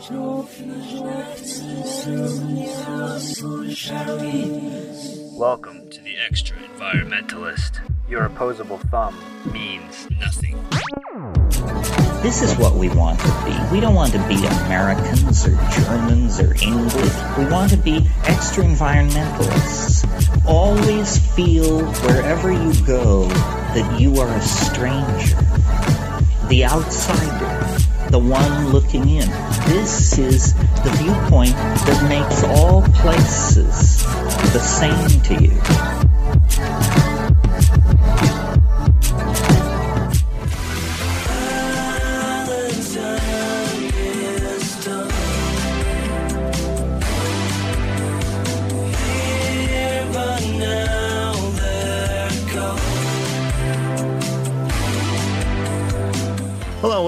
Welcome to the Extra Environmentalist. Your opposable thumb means nothing. This is what we want to be. We don't want to be Americans or Germans or English. We want to be extra environmentalists. Always feel wherever you go that you are a stranger, the outsider, the one looking in. This is the viewpoint that makes all places the same to you.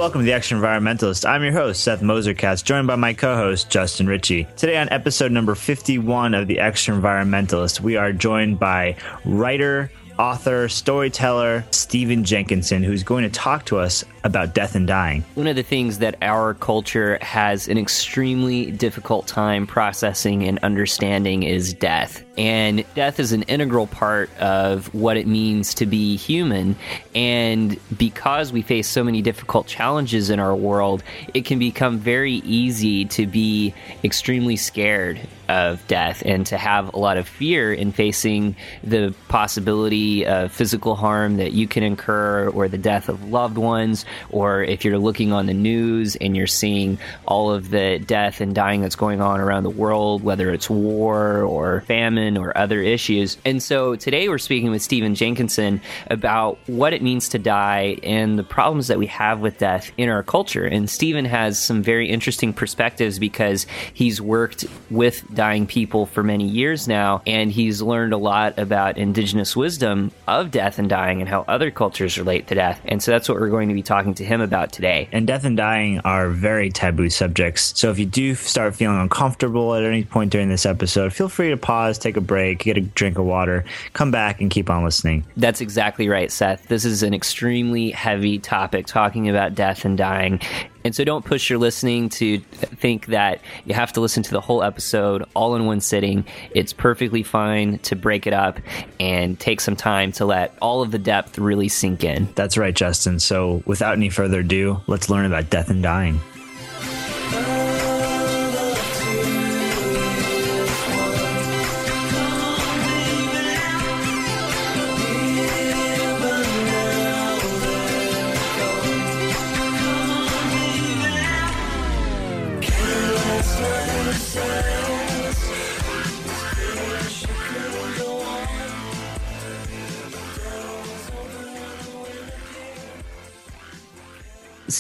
Welcome to the Extra Environmentalist. I'm your host, Seth Moser-Katz, joined by my co host, Justin Ritchie. Today, on episode number 51 of the Extra Environmentalist, we are joined by writer, author, storyteller Stephen Jenkinson, who's going to talk to us about death and dying. One of the things that our culture has an extremely difficult time processing and understanding is death. And death is an integral part of what it means to be human. And because we face so many difficult challenges in our world, it can become very easy to be extremely scared of death and to have a lot of fear in facing the possibility of physical harm that you can incur or the death of loved ones or if you're looking on the news and you're seeing all of the death and dying that's going on around the world, whether it's war or famine or other issues. And so today we're speaking with Stephen Jenkinson about what it means to die and the problems that we have with death in our culture. And Stephen has some very interesting perspectives because he's worked with dying people for many years now and he's learned a lot about indigenous wisdom of death and dying and how other cultures relate to death. And so that's what we're going to be talking to him about today. And death and dying are very taboo subjects. So if you do start feeling uncomfortable at any point during this episode, feel free to pause, take a break, get a drink of water, come back, and keep on listening. That's exactly right, Seth. This is an extremely heavy topic talking about death and dying. And so don't push your listening to think that you have to listen to the whole episode all in one sitting. It's perfectly fine to break it up and take some time to let all of the depth really sink in. That's right, Justin. So without any further ado, let's learn about death and dying.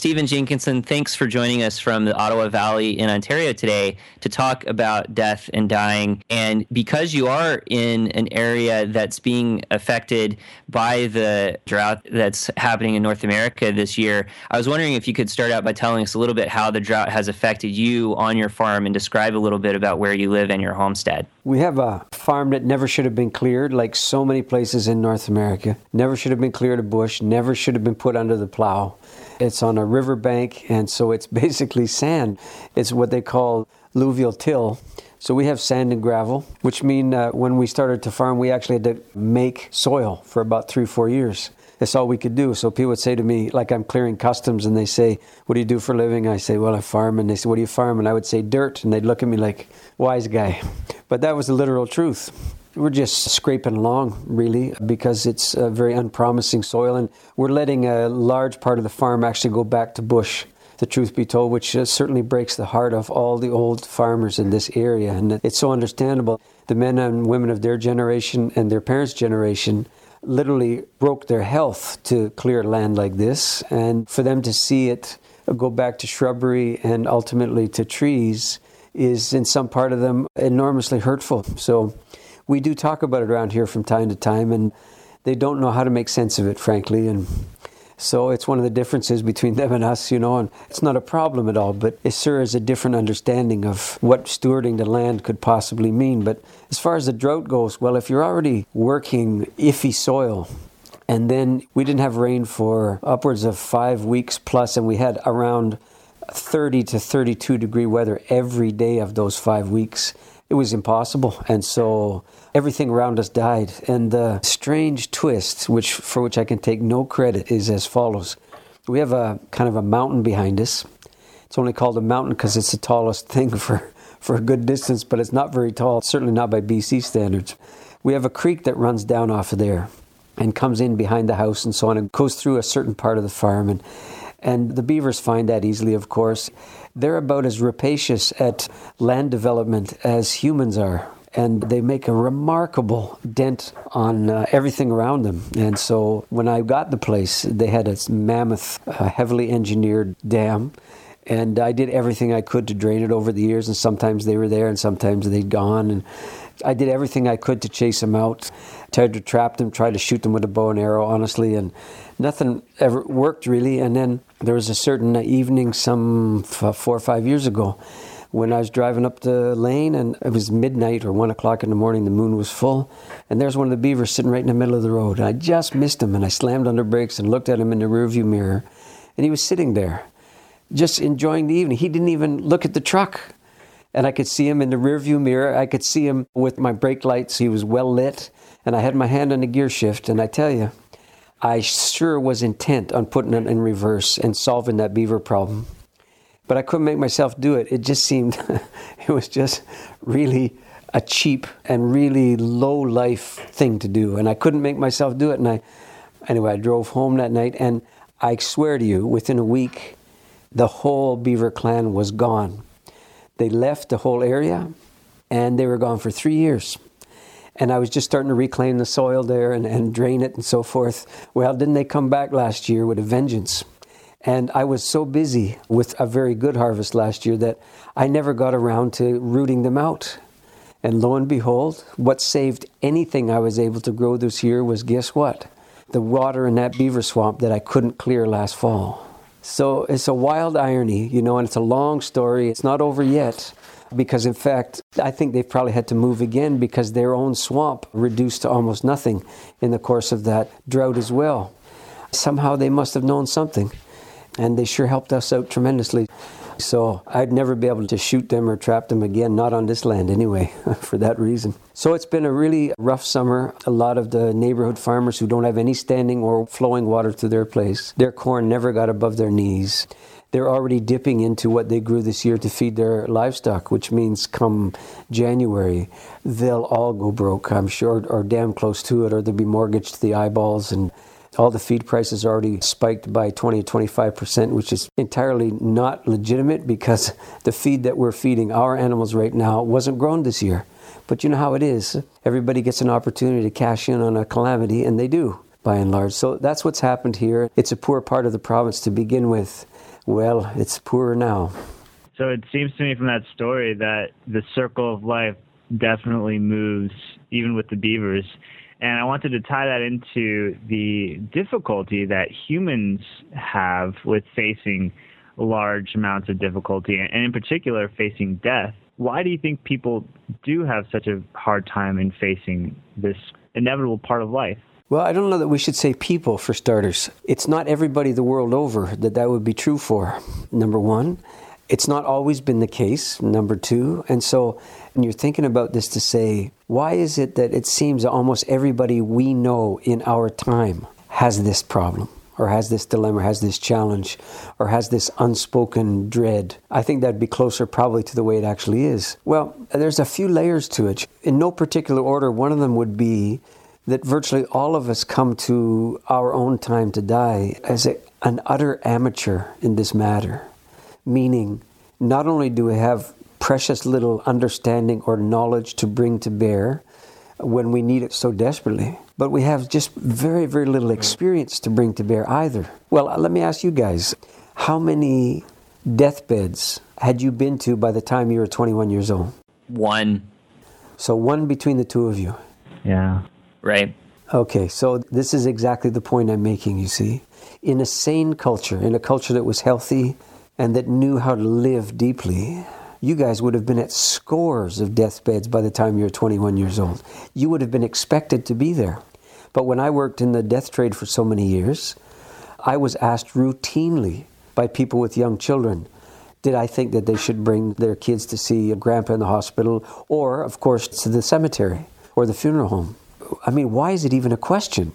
Stephen Jenkinson, thanks for joining us from the Ottawa Valley in Ontario today to talk about death and dying. And because you are in an area that's being affected by the drought that's happening in North America this year, I was wondering if you could start out by telling us a little bit how the drought has affected you on your farm and describe a little bit about where you live and your homestead. We have a farm that never should have been cleared, like so many places in North America. Never should have been cleared of bush, never should have been put under the plow. It's on a riverbank, and so it's basically sand. It's what they call alluvial till. So we have sand and gravel, which mean uh, when we started to farm, we actually had to make soil for about three, four years. That's all we could do. So people would say to me, like I'm clearing customs, and they say, "What do you do for a living?" I say, "Well, I farm." And they say, "What do you farm?" And I would say, "Dirt." And they'd look at me like, "Wise guy," but that was the literal truth. We're just scraping along, really, because it's a very unpromising soil, and we're letting a large part of the farm actually go back to bush. The truth be told, which uh, certainly breaks the heart of all the old farmers in this area, and it's so understandable. The men and women of their generation and their parents' generation literally broke their health to clear land like this, and for them to see it go back to shrubbery and ultimately to trees is, in some part of them, enormously hurtful. So we do talk about it around here from time to time, and they don't know how to make sense of it, frankly. And so it's one of the differences between them and us, you know, and it's not a problem at all, but it sure is a different understanding of what stewarding the land could possibly mean. But as far as the drought goes, well, if you're already working iffy soil, and then we didn't have rain for upwards of five weeks plus, and we had around 30 to 32 degree weather every day of those five weeks. It was impossible. And so everything around us died. And the strange twist, which for which I can take no credit, is as follows. We have a kind of a mountain behind us. It's only called a mountain because it's the tallest thing for, for a good distance, but it's not very tall, certainly not by BC standards. We have a creek that runs down off of there and comes in behind the house and so on and goes through a certain part of the farm. And, and the beavers find that easily, of course. They're about as rapacious at land development as humans are. And they make a remarkable dent on uh, everything around them. And so when I got the place, they had a mammoth, uh, heavily engineered dam and I did everything I could to drain it over the years. And sometimes they were there, and sometimes they'd gone. And I did everything I could to chase them out, tried to trap them, tried to shoot them with a bow and arrow, honestly, and nothing ever worked really. And then there was a certain evening, some four or five years ago, when I was driving up the lane, and it was midnight or one o'clock in the morning. The moon was full, and there's one of the beavers sitting right in the middle of the road. And I just missed him, and I slammed on the brakes and looked at him in the rearview mirror, and he was sitting there, just enjoying the evening. He didn't even look at the truck and I could see him in the rearview mirror. I could see him with my brake lights. He was well lit, and I had my hand on the gear shift. And I tell you, I sure was intent on putting it in reverse and solving that beaver problem. But I couldn't make myself do it. It just seemed, it was just really a cheap and really low life thing to do. And I couldn't make myself do it. And I, anyway, I drove home that night, and I swear to you, within a week, the whole beaver clan was gone they left the whole area and they were gone for three years. And I was just starting to reclaim the soil there and, and drain it and so forth. Well, didn't they come back last year with a vengeance? And I was so busy with a very good harvest last year that I never got around to rooting them out. And lo and behold, what saved anything I was able to grow this year was guess what? The water in that beaver swamp that I couldn't clear last fall. So it's a wild irony, you know, and it's a long story. It's not over yet because, in fact, I think they've probably had to move again because their own swamp reduced to almost nothing in the course of that drought as well. Somehow they must have known something, and they sure helped us out tremendously. So I'd never be able to shoot them or trap them again, not on this land anyway, for that reason. So it's been a really rough summer. A lot of the neighborhood farmers who don't have any standing or flowing water to their place, their corn never got above their knees they're already dipping into what they grew this year to feed their livestock, which means come January, they'll all go broke, I'm sure, or damn close to it, or they'll be mortgaged to the eyeballs and all the feed prices already spiked by 20 to 25%, which is entirely not legitimate because the feed that we're feeding our animals right now wasn't grown this year. But you know how it is. Everybody gets an opportunity to cash in on a calamity, and they do, by and large. So that's what's happened here. It's a poor part of the province to begin with. Well, it's poorer now. So it seems to me from that story that the circle of life definitely moves, even with the beavers. And I wanted to tie that into the difficulty that humans have with facing large amounts of difficulty, and in particular, facing death. Why do you think people do have such a hard time in facing this inevitable part of life? Well, I don't know that we should say people for starters. It's not everybody the world over that that would be true for, number one. It's not always been the case, number two. And so, when you're thinking about this to say, why is it that it seems almost everybody we know in our time has this problem? Or has this dilemma, has this challenge, or has this unspoken dread. I think that'd be closer probably to the way it actually is. Well, there's a few layers to it. In no particular order, one of them would be that virtually all of us come to our own time to die as a, an utter amateur in this matter meaning not only do we have precious little understanding or knowledge to bring to bear when we need it so desperately, but we have just very, very little experience to bring to bear either. Well, uh, let me ask you guys how many deathbeds had you been to by the time you were 21 years old? One. So, one between the two of you. Yeah. Right. Okay, so this is exactly the point I'm making, you see. In a sane culture, in a culture that was healthy, and that knew how to live deeply, you guys would have been at scores of deathbeds by the time you were 21 years old. You would have been expected to be there. But when I worked in the death trade for so many years, I was asked routinely by people with young children, Did I think that they should bring their kids to see a grandpa in the hospital or, of course, to the cemetery or the funeral home? I mean, why is it even a question?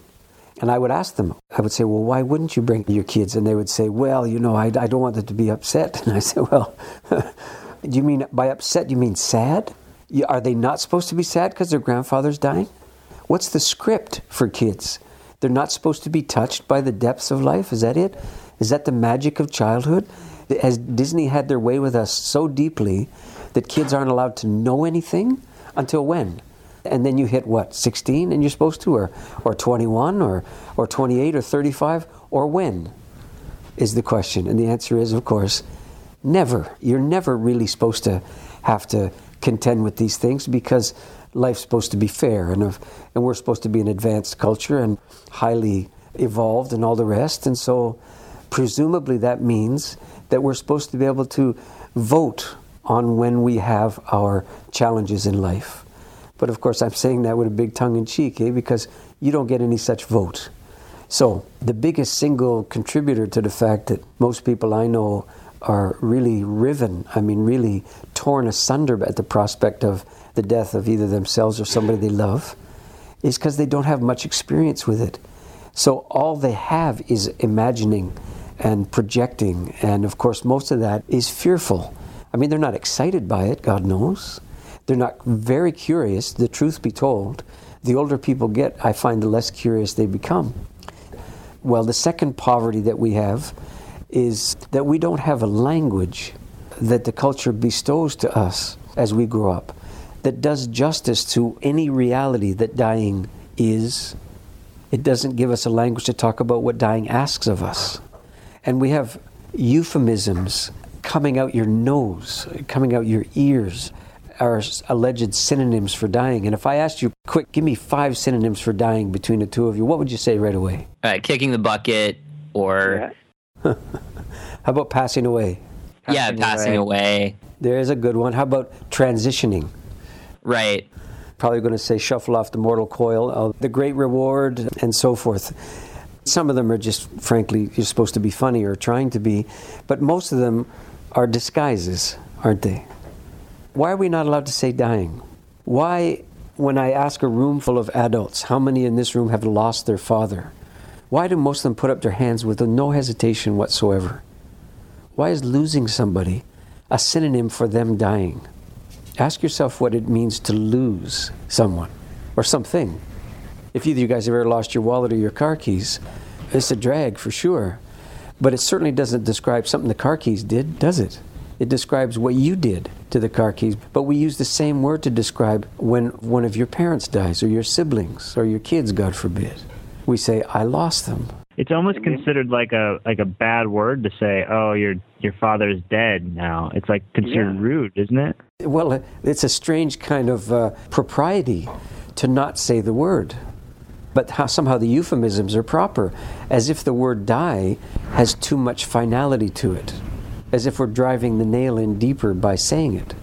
And I would ask them, I would say, well, why wouldn't you bring your kids? And they would say, well, you know, I, I don't want them to be upset. And I said, well, do you mean by upset, you mean sad? Are they not supposed to be sad because their grandfather's dying? What's the script for kids? They're not supposed to be touched by the depths of life? Is that it? Is that the magic of childhood? Has Disney had their way with us so deeply that kids aren't allowed to know anything until when? And then you hit what, 16 and you're supposed to, or, or 21, or, or 28, or 35, or when? Is the question. And the answer is, of course, never. You're never really supposed to have to contend with these things because life's supposed to be fair and, and we're supposed to be an advanced culture and highly evolved and all the rest. And so, presumably, that means that we're supposed to be able to vote on when we have our challenges in life. But of course, I'm saying that with a big tongue in cheek, eh? because you don't get any such vote. So, the biggest single contributor to the fact that most people I know are really riven, I mean, really torn asunder at the prospect of the death of either themselves or somebody they love, is because they don't have much experience with it. So, all they have is imagining and projecting. And of course, most of that is fearful. I mean, they're not excited by it, God knows. They're not very curious, the truth be told. The older people get, I find, the less curious they become. Well, the second poverty that we have is that we don't have a language that the culture bestows to us as we grow up that does justice to any reality that dying is. It doesn't give us a language to talk about what dying asks of us. And we have euphemisms coming out your nose, coming out your ears, are alleged synonyms for dying. And if I asked you, quick, give me five synonyms for dying between the two of you, what would you say right away? Uh, kicking the bucket or. Yeah. How about passing away? Passing yeah, passing away. away. There is a good one. How about transitioning? Right. Probably going to say shuffle off the mortal coil, uh, the great reward, and so forth. Some of them are just, frankly, you're supposed to be funny or trying to be, but most of them are disguises, aren't they? Why are we not allowed to say dying? Why, when I ask a room full of adults, how many in this room have lost their father? Why do most of them put up their hands with no hesitation whatsoever? Why is losing somebody a synonym for them dying? Ask yourself what it means to lose someone or something. If either you guys have ever lost your wallet or your car keys, it's a drag for sure. But it certainly doesn't describe something the car keys did, does it? It describes what you did to the car keys. But we use the same word to describe when one of your parents dies, or your siblings, or your kids, God forbid. We say, I lost them. It's almost considered like a like a bad word to say, "Oh, your your father's dead now." It's like considered yeah. rude, isn't it? Well, it's a strange kind of uh, propriety to not say the word but how, somehow the euphemisms are proper, as if the word die has too much finality to it, as if we're driving the nail in deeper by saying it.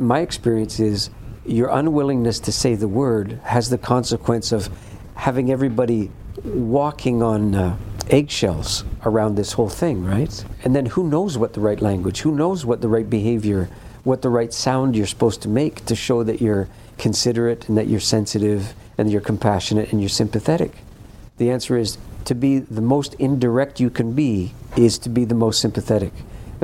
My experience is your unwillingness to say the word has the consequence of having everybody walking on uh, eggshells around this whole thing, right? And then who knows what the right language, who knows what the right behavior, what the right sound you're supposed to make to show that you're considerate and that you're sensitive and you're compassionate and you're sympathetic? The answer is to be the most indirect you can be is to be the most sympathetic.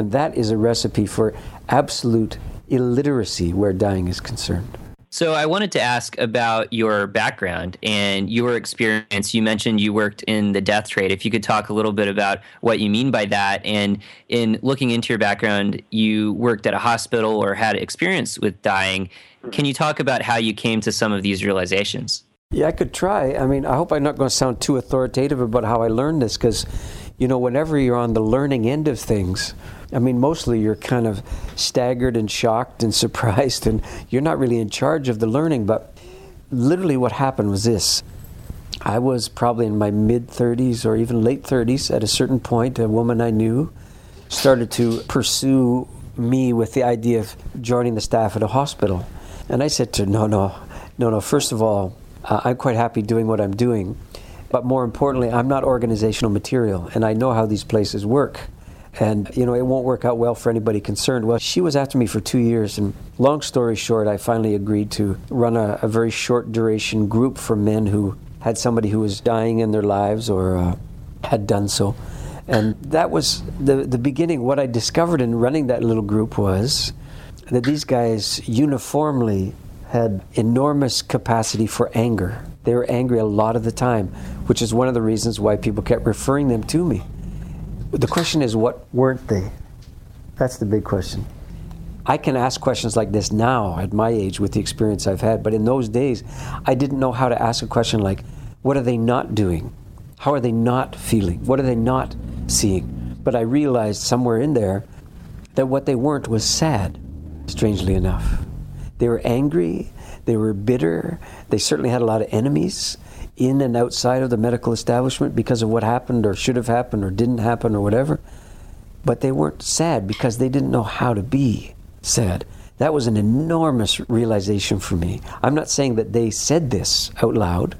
And that is a recipe for absolute illiteracy where dying is concerned. So I wanted to ask about your background and your experience. You mentioned you worked in the death trade. If you could talk a little bit about what you mean by that, and in looking into your background, you worked at a hospital or had experience with dying. Can you talk about how you came to some of these realizations? Yeah, I could try. I mean, I hope I'm not going to sound too authoritative about how I learned this because, you know, whenever you're on the learning end of things, I mean, mostly you're kind of staggered and shocked and surprised, and you're not really in charge of the learning. But literally, what happened was this I was probably in my mid 30s or even late 30s at a certain point. A woman I knew started to pursue me with the idea of joining the staff at a hospital. And I said to her, no, no, no, no. First of all, uh, I'm quite happy doing what I'm doing. But more importantly, I'm not organizational material, and I know how these places work. and you know it won't work out well for anybody concerned. Well, she was after me for two years, and long story short, I finally agreed to run a, a very short duration group for men who had somebody who was dying in their lives or uh, had done so. And that was the, the beginning. What I discovered in running that little group was that these guys uniformly had enormous capacity for anger. They were angry a lot of the time, which is one of the reasons why people kept referring them to me. The question is, what weren't they? That's the big question. I can ask questions like this now at my age with the experience I've had, but in those days, I didn't know how to ask a question like, what are they not doing? How are they not feeling? What are they not seeing? But I realized somewhere in there that what they weren't was sad, strangely enough. They were angry, they were bitter, they certainly had a lot of enemies in and outside of the medical establishment because of what happened or should have happened or didn't happen or whatever. But they weren't sad because they didn't know how to be sad. That was an enormous realization for me. I'm not saying that they said this out loud,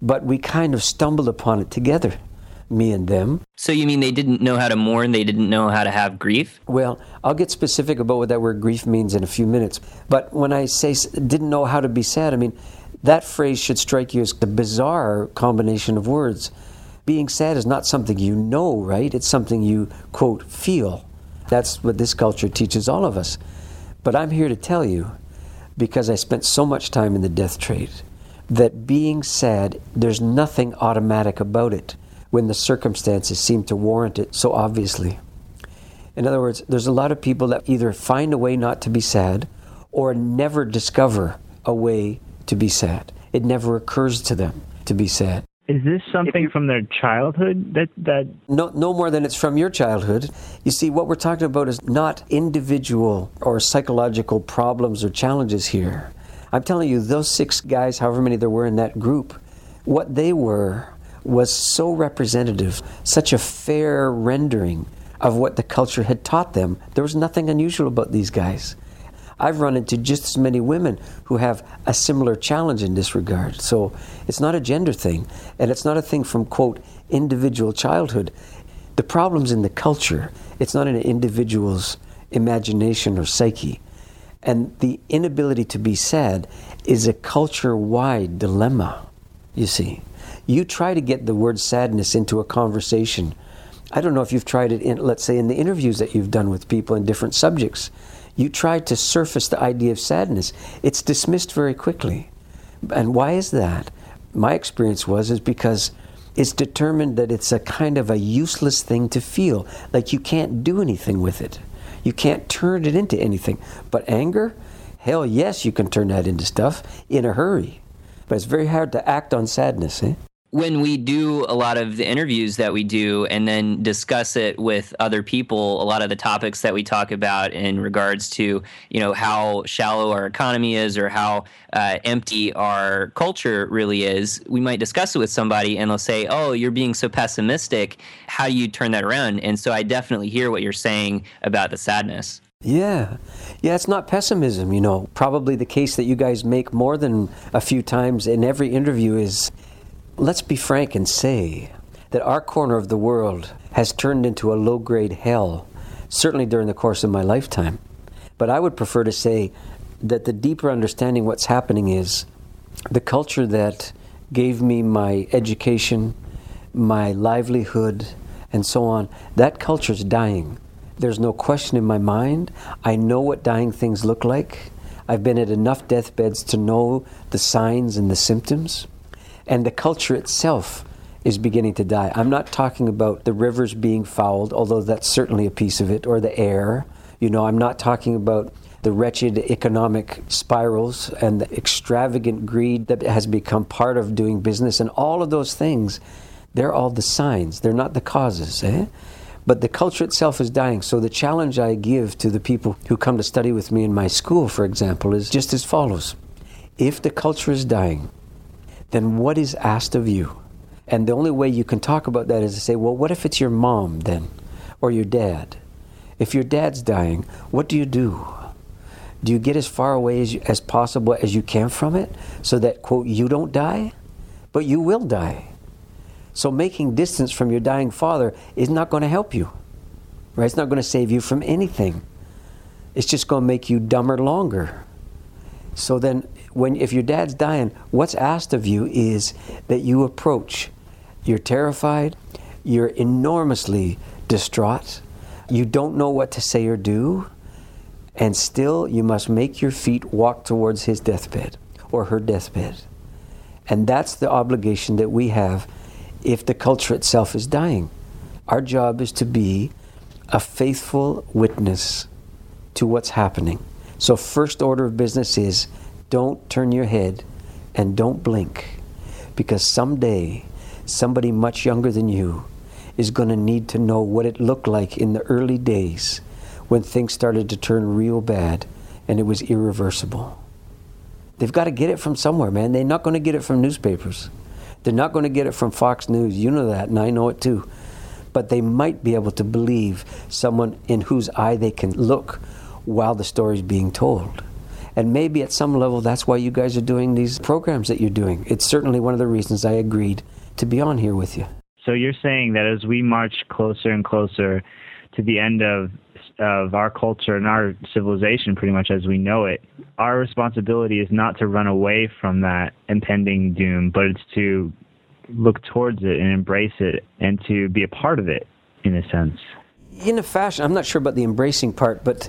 but we kind of stumbled upon it together, me and them. So you mean they didn't know how to mourn, they didn't know how to have grief? Well, I'll get specific about what that word grief means in a few minutes. But when I say didn't know how to be sad, I mean that phrase should strike you as a bizarre combination of words. Being sad is not something you know, right? It's something you, quote, feel. That's what this culture teaches all of us. But I'm here to tell you, because I spent so much time in the death trade, that being sad, there's nothing automatic about it when the circumstances seem to warrant it so obviously. In other words, there's a lot of people that either find a way not to be sad or never discover a way to be sad. It never occurs to them to be sad. Is this something from their childhood that that no no more than it's from your childhood. You see what we're talking about is not individual or psychological problems or challenges here. I'm telling you those six guys however many there were in that group what they were was so representative, such a fair rendering of what the culture had taught them. There was nothing unusual about these guys. I've run into just as many women who have a similar challenge in this regard. So it's not a gender thing, and it's not a thing from, quote, individual childhood. The problem's in the culture, it's not in an individual's imagination or psyche. And the inability to be sad is a culture wide dilemma, you see. You try to get the word sadness into a conversation. I don't know if you've tried it in, let's say, in the interviews that you've done with people in different subjects you try to surface the idea of sadness, it's dismissed very quickly. And why is that? My experience was is because it's determined that it's a kind of a useless thing to feel, like you can't do anything with it. You can't turn it into anything. But anger, hell yes, you can turn that into stuff in a hurry. But it's very hard to act on sadness, eh? When we do a lot of the interviews that we do and then discuss it with other people a lot of the topics that we talk about in regards to you know how shallow our economy is or how uh, empty our culture really is we might discuss it with somebody and they'll say oh you're being so pessimistic how do you turn that around and so i definitely hear what you're saying about the sadness yeah. Yeah, it's not pessimism, you know. Probably the case that you guys make more than a few times in every interview is Let's be frank and say that our corner of the world has turned into a low grade hell, certainly during the course of my lifetime. But I would prefer to say that the deeper understanding what's happening is the culture that gave me my education, my livelihood, and so on, that culture is dying. There's no question in my mind. I know what dying things look like. I've been at enough deathbeds to know the signs and the symptoms and the culture itself is beginning to die. I'm not talking about the rivers being fouled, although that's certainly a piece of it, or the air. You know, I'm not talking about the wretched economic spirals and the extravagant greed that has become part of doing business, and all of those things. They're all the signs, they're not the causes. Eh? But the culture itself is dying. So the challenge I give to the people who come to study with me in my school, for example, is just as follows If the culture is dying, then what is asked of you? And the only way you can talk about that is to say, well, what if it's your mom then, or your dad? If your dad's dying, what do you do? Do you get as far away as, as possible as you can from it so that, quote, you don't die? But you will die. So making distance from your dying father is not going to help you. right? It's not going to save you from anything. It's just going to make you dumber longer. So then, when if your dad's dying, what's asked of you is that you approach. You're terrified. You're enormously distraught. You don't know what to say or do, and still you must make your feet walk towards his deathbed or her deathbed. And that's the obligation that we have if the culture itself is dying. Our job is to be a faithful witness to what's happening. So, first order of business is don't turn your head and don't blink because someday somebody much younger than you is going to need to know what it looked like in the early days when things started to turn real bad and it was irreversible. They've got to get it from somewhere, man. They're not going to get it from newspapers. They're not going to get it from Fox News. You know that, and I know it too. But they might be able to believe someone in whose eye they can look while the story's being told. And maybe at some level, that's why you guys are doing these programs that you're doing. It's certainly one of the reasons I agreed to be on here with you. So you're saying that as we march closer and closer to the end of of our culture and our civilization pretty much as we know it, our responsibility is not to run away from that impending doom, but it's to look towards it and embrace it and to be a part of it in a sense. In a fashion, I'm not sure about the embracing part, but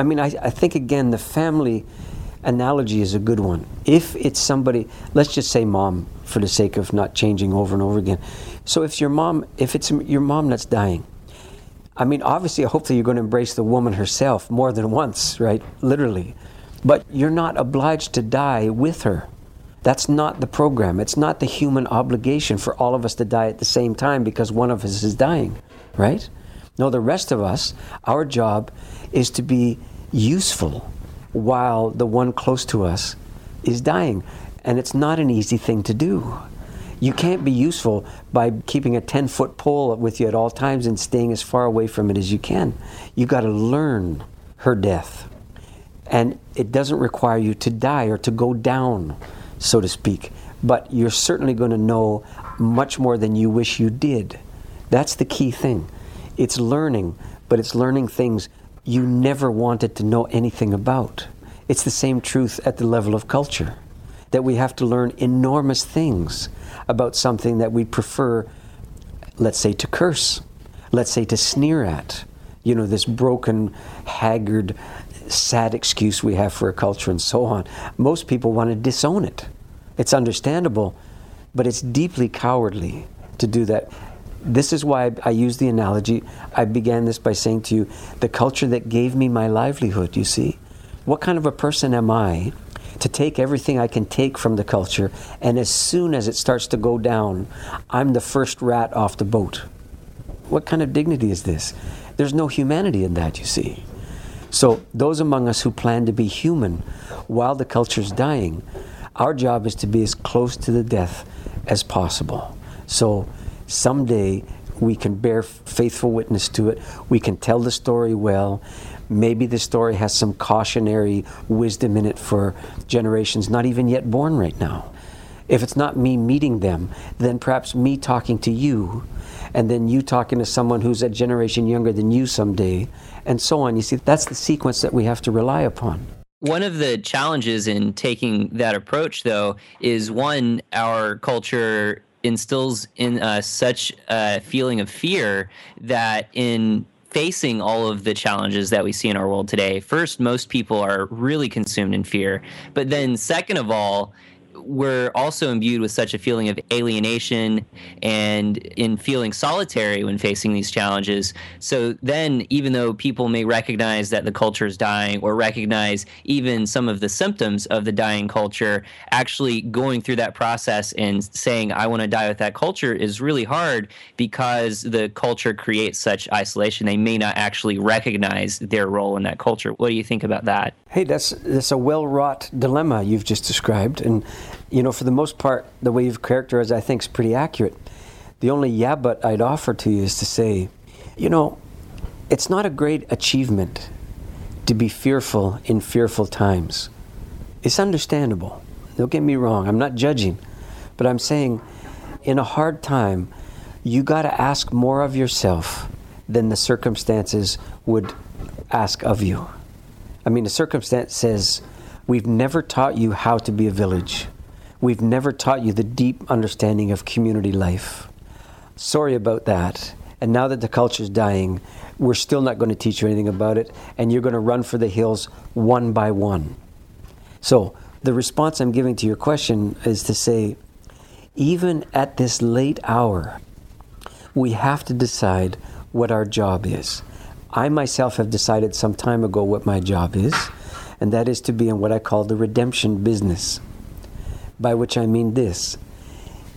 I mean, I, I think again, the family analogy is a good one. If it's somebody, let's just say mom, for the sake of not changing over and over again. So if your mom, if it's your mom that's dying, I mean, obviously, hopefully, you're going to embrace the woman herself more than once, right? Literally. But you're not obliged to die with her. That's not the program. It's not the human obligation for all of us to die at the same time because one of us is dying, right? No, the rest of us, our job is to be useful while the one close to us is dying. And it's not an easy thing to do. You can't be useful by keeping a 10 foot pole with you at all times and staying as far away from it as you can. You've got to learn her death. And it doesn't require you to die or to go down, so to speak. But you're certainly going to know much more than you wish you did. That's the key thing. It's learning, but it's learning things you never wanted to know anything about. It's the same truth at the level of culture that we have to learn enormous things about something that we prefer, let's say, to curse, let's say, to sneer at. You know, this broken, haggard, sad excuse we have for a culture and so on. Most people want to disown it. It's understandable, but it's deeply cowardly to do that. This is why I use the analogy. I began this by saying to you, the culture that gave me my livelihood, you see. What kind of a person am I to take everything I can take from the culture, and as soon as it starts to go down, I'm the first rat off the boat. What kind of dignity is this? There's no humanity in that, you see. So, those among us who plan to be human while the culture's dying, our job is to be as close to the death as possible. So, someday we can bear faithful witness to it, we can tell the story well, Maybe the story has some cautionary wisdom in it for generations not even yet born right now. If it's not me meeting them, then perhaps me talking to you, and then you talking to someone who's a generation younger than you someday, and so on. You see, that's the sequence that we have to rely upon. One of the challenges in taking that approach, though, is one, our culture instills in us such a feeling of fear that in facing all of the challenges that we see in our world today, first, most people are really consumed in fear. But then, second of all, we're also imbued with such a feeling of alienation and in feeling solitary when facing these challenges. So then, even though people may recognize that the culture is dying or recognize even some of the symptoms of the dying culture, actually going through that process and saying, I want to die with that culture is really hard because the culture creates such isolation. They may not actually recognize their role in that culture. What do you think about that? Hey, that's, that's a well wrought dilemma you've just described. And you know, for the most part, the way you've characterized, I think, is pretty accurate. The only yeah but I'd offer to you is to say, you know, it's not a great achievement to be fearful in fearful times. It's understandable. Don't get me wrong, I'm not judging, but I'm saying in a hard time, you got to ask more of yourself than the circumstances would ask of you. I mean, the circumstance says, We've never taught you how to be a village. We've never taught you the deep understanding of community life. Sorry about that. And now that the culture is dying, we're still not going to teach you anything about it, and you're going to run for the hills one by one. So, the response I'm giving to your question is to say, even at this late hour, we have to decide what our job is. I myself have decided some time ago what my job is, and that is to be in what I call the redemption business. By which I mean this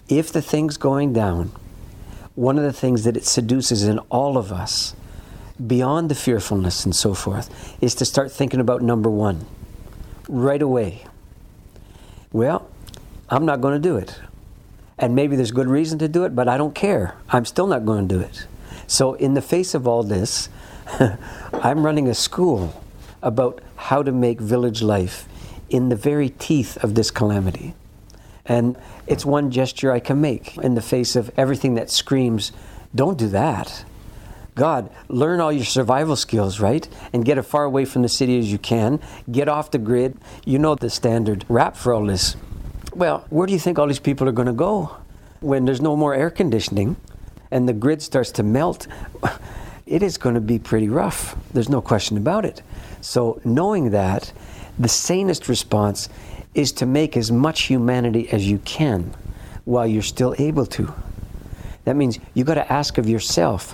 if the thing's going down, one of the things that it seduces in all of us, beyond the fearfulness and so forth, is to start thinking about number one right away. Well, I'm not going to do it. And maybe there's good reason to do it, but I don't care. I'm still not going to do it. So, in the face of all this, I'm running a school about how to make village life in the very teeth of this calamity. And it's one gesture I can make in the face of everything that screams, don't do that. God, learn all your survival skills, right? And get as far away from the city as you can. Get off the grid. You know the standard rap for all this. Well, where do you think all these people are going to go when there's no more air conditioning and the grid starts to melt? It is going to be pretty rough. There's no question about it. So, knowing that, the sanest response is to make as much humanity as you can while you're still able to. That means you got to ask of yourself,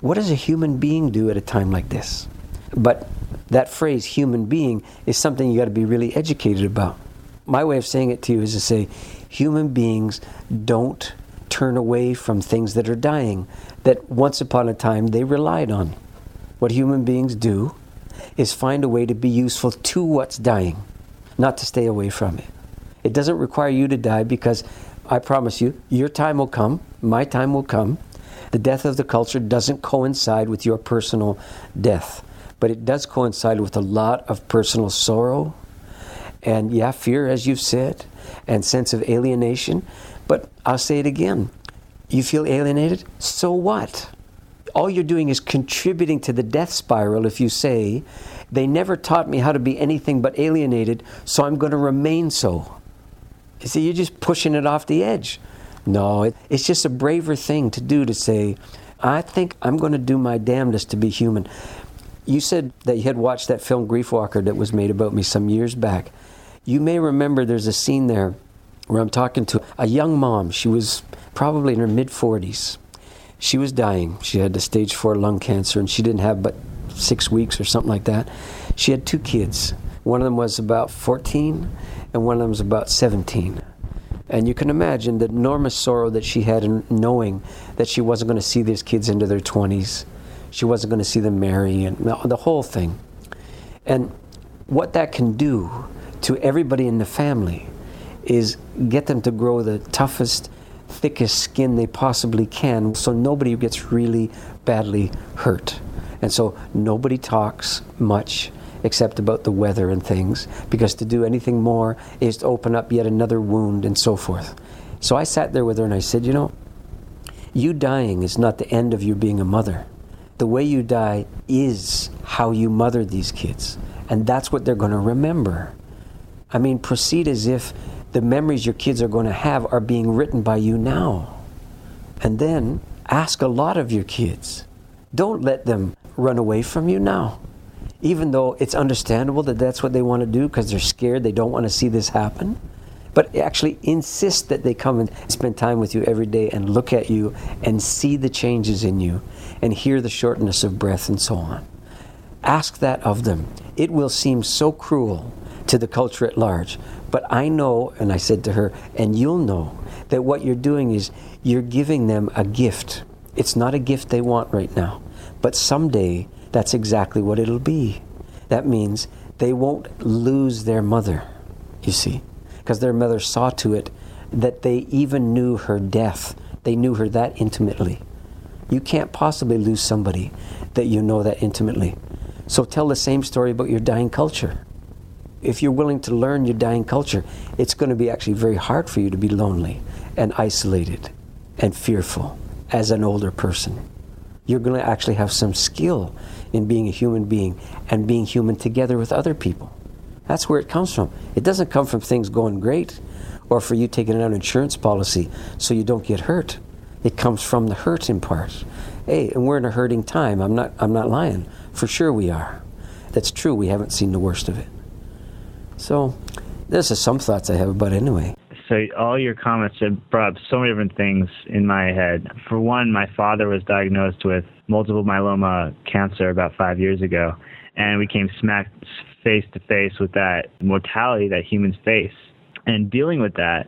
what does a human being do at a time like this? But that phrase, human being, is something you got to be really educated about. My way of saying it to you is to say, human beings don't turn away from things that are dying that once upon a time they relied on. What human beings do is find a way to be useful to what's dying, not to stay away from it. It doesn't require you to die because I promise you, your time will come, my time will come. The death of the culture doesn't coincide with your personal death, but it does coincide with a lot of personal sorrow and, yeah, fear, as you've said, and sense of alienation. But I'll say it again you feel alienated? So what? All you're doing is contributing to the death spiral if you say, they never taught me how to be anything but alienated, so I'm going to remain so. You see, you're just pushing it off the edge. No, it, it's just a braver thing to do to say, I think I'm going to do my damnedest to be human. You said that you had watched that film Griefwalker that was made about me some years back. You may remember there's a scene there where I'm talking to a young mom. She was probably in her mid 40s. She was dying. She had the stage four lung cancer, and she didn't have but six weeks or something like that. She had two kids. One of them was about 14, and one of them was about 17. And you can imagine the enormous sorrow that she had in knowing that she wasn't going to see these kids into their 20s. She wasn't going to see them marry, and the whole thing. And what that can do to everybody in the family is get them to grow the toughest thickest skin they possibly can so nobody gets really badly hurt. And so nobody talks much except about the weather and things because to do anything more is to open up yet another wound and so forth. So I sat there with her and I said, You know, you dying is not the end of you being a mother. The way you die is how you mothered these kids. And that's what they're going to remember. I mean, proceed as if the memories your kids are going to have are being written by you now. And then ask a lot of your kids. Don't let them run away from you now. Even though it's understandable that that's what they want to do because they're scared, they don't want to see this happen. But actually insist that they come and spend time with you every day and look at you and see the changes in you and hear the shortness of breath and so on. Ask that of them. It will seem so cruel to the culture at large. But I know, and I said to her, and you'll know, that what you're doing is you're giving them a gift. It's not a gift they want right now, but someday that's exactly what it'll be. That means they won't lose their mother, you see, because their mother saw to it that they even knew her death. They knew her that intimately. You can't possibly lose somebody that you know that intimately. So tell the same story about your dying culture if you're willing to learn your dying culture, it's going to be actually very hard for you to be lonely and isolated and fearful as an older person. You're going to actually have some skill in being a human being and being human together with other people. That's where it comes from. It doesn't come from things going great or for you taking out an insurance policy so you don't get hurt. It comes from the hurting part. Hey, and we're in a hurting time. I'm not I'm not lying. For sure we are. That's true. We haven't seen the worst of it. So, this is some thoughts I have about it anyway. So all your comments have brought up so many different things in my head. For one, my father was diagnosed with multiple myeloma cancer about five years ago, and we came smack face to face with that mortality that humans face. And dealing with that,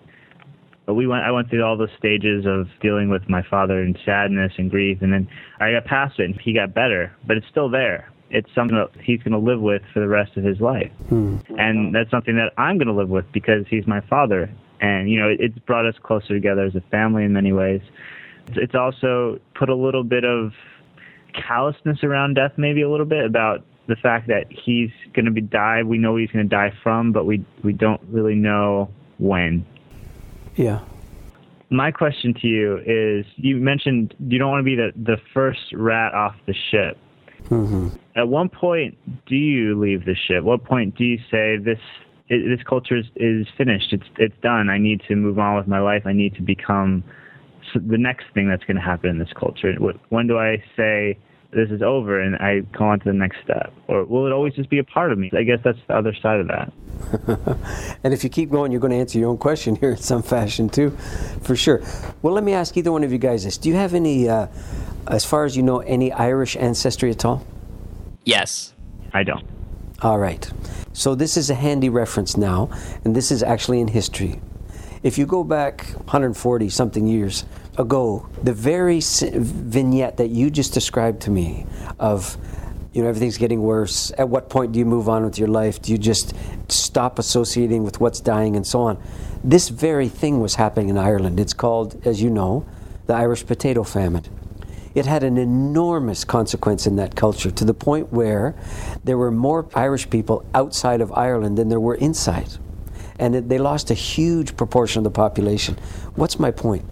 we went. I went through all the stages of dealing with my father and sadness and grief, and then I got past it, and he got better. But it's still there. It's something that he's going to live with for the rest of his life, hmm. and that's something that I'm going to live with because he's my father. And you know, it, it's brought us closer together as a family in many ways. It's also put a little bit of callousness around death, maybe a little bit about the fact that he's going to be die. We know he's going to die from, but we we don't really know when. Yeah. My question to you is: You mentioned you don't want to be the the first rat off the ship. Mm-hmm. At one point, do you leave the ship? What point do you say this it, this culture is, is finished? It's it's done. I need to move on with my life. I need to become the next thing that's going to happen in this culture. When do I say? this is over and I go on to the next step? Or will it always just be a part of me? I guess that's the other side of that. and if you keep going, you're going to answer your own question here in some fashion too, for sure. Well, let me ask either one of you guys this: Do you have any, uh, as far as you know, any Irish ancestry at all? Yes. I don't. All right. So this is a handy reference now, and this is actually in history. If you go back 140 something years, ago, the very vignette that you just described to me of you know everything's getting worse at what point do you move on with your life do you just stop associating with what's dying and so on this very thing was happening in ireland it's called as you know the irish potato famine it had an enormous consequence in that culture to the point where there were more irish people outside of ireland than there were inside and they lost a huge proportion of the population what's my point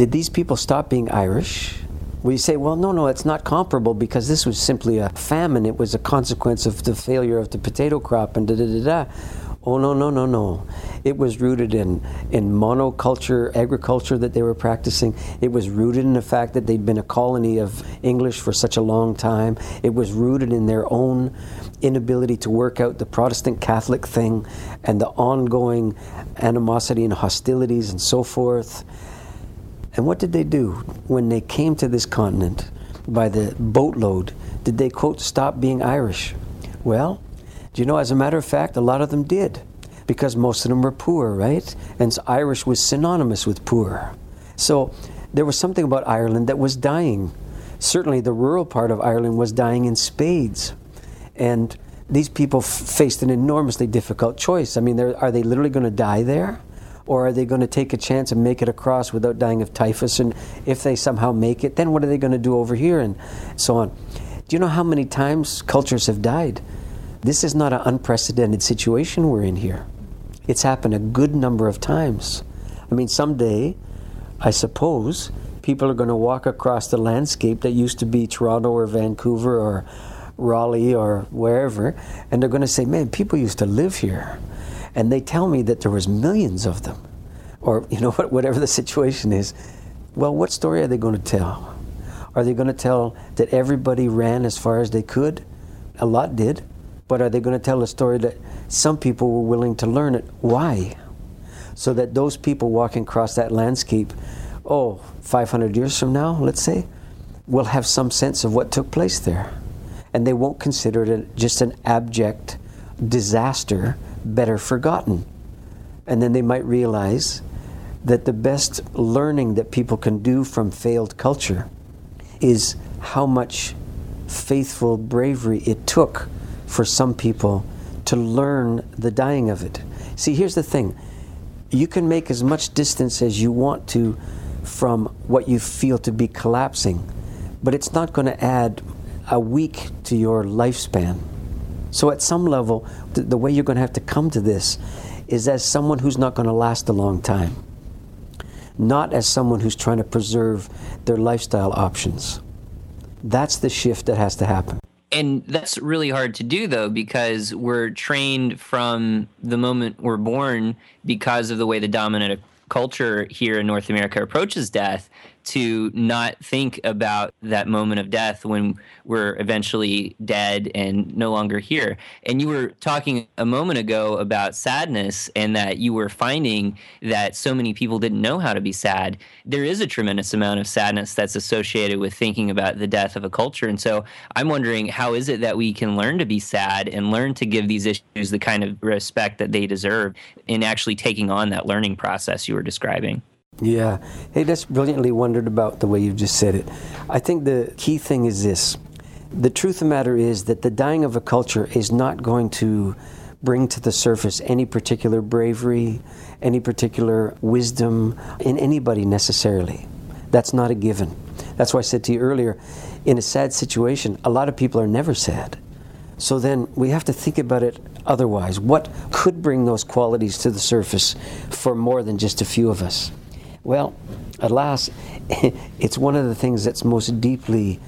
did these people stop being Irish? We say, well, no, no, it's not comparable because this was simply a famine. It was a consequence of the failure of the potato crop and da da da da. Oh, no, no, no, no. It was rooted in, in monoculture agriculture that they were practicing. It was rooted in the fact that they'd been a colony of English for such a long time. It was rooted in their own inability to work out the Protestant Catholic thing and the ongoing animosity and hostilities and so forth. And what did they do when they came to this continent by the boatload? Did they, quote, stop being Irish? Well, do you know, as a matter of fact, a lot of them did because most of them were poor, right? And Irish was synonymous with poor. So there was something about Ireland that was dying. Certainly, the rural part of Ireland was dying in spades. And these people f- faced an enormously difficult choice. I mean, are they literally going to die there? Or are they going to take a chance and make it across without dying of typhus? And if they somehow make it, then what are they going to do over here? And so on. Do you know how many times cultures have died? This is not an unprecedented situation we're in here. It's happened a good number of times. I mean, someday, I suppose, people are going to walk across the landscape that used to be Toronto or Vancouver or Raleigh or wherever, and they're going to say, man, people used to live here and they tell me that there was millions of them, or you know whatever the situation is. Well, what story are they going to tell? Are they going to tell that everybody ran as far as they could? A lot did, but are they going to tell a story that some people were willing to learn it? Why? So that those people walking across that landscape, oh, 500 years from now, let's say, will have some sense of what took place there. And they won't consider it just an abject disaster better forgotten. And then they might realize that the best learning that people can do from failed culture is how much faithful bravery it took for some people to learn the dying of it. See, here's the thing you can make as much distance as you want to from what you feel to be collapsing, but it's not going to add a week to your lifespan. So, at some level, the, the way you're going to have to come to this is as someone who's not going to last a long time, not as someone who's trying to preserve their lifestyle options. That's the shift that has to happen. And that's really hard to do, though, because we're trained from the moment we're born because of the way the dominant culture here in North America approaches death to not think about that moment of death when we're eventually dead and no longer here. And you were talking a moment ago about sadness and that you were finding that so many people didn't know how to be sad. There is a tremendous amount of sadness that's associated with thinking about the death of a culture. And so I'm wondering how is it that we can learn to be sad and learn to give these issues the kind of respect that they deserve in actually taking on that learning process you were describing? Yeah. Hey, that's brilliantly wondered about the way you've just said it. I think the key thing is this the truth of the matter is that the dying of a culture is not going to bring to the surface any particular bravery, any particular wisdom in anybody necessarily. That's not a given. That's why I said to you earlier, in a sad situation, a lot of people are never sad. So then we have to think about it otherwise. What could bring those qualities to the surface for more than just a few of us? Well, alas, it's one of the things that's most deeply,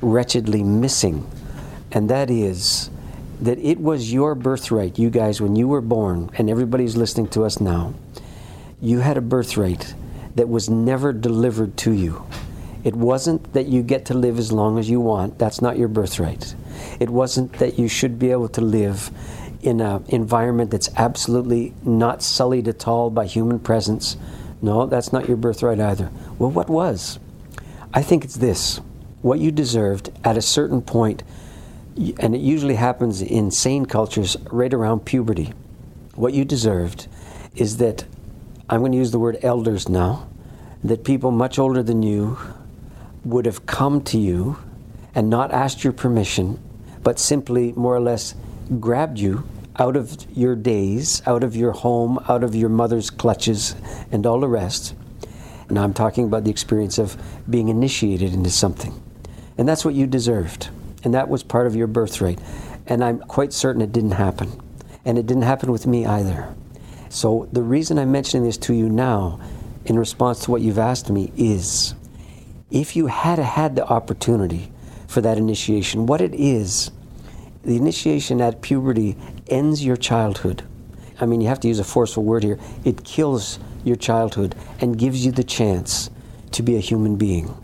wretchedly missing, and that is that it was your birthright, you guys, when you were born, and everybody's listening to us now, you had a birthright that was never delivered to you. It wasn't that you get to live as long as you want. That's not your birthright. It wasn't that you should be able to live in an environment that's absolutely not sullied at all by human presence no, that's not your birthright either. Well, what was? I think it's this what you deserved at a certain point, and it usually happens in sane cultures right around puberty. What you deserved is that, I'm going to use the word elders now, that people much older than you would have come to you and not asked your permission, but simply more or less grabbed you out of your days, out of your home, out of your mother's clutches, and all the rest. Now I'm talking about the experience of being initiated into something. And that's what you deserved. And that was part of your birthright. And I'm quite certain it didn't happen. And it didn't happen with me either. So the reason I'm mentioning this to you now, in response to what you've asked me, is if you had had the opportunity for that initiation, what it is, the initiation at puberty ends your childhood. I mean, you have to use a forceful word here. It kills your childhood and gives you the chance to be a human being,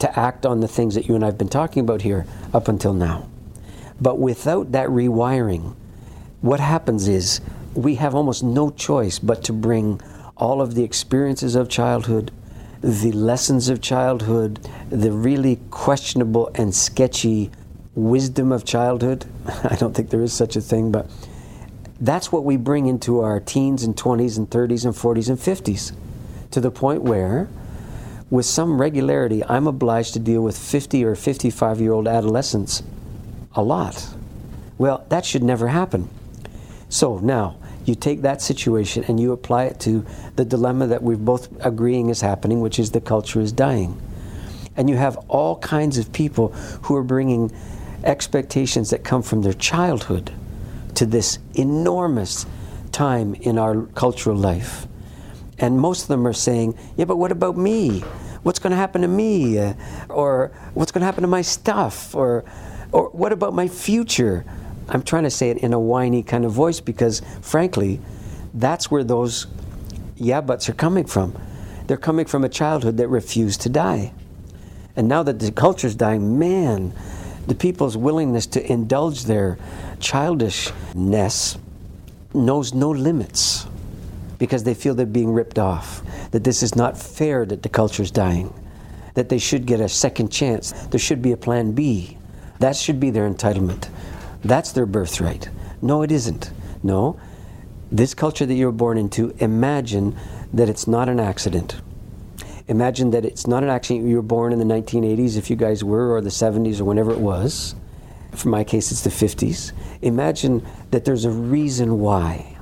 to act on the things that you and I have been talking about here up until now. But without that rewiring, what happens is we have almost no choice but to bring all of the experiences of childhood, the lessons of childhood, the really questionable and sketchy wisdom of childhood. I don't think there is such a thing, but that's what we bring into our teens and 20s and 30s and 40s and 50s to the point where, with some regularity, I'm obliged to deal with 50 or 55 year old adolescents a lot. Well, that should never happen. So now, you take that situation and you apply it to the dilemma that we're both agreeing is happening, which is the culture is dying. And you have all kinds of people who are bringing expectations that come from their childhood to this enormous time in our cultural life. And most of them are saying, yeah, but what about me? What's going to happen to me? Uh, or what's going to happen to my stuff? Or, or what about my future? I'm trying to say it in a whiny kind of voice because, frankly, that's where those yeah buts are coming from. They're coming from a childhood that refused to die. And now that the culture's dying, man, the people's willingness to indulge their childishness knows no limits because they feel they're being ripped off, that this is not fair that the culture's dying, that they should get a second chance, there should be a plan B. That should be their entitlement. That's their birthright. No, it isn't. No. This culture that you're born into, imagine that it's not an accident. Imagine that it's not an accident you were born in the 1980s, if you guys were, or the 70s, or whenever it was. For my case, it's the 50s. Imagine that there's a reason why.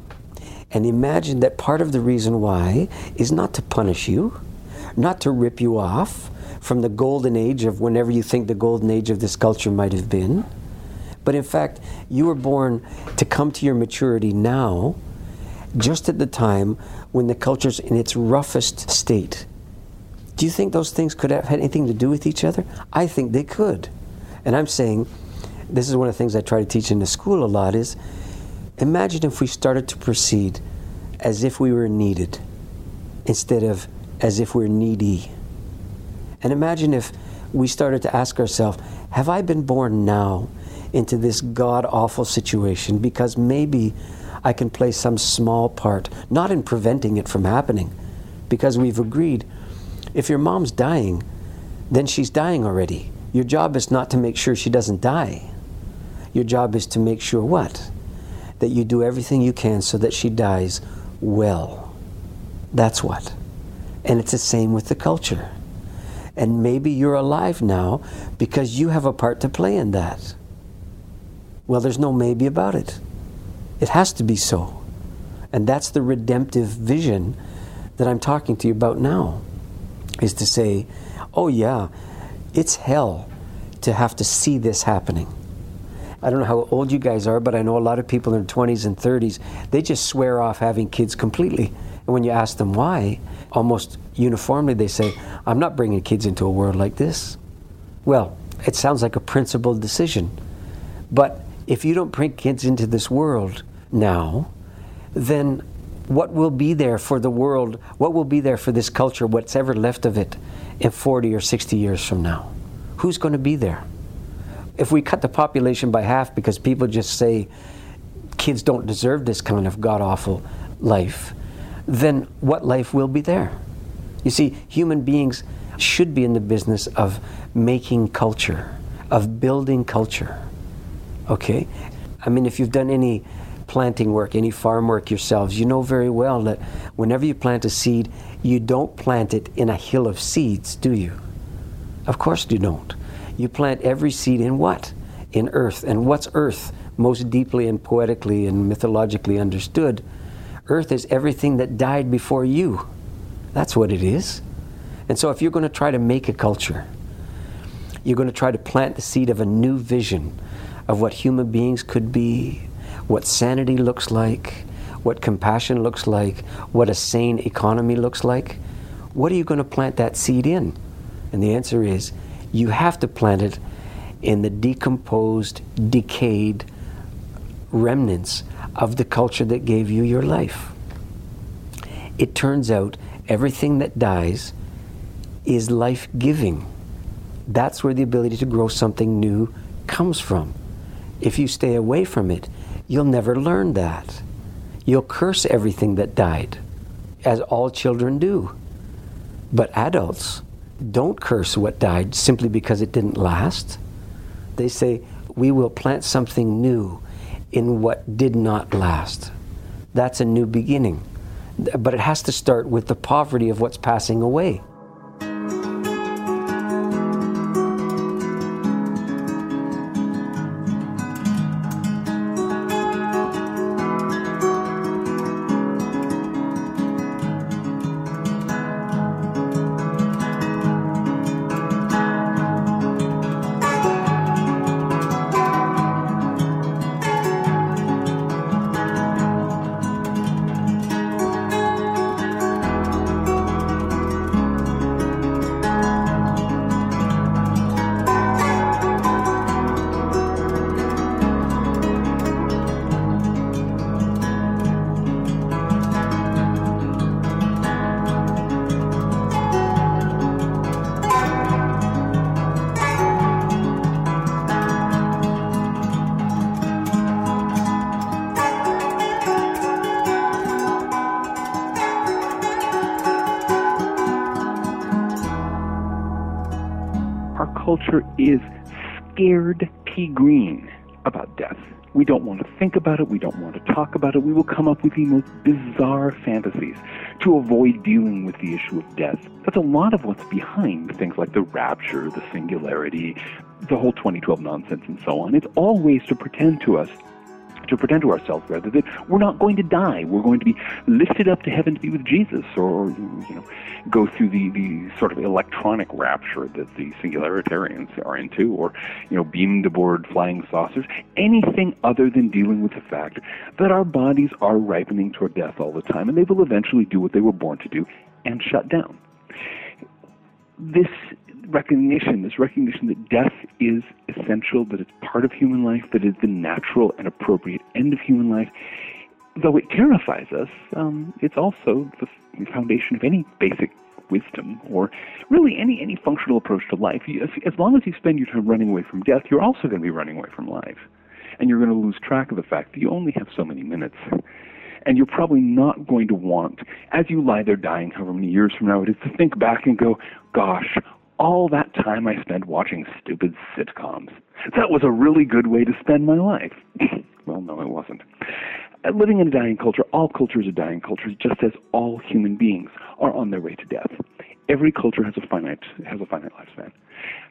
And imagine that part of the reason why is not to punish you, not to rip you off from the golden age of whenever you think the golden age of this culture might have been. But in fact, you were born to come to your maturity now, just at the time when the culture's in its roughest state Do you think those things could have had anything to do with each other? I think they could. And I'm saying, this is one of the things I try to teach in the school a lot is imagine if we started to proceed as if we were needed instead of as if we're needy. And imagine if we started to ask ourselves, have I been born now into this god awful situation because maybe I can play some small part, not in preventing it from happening, because we've agreed if your mom's dying, then she's dying already. Your job is not to make sure she doesn't die. Your job is to make sure what? That you do everything you can so that she dies well. That's what. And it's the same with the culture. And maybe you're alive now because you have a part to play in that. Well, there's no maybe about it. It has to be so. And that's the redemptive vision that I'm talking to you about now is to say, oh, yeah, it's hell to have to see this happening. I don't know how old you guys are, but I know a lot of people in their 20s and 30s, they just swear off having kids completely. And when you ask them why, almost uniformly they say, I'm not bringing kids into a world like this. Well, it sounds like a principled decision. But if you don't bring kids into this world now, then what will be there for the world? What will be there for this culture, what's ever left of it, in 40 or 60 years from now? Who's going to be there? If we cut the population by half because people just say kids don't deserve this kind of god awful life, then what life will be there? You see, human beings should be in the business of making culture, of building culture. Okay? I mean, if you've done any planting work, any farm work yourselves, you know very well that whenever you plant a seed, you don't plant it in a hill of seeds, do you? Of course you don't. You plant every seed in what? In earth. And what's earth? Most deeply and poetically and mythologically understood, earth is everything that died before you. That's what it is. And so if you're going to try to make a culture, you're going to try to plant the seed of a new vision of what human beings could be, what sanity looks like, what compassion looks like, what a sane economy looks like, what are you going to plant that seed in? And the answer is you have to plant it in the decomposed, decayed remnants of the culture that gave you your life. It turns out everything that dies is life giving. That's where the ability to grow something new comes from. If you stay away from it, you'll never learn that. You'll curse everything that died, as all children do. But adults don't curse what died simply because it didn't last. They say, We will plant something new in what did not last. That's a new beginning. But it has to start with the poverty of what's passing away. It. We will come up with the most bizarre fantasies to avoid dealing with the issue of death. That's a lot of what's behind things like the rapture, the singularity, the whole 2012 nonsense, and so on. It's all ways to pretend to us to pretend to ourselves rather that we're not going to die. We're going to be lifted up to heaven to be with Jesus, or you know, go through the, the sort of electronic rapture that the singularitarians are into, or you know, beamed aboard flying saucers. Anything other than dealing with the fact that our bodies are ripening toward death all the time, and they will eventually do what they were born to do and shut down. this recognition, this recognition that death is essential, that it's part of human life, that it's the natural and appropriate end of human life, though it terrifies us, um, it's also the foundation of any basic wisdom or really any any functional approach to life. You, as long as you spend your time running away from death, you're also going to be running away from life, and you're going to lose track of the fact that you only have so many minutes. And you're probably not going to want, as you lie there dying, however many years from now it is, to think back and go, gosh, all that time I spent watching stupid sitcoms. That was a really good way to spend my life. well, no, it wasn't. Uh, living in a dying culture, all cultures are dying cultures, just as all human beings are on their way to death. Every culture has a finite has a finite lifespan.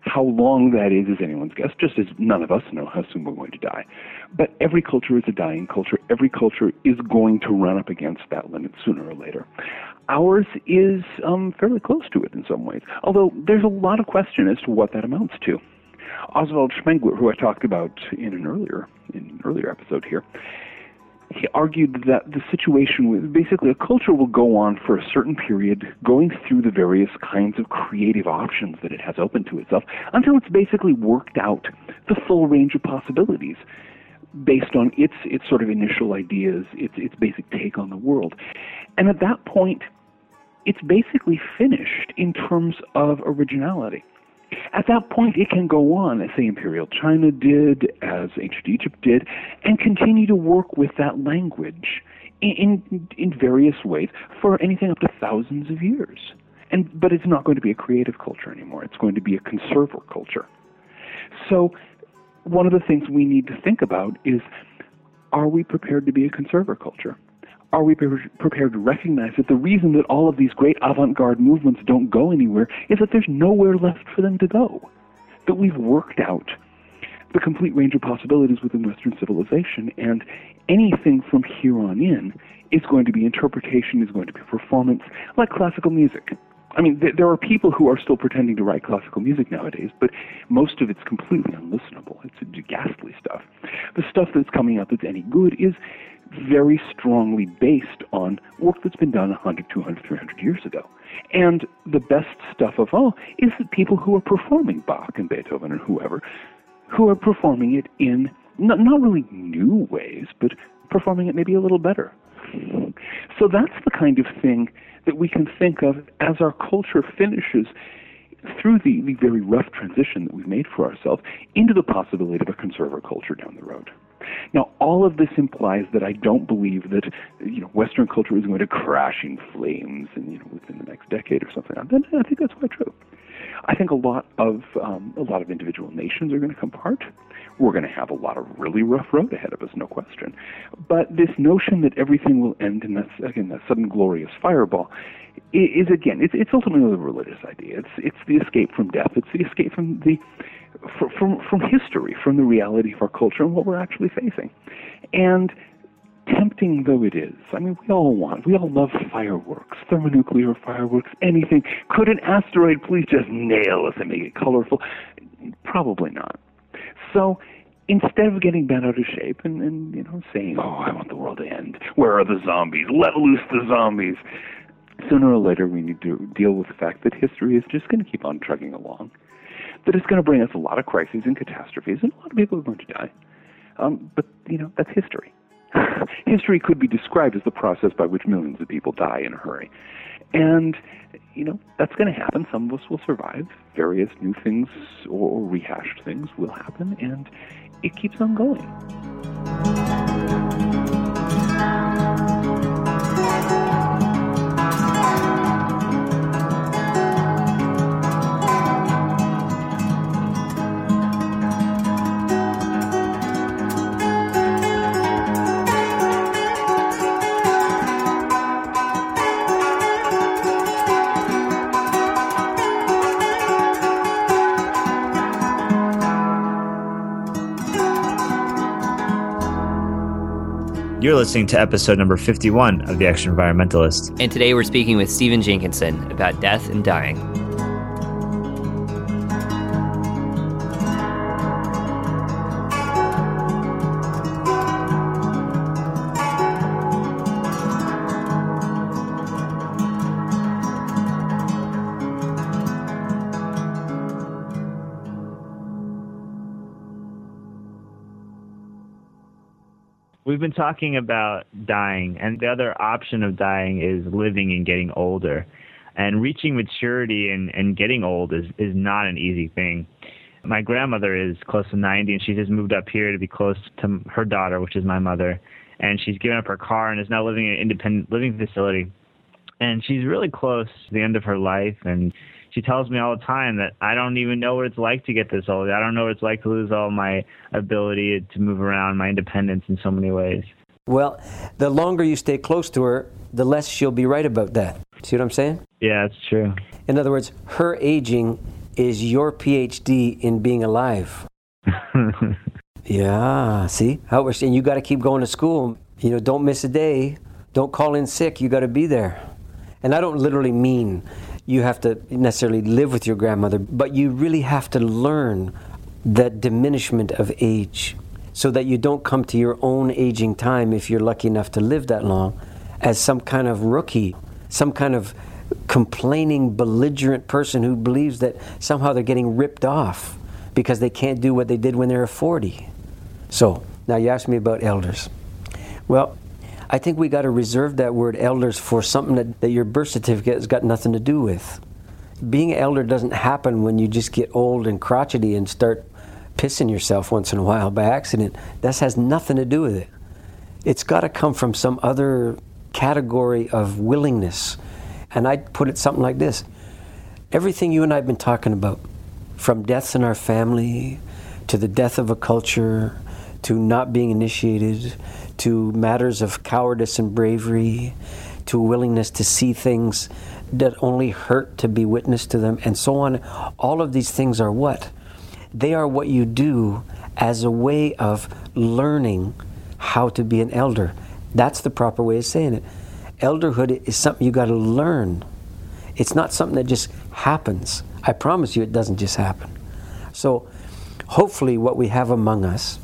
How long that is is anyone's guess, just as none of us know how soon we're going to die. But every culture is a dying culture. Every culture is going to run up against that limit sooner or later. Ours is um, fairly close to it in some ways, although there's a lot of question as to what that amounts to. Oswald Spengler, who I talked about in an earlier in an earlier episode here, he argued that the situation was basically a culture will go on for a certain period, going through the various kinds of creative options that it has open to itself until it's basically worked out the full range of possibilities based on its its sort of initial ideas, its its basic take on the world. And at that point, it's basically finished in terms of originality. At that point, it can go on, as say Imperial China did, as ancient Egypt did, and continue to work with that language in, in, in various ways for anything up to thousands of years. And, but it's not going to be a creative culture anymore. It's going to be a conserver culture. So, one of the things we need to think about is are we prepared to be a conserver culture? Are we prepared to recognize that the reason that all of these great avant garde movements don't go anywhere is that there's nowhere left for them to go? That we've worked out the complete range of possibilities within Western civilization, and anything from here on in is going to be interpretation, is going to be performance, like classical music. I mean, th- there are people who are still pretending to write classical music nowadays, but most of it's completely unlistenable. It's ghastly stuff. The stuff that's coming out that's any good is very strongly based on work that's been done 100, 200, 300 years ago. And the best stuff of all is the people who are performing Bach and Beethoven and whoever, who are performing it in not, not really new ways, but performing it maybe a little better. So that's the kind of thing that we can think of as our culture finishes through the, the very rough transition that we've made for ourselves into the possibility of a conserver culture down the road. Now, all of this implies that I don't believe that you know Western culture is going to crash in flames, and you know within the next decade or something. I think that's quite true. I think a lot of um, a lot of individual nations are going to come apart. We're going to have a lot of really rough road ahead of us, no question. But this notion that everything will end in that again that sudden glorious fireball is again it's, it's ultimately a religious idea. It's it's the escape from death. It's the escape from the from from history, from the reality of our culture and what we're actually facing. And tempting though it is, I mean, we all want, we all love fireworks, thermonuclear fireworks, anything. Could an asteroid please just nail us and make it colorful? Probably not. So instead of getting bent out of shape and, and you know saying, "Oh, I want the world to end. Where are the zombies? Let loose the zombies." Sooner or later, we need to deal with the fact that history is just going to keep on trucking along that it's going to bring us a lot of crises and catastrophes, and a lot of people are going to die. Um, but, you know, that's history. history could be described as the process by which millions of people die in a hurry. And, you know, that's going to happen. Some of us will survive. Various new things or rehashed things will happen, and it keeps on going. You're listening to episode number 51 of The Extraenvironmentalist. And today we're speaking with Stephen Jenkinson about death and dying. Talking about dying, and the other option of dying is living and getting older. And reaching maturity and, and getting old is, is not an easy thing. My grandmother is close to 90, and she just moved up here to be close to her daughter, which is my mother. And she's given up her car and is now living in an independent living facility. And she's really close to the end of her life. And she tells me all the time that I don't even know what it's like to get this old. I don't know what it's like to lose all my ability to move around, my independence in so many ways. Well, the longer you stay close to her, the less she'll be right about that. See what I'm saying? Yeah, it's true. In other words, her aging is your PhD in being alive. yeah, see? How we're and you got to keep going to school. You know, don't miss a day. Don't call in sick. You got to be there. And I don't literally mean you have to necessarily live with your grandmother, but you really have to learn that diminishment of age so that you don't come to your own aging time if you're lucky enough to live that long as some kind of rookie, some kind of complaining, belligerent person who believes that somehow they're getting ripped off because they can't do what they did when they were 40. So, now you asked me about elders. Well, I think we got to reserve that word elders for something that, that your birth certificate has got nothing to do with. Being elder doesn't happen when you just get old and crotchety and start pissing yourself once in a while by accident. That has nothing to do with it. It's got to come from some other category of willingness. And I'd put it something like this Everything you and I have been talking about, from deaths in our family, to the death of a culture, to not being initiated, to matters of cowardice and bravery, to willingness to see things that only hurt to be witness to them, and so on. All of these things are what? They are what you do as a way of learning how to be an elder. That's the proper way of saying it. Elderhood is something you got to learn. It's not something that just happens. I promise you, it doesn't just happen. So, hopefully, what we have among us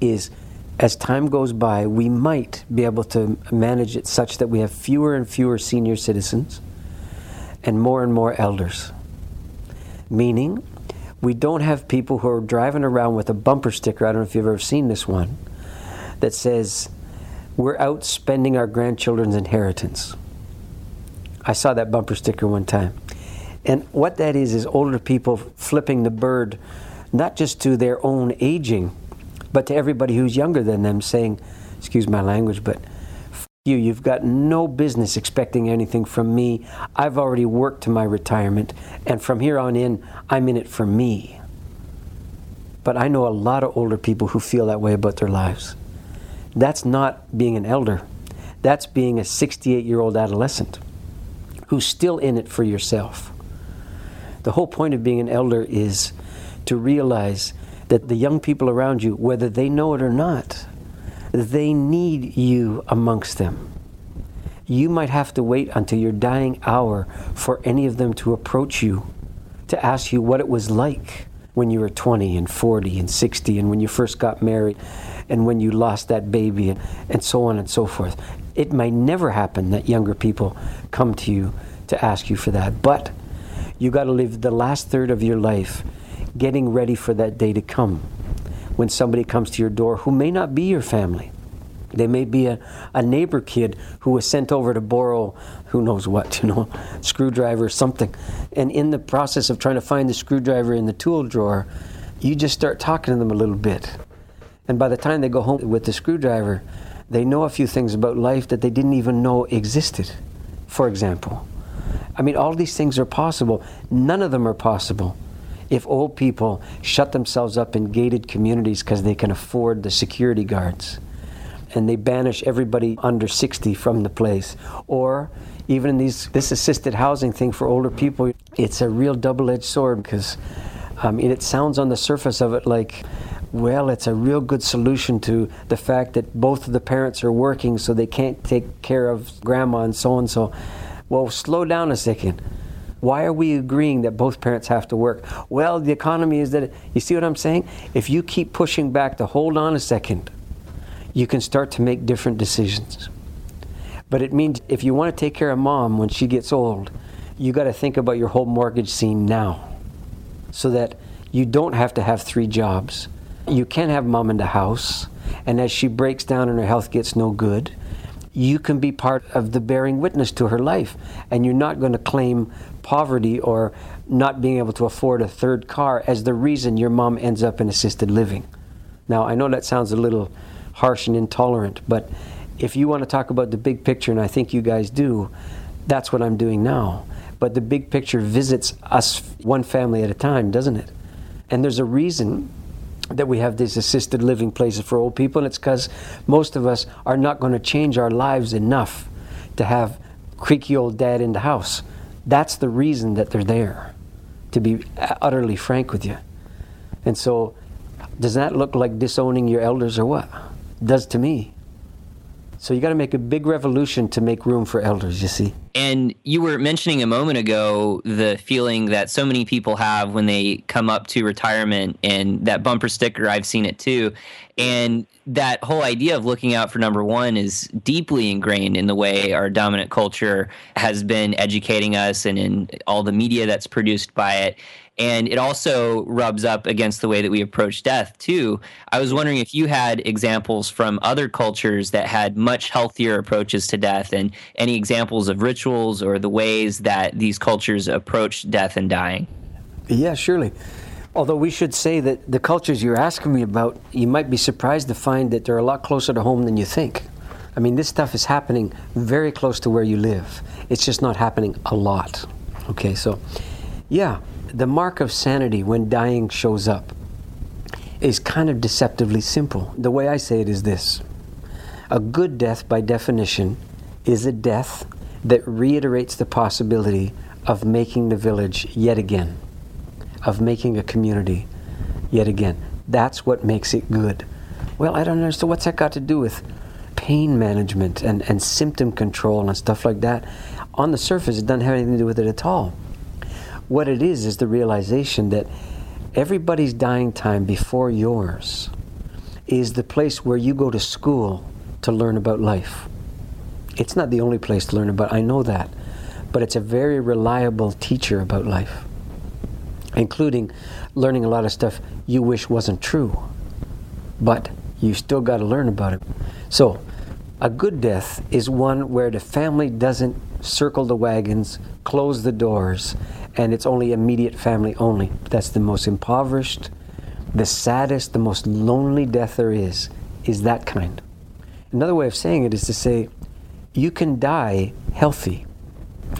is as time goes by, we might be able to manage it such that we have fewer and fewer senior citizens and more and more elders. Meaning, we don't have people who are driving around with a bumper sticker. I don't know if you've ever seen this one that says, We're out spending our grandchildren's inheritance. I saw that bumper sticker one time. And what that is, is older people flipping the bird not just to their own aging but to everybody who's younger than them, saying, excuse my language, but you, you've got no business expecting anything from me. I've already worked to my retirement, and from here on in, I'm in it for me. But I know a lot of older people who feel that way about their lives. That's not being an elder. That's being a 68 year old adolescent who's still in it for yourself. The whole point of being an elder is to realize that the young people around you, whether they know it or not, they need you amongst them. You might have to wait until your dying hour for any of them to approach you to ask you what it was like when you were 20 and 40 and 60 and when you first got married and when you lost that baby and, and so on and so forth. It may never happen that younger people come to you to ask you for that, but you got to live the last third of your life getting ready for that day to come when somebody comes to your door who may not be your family. They may be a, a neighbor kid who was sent over to borrow who knows what, you know, screwdriver or something. And in the process of trying to find the screwdriver in the tool drawer, you just start talking to them a little bit. And by the time they go home with the screwdriver, they know a few things about life that they didn't even know existed, for example. I mean, all these things are possible. None of them are possible if old people shut themselves up in gated communities because they can afford the security guards. And they banish everybody under 60 from the place. Or even in these this assisted housing thing for older people it's a real double-edged sword because um, it sounds on the surface of it like well it's a real good solution to the fact that both of the parents are working so they can't take care of grandma and so and so. Well slow down a second why are we agreeing that both parents have to work? Well, the economy is that, you see what I'm saying? If you keep pushing back to hold on a second, you can start to make different decisions. But it means if you want to take care of mom when she gets old, you got to think about your whole mortgage scene now so that you don't have to have three jobs. You can have mom in the house And as she breaks down and her health gets no good, you can be part of the bearing witness to her life. And you're not going to claim poverty or not being able to afford a third car as the reason your mom ends up in assisted living. Now, I know that sounds a little harsh and intolerant, but if you want to talk about the big picture, and I think you guys do, that's what I'm doing now. But the big picture visits us one family at a time, doesn't it? And there's a reason that we have these assisted living places for old people, and it's because most of us are not going to change our lives enough to have creaky old dad in the house. That's the reason that they're there, to be utterly frank with you. And so, does that look like disowning your elders or what? Does to me. So you got to make a big revolution to make room for elders, you see. And you were mentioning a moment ago the feeling that so many people have when they come up to retirement and that bumper sticker, I've seen it too. And that whole idea of looking out for number one is deeply ingrained in the way our dominant culture has been educating us and in all the media that's produced by it and it also rubs up against the way that we approach death too. I was wondering if you had examples from other cultures that had much healthier approaches to death and any examples of rituals or the ways that these cultures approach death and dying? Yeah surely. Although we should say that the cultures you're asking me about you might be surprised to find that they're a lot closer to home than you think. I mean this stuff is happening very close to where you live. It's just not happening a lot. Okay so yeah the mark of sanity when dying shows up is kind of deceptively simple. The way I say it is this a good death, by definition, is a death that reiterates the possibility of making the village yet again, of making a community yet again. That's what makes it good. Well, I don't understand what's that got to do with pain management and, and symptom control and stuff like that. On the surface, it doesn't have anything to do with it at all. What it is is the realization that everybody's dying time before yours is the place where you go to school to learn about life. It's not the only place to learn about, I know that, but it's a very reliable teacher about life, including learning a lot of stuff you wish wasn't true, but you still got to learn about it. So, a good death is one where the family doesn't circle the wagons, close the doors, and it's only immediate family only. That's the most impoverished, the saddest, the most lonely death there is, is that kind. Another way of saying it is to say, you can die healthy.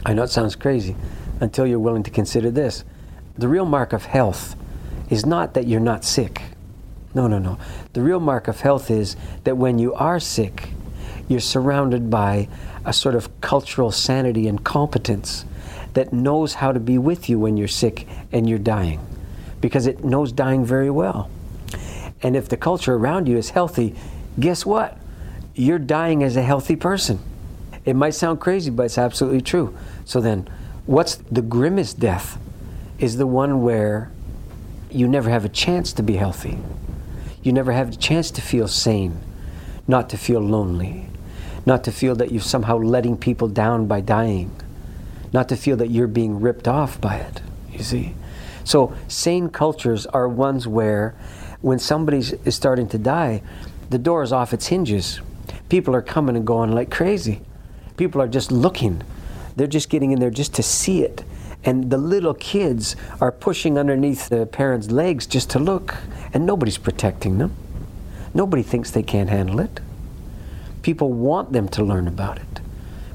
I know it sounds crazy until you're willing to consider this. The real mark of health is not that you're not sick. No, no, no. The real mark of health is that when you are sick, you're surrounded by a sort of cultural sanity and competence that knows how to be with you when you're sick and you're dying because it knows dying very well. And if the culture around you is healthy, guess what? You're dying as a healthy person. It might sound crazy, but it's absolutely true. So then, what's the grimmest death? Is the one where you never have a chance to be healthy. You never have a chance to feel sane, not to feel lonely, not to feel that you're somehow letting people down by dying, not to feel that you're being ripped off by it, you see. So, sane cultures are ones where when somebody is starting to die, the door is off its hinges. People are coming and going like crazy. People are just looking. They're just getting in there just to see it. And the little kids are pushing underneath the parents' legs just to look, and nobody's protecting them. Nobody thinks they can't handle it. People want them to learn about it,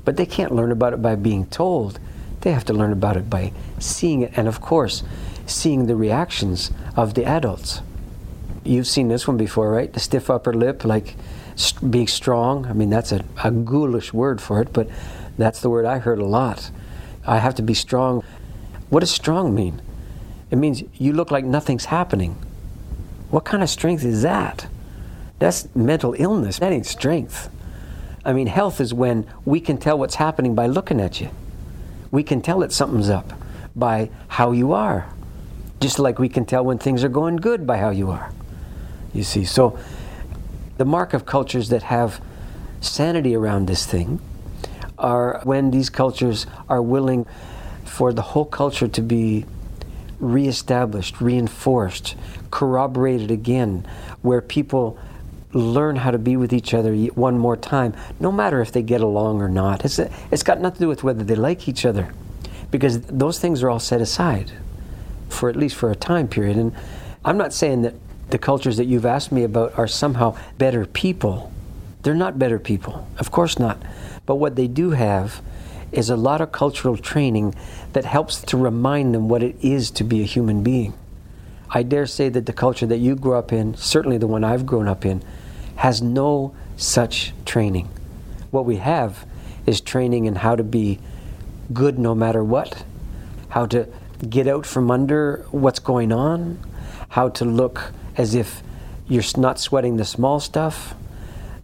but they can't learn about it by being told. They have to learn about it by seeing it, and of course, seeing the reactions of the adults. You've seen this one before, right? The stiff upper lip, like st- being strong. I mean, that's a, a ghoulish word for it, but that's the word I heard a lot. I have to be strong. What does strong mean? It means you look like nothing's happening. What kind of strength is that? That's mental illness. That ain't strength. I mean, health is when we can tell what's happening by looking at you. We can tell that something's up by how you are. Just like we can tell when things are going good by how you are. You see, so the mark of cultures that have sanity around this thing are when these cultures are willing for the whole culture to be reestablished, reinforced, corroborated again, where people learn how to be with each other one more time, no matter if they get along or not. It's, it's got nothing to do with whether they like each other, because those things are all set aside for at least for a time period. And I'm not saying that the cultures that you've asked me about are somehow better people. They're not better people, of course not. But what they do have is a lot of cultural training that helps to remind them what it is to be a human being. I dare say that the culture that you grew up in, certainly the one I've grown up in, has no such training. What we have is training in how to be good no matter what, how to get out from under what's going on, how to look as if you're not sweating the small stuff.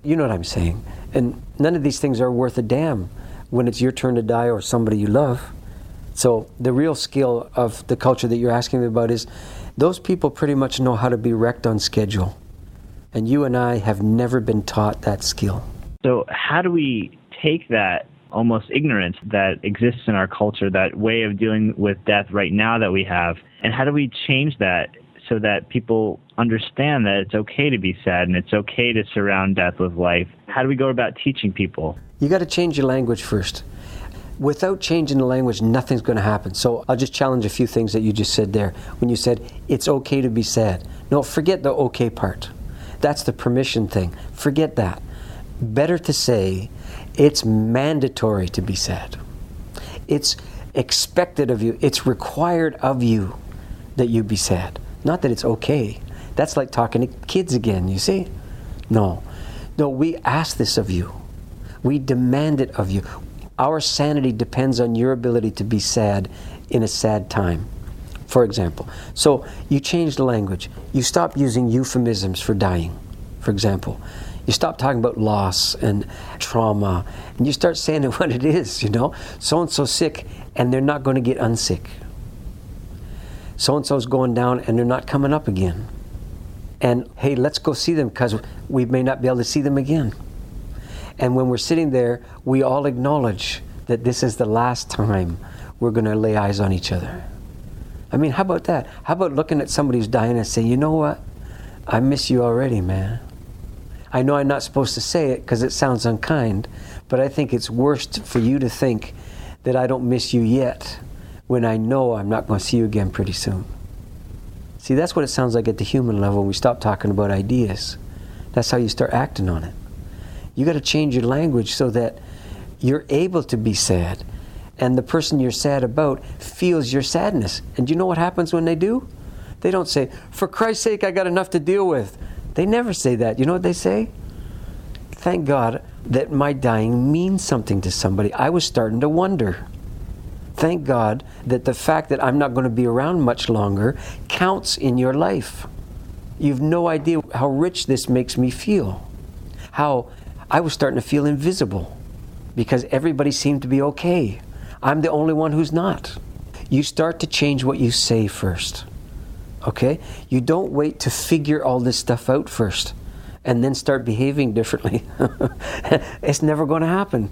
You know what I'm saying? And none of these things are worth a damn when it's your turn to die or somebody you love. So the real skill of the culture that you're asking me about is those people pretty much know how to be wrecked on schedule. And you and I have never been taught that skill. So how do we take that almost ignorance that exists in our culture, that way of dealing with death right now that we have, and how do we change that so that people understand that it's okay to be sad and it's okay to surround death with life? How do we go about teaching people? You got to change your language first without changing the language, nothing's going to happen. So I'll just challenge a few things that you just said there. When you said it's okay to be sad, no, forget the okay part. That's the permission thing. Forget that. Better to say it's mandatory to be sad. It's expected of you. It's required of you that you be sad. Not that it's okay. That's like talking to kids again, you see? No. No, we ask this of you. We demand it of you. Our sanity depends on your ability to be sad in a sad time, for example. So you change the language. You stop using euphemisms for dying, for example. You stop talking about loss and trauma, and you start saying what it is, you know? So and so sick, and they're not going to get unsick. So and so's going down, and they're not coming up again. And hey, let's go see them because we may not be able to see them again. And when we're sitting there, we all acknowledge that this is the last time we're going to lay eyes on each other. I mean, how about that? How about looking at somebody who's dying and saying, you know what? I miss you already, man. I know I'm not supposed to say it because it sounds unkind, but I think it's worst for you to think that I don't miss you yet when I know I'm not going to see you again pretty soon. See, that's what it sounds like at the human level when we stop talking about ideas. That's how you start acting on it. You got to change your language so that you're able to be sad and the person you're sad about feels your sadness. And you know what happens when they do? They don't say, For Christ's sake, I got enough to deal with. They never say that. You know what they say? Thank God that my dying means something to somebody. I was starting to wonder. Thank God that the fact that I'm not going to be around much longer counts in your life. You've no idea how rich this makes me feel. How I was starting to feel invisible because everybody seemed to be okay. I'm the only one who's not. You start to change what you say first. Okay? You don't wait to figure all this stuff out first and then start behaving differently. it's never going to happen.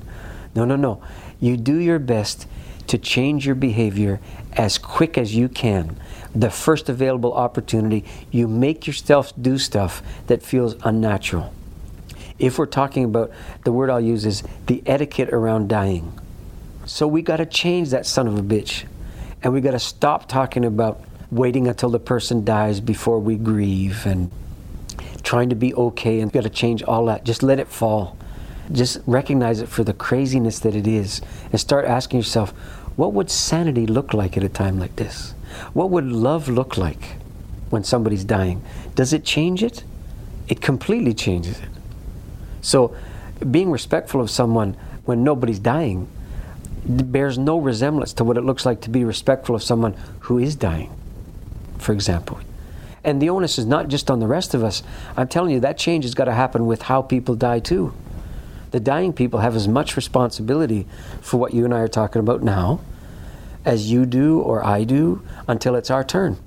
No, no, no. You do your best to change your behavior as quick as you can. The first available opportunity, you make yourself do stuff that feels unnatural if we're talking about the word I'll use is the etiquette around dying. So we got to change that son of a bitch. And we got to stop talking about waiting until the person dies before we grieve and trying to be okay and we got to change all that. Just let it fall. Just recognize it for the craziness that it is and start asking yourself, what would sanity look like at a time like this? What would love look like when somebody's dying? Does it change it? It completely changes it. So, being respectful of someone when nobody's dying bears no resemblance to what it looks like to be respectful of someone who is dying, for example. And the onus is not just on the rest of us. I'm telling you, that change has got to happen with how people die too. The dying people have as much responsibility for what you and I are talking about now as you do or I do until it's our turn.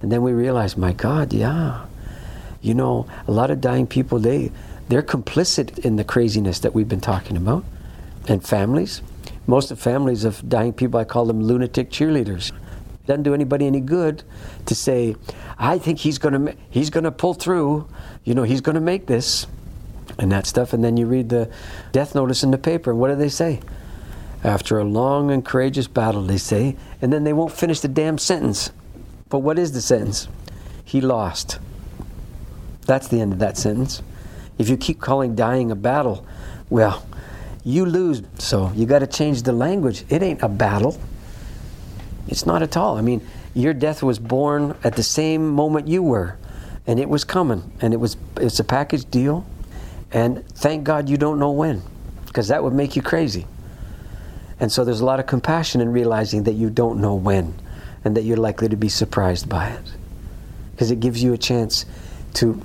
And then we realize, my God, yeah. You know, a lot of dying people, they they're complicit in the craziness that we've been talking about. And families, most of families of dying people, I call them lunatic cheerleaders. Doesn't do anybody any good to say, I think he's to he's going to pull through. You know, he's going to make this and that stuff. And then you read the death notice in the paper, and what do they say? After a long and courageous battle, they say, and then they won't finish the damn sentence. But what is the sentence? He lost. That's the end of that sentence. If you keep calling dying a battle, well, you lose. So you got to change the language. It ain't a battle. It's not at all. I mean, your death was born at the same moment you were, and it was coming, and it was it's a package deal. And thank God you don't know when, because that would make you crazy. And so there's a lot of compassion in realizing that you don't know when and that you're likely to be surprised by it. Because it gives you a chance to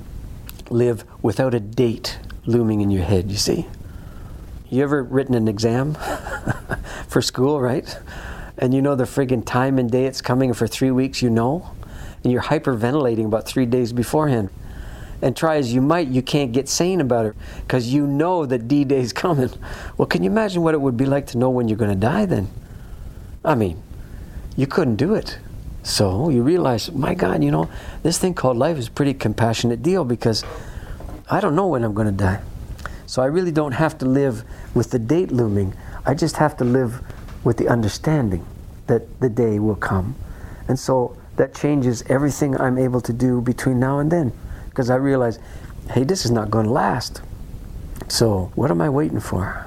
live without a date looming in your head, you see. You ever written an exam for school, right? And you know the friggin' time and day it's coming, for three weeks you know? And you're hyperventilating about three days beforehand and try as you might, you can't get sane about it because you know that D Day's coming. Well, can you imagine what it would be like to know when you're going to die then? I mean, you couldn't do it. So you realize, my God, you know, this thing called life is a pretty compassionate deal because I don't know when I'm going to die. So I really don't have to live with the date looming. I just have to live with the understanding that the day will come. And so that changes everything I'm able to do between now and then because I realize, hey, this is not going to last. So what am I waiting for?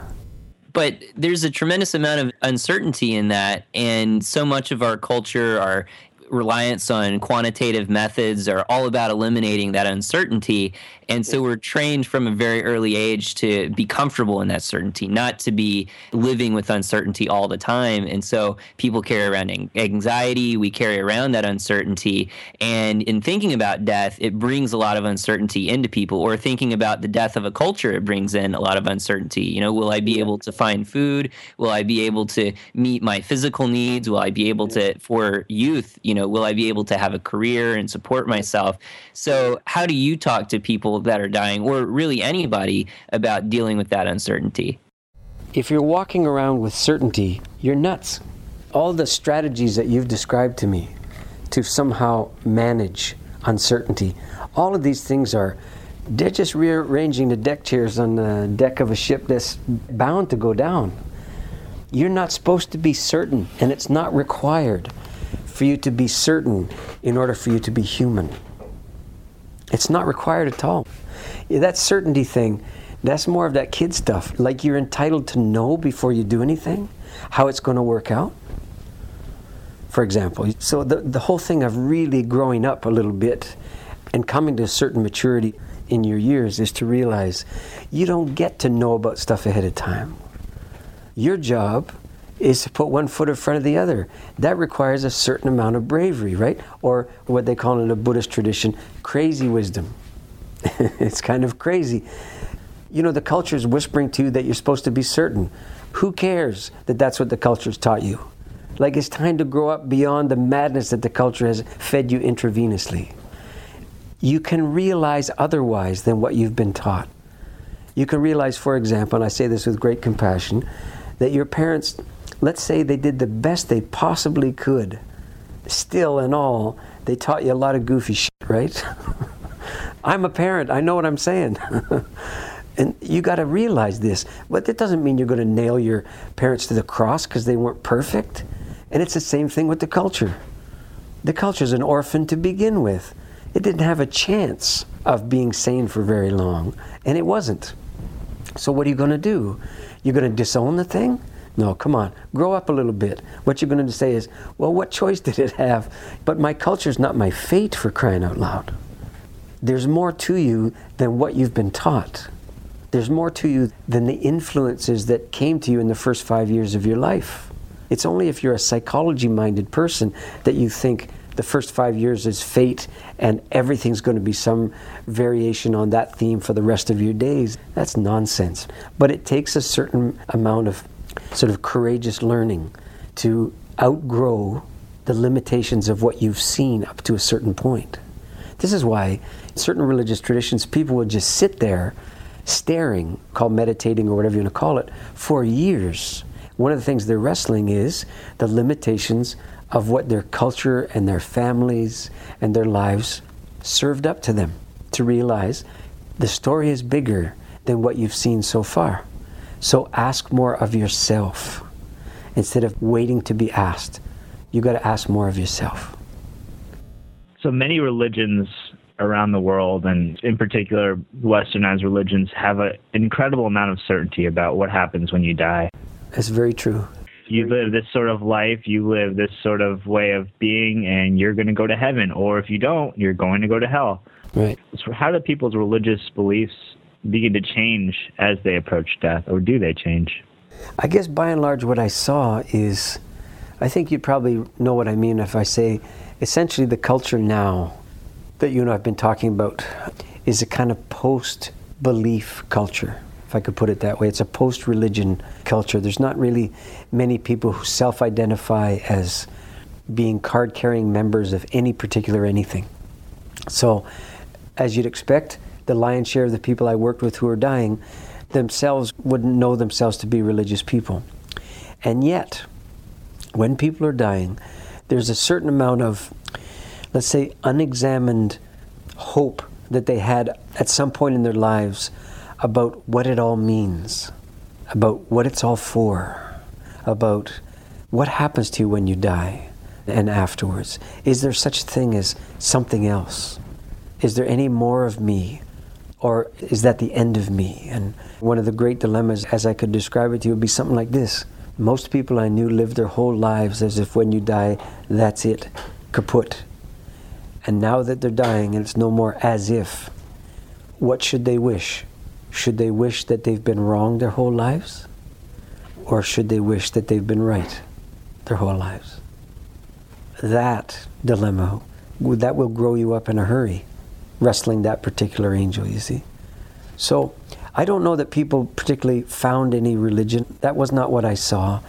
But there's a tremendous amount of uncertainty in that, and so much of our culture, our reliance on quantitative methods are all about eliminating that uncertainty. And so we're trained from a very early age to be comfortable in that certainty, not to be living with uncertainty all the time. And so people carry around anxiety, we carry around that uncertainty. And in thinking about death, it brings a lot of uncertainty into people. Or thinking about the death of a culture, it brings in a lot of uncertainty. You know, will I be able to find food? Will I be able to meet my physical needs? Will I be able to, for youth, you know, will I be able to have a career and support myself? So, how do you talk to people that are dying, or really anybody, about dealing with that uncertainty? If you're walking around with certainty, you're nuts. All the strategies that you've described to me to somehow manage uncertainty, all of these things are they're just rearranging the deck chairs on the deck of a ship that's bound to go down. You're not supposed to be certain, and it's not required for you to be certain in order for you to be human. It's not required at all. That certainty thing, that's more of that kid stuff. Like you're entitled to know before you do anything how it's going to work out. For example, so the, the whole thing of really growing up a little bit and coming to a certain maturity in your years is to realize you don't get to know about stuff ahead of time. Your job is to put one foot in front of the other. That requires a certain amount of bravery, right? Or what they call in a Buddhist tradition, crazy wisdom. it's kind of crazy. You know, the culture is whispering to you that you're supposed to be certain. Who cares that that's what the culture's taught you? Like it's time to grow up beyond the madness that the culture has fed you intravenously. You can realize otherwise than what you've been taught. You can realize, for example, and I say this with great compassion, that your parents let's say they did the best they possibly could. Still and all, they taught you a lot of goofy shit, right? I'm a parent, I know what I'm saying. and you got to realize this. But that doesn't mean you're going to nail your parents to the cross because they weren't perfect. And it's the same thing with the culture. The culture is an orphan to begin with. It didn't have a chance of being sane for very long, and it wasn't. So, what are you going to do? You're going to disown the thing? No, come on, grow up a little bit. What you're going to say is, well, what choice did it have? But my culture is not my fate for crying out loud. There's more to you than what you've been taught. There's more to you than the influences that came to you in the first five years of your life. It's only if you're a psychology minded person that you think the first five years is fate and everything's going to be some variation on that theme for the rest of your days. That's nonsense. But it takes a certain amount of sort of courageous learning to outgrow the limitations of what you've seen up to a certain point. This is why certain religious traditions, people would just sit there staring, called meditating or whatever you want to call it, for years. One of the things they're wrestling is the limitations of what their culture and their families and their lives served up to them to realize the story is bigger than what you've seen so far. So ask more of yourself instead of waiting to be asked. You got to ask more of yourself. So many religions around the world, and in particular westernized religions, have an incredible amount of certainty about what happens when you die. That's very true. You live this sort of life, you live this sort of way of being, and you're going to go to heaven. Or if you don't, you're going to go to hell. Right. So how do people's religious beliefs begin to change as they approach death, or do they change? I guess by and large, what I saw is I think you'd probably know what I mean if I say essentially the culture now that you and I have been talking about is a kind of post belief culture, if I could put it that way. It's a post religion culture. There's not really many people who self identify as being card carrying members of any particular anything. So, as you'd expect, the lion's share of the people I worked with who are dying themselves wouldn't know themselves to be religious people. And yet, when people are dying, there's a certain amount of, let's say, unexamined hope that they had at some point in their lives about what it all means, about what it's all for, about what happens to you when you die and afterwards. Is there such a thing as something else? Is there any more of me? Or is that the end of me? And one of the great dilemmas, as I could describe it to you, would be something like this. Most people I knew lived their whole lives as if when you die, that's it, kaput. And now that they're dying and it's no more as if, what should they wish? Should they wish that they've been wrong their whole lives? Or should they wish that they've been right their whole lives? That dilemma, that will grow you up in a hurry wrestling that particular angel, you see. So I don't know that people particularly found any religion. That was not what I saw.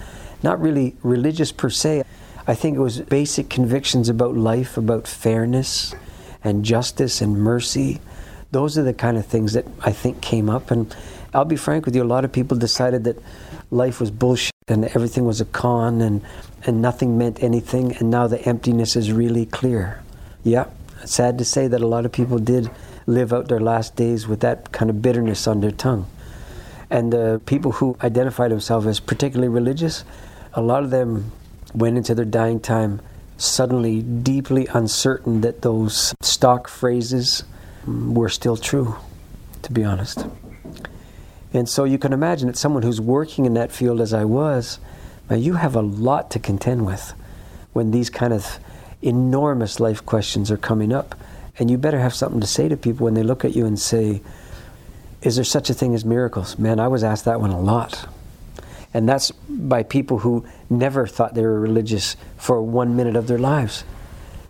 Not really religious per se. I think it was basic convictions about life, about fairness and justice and mercy. Those are the kind of things that I think came up. And I'll be frank with you, a lot of people decided that life was bullshit and everything was a con and, and nothing meant anything. And now the emptiness is really clear. Yeah, sad to say that a lot of people did live out their last days with that kind of bitterness on their tongue. And the people who identified themselves as particularly religious, a lot of them went into their dying time suddenly deeply uncertain that those stock phrases mm, were still true, to be honest. And so you can imagine that someone who's working in that field as I was, now you have a lot to contend with when these kind of enormous life questions are coming up. And you better have something to say to people when they look at you and say, Is there such a thing as miracles? Man, I was asked that one a lot. And that's by people who never thought they were religious for one minute of their lives.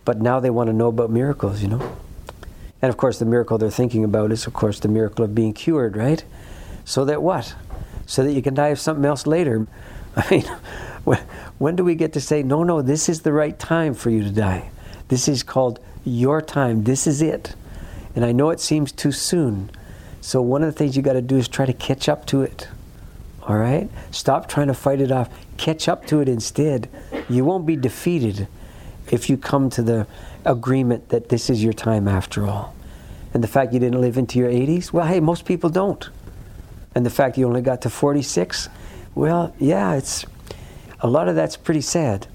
But now they want to know about miracles, you know? And of course, the miracle they're thinking about is, of course, the miracle of being cured, right? So that what? So that you can die of something else later. I mean, when do we get to say, no, no, this is the right time for you to die? This is called your time. This is it. And I know it seems too soon. So one of the things you got to do is try to catch up to it. All right? Stop trying to fight it off. Catch up to it instead. You won't be defeated if you come to the agreement that this is your time after all. And the fact you didn't live into your 80s, well, hey, most people don't. And the fact you only got to 46, well, yeah, it's a lot of that's pretty sad.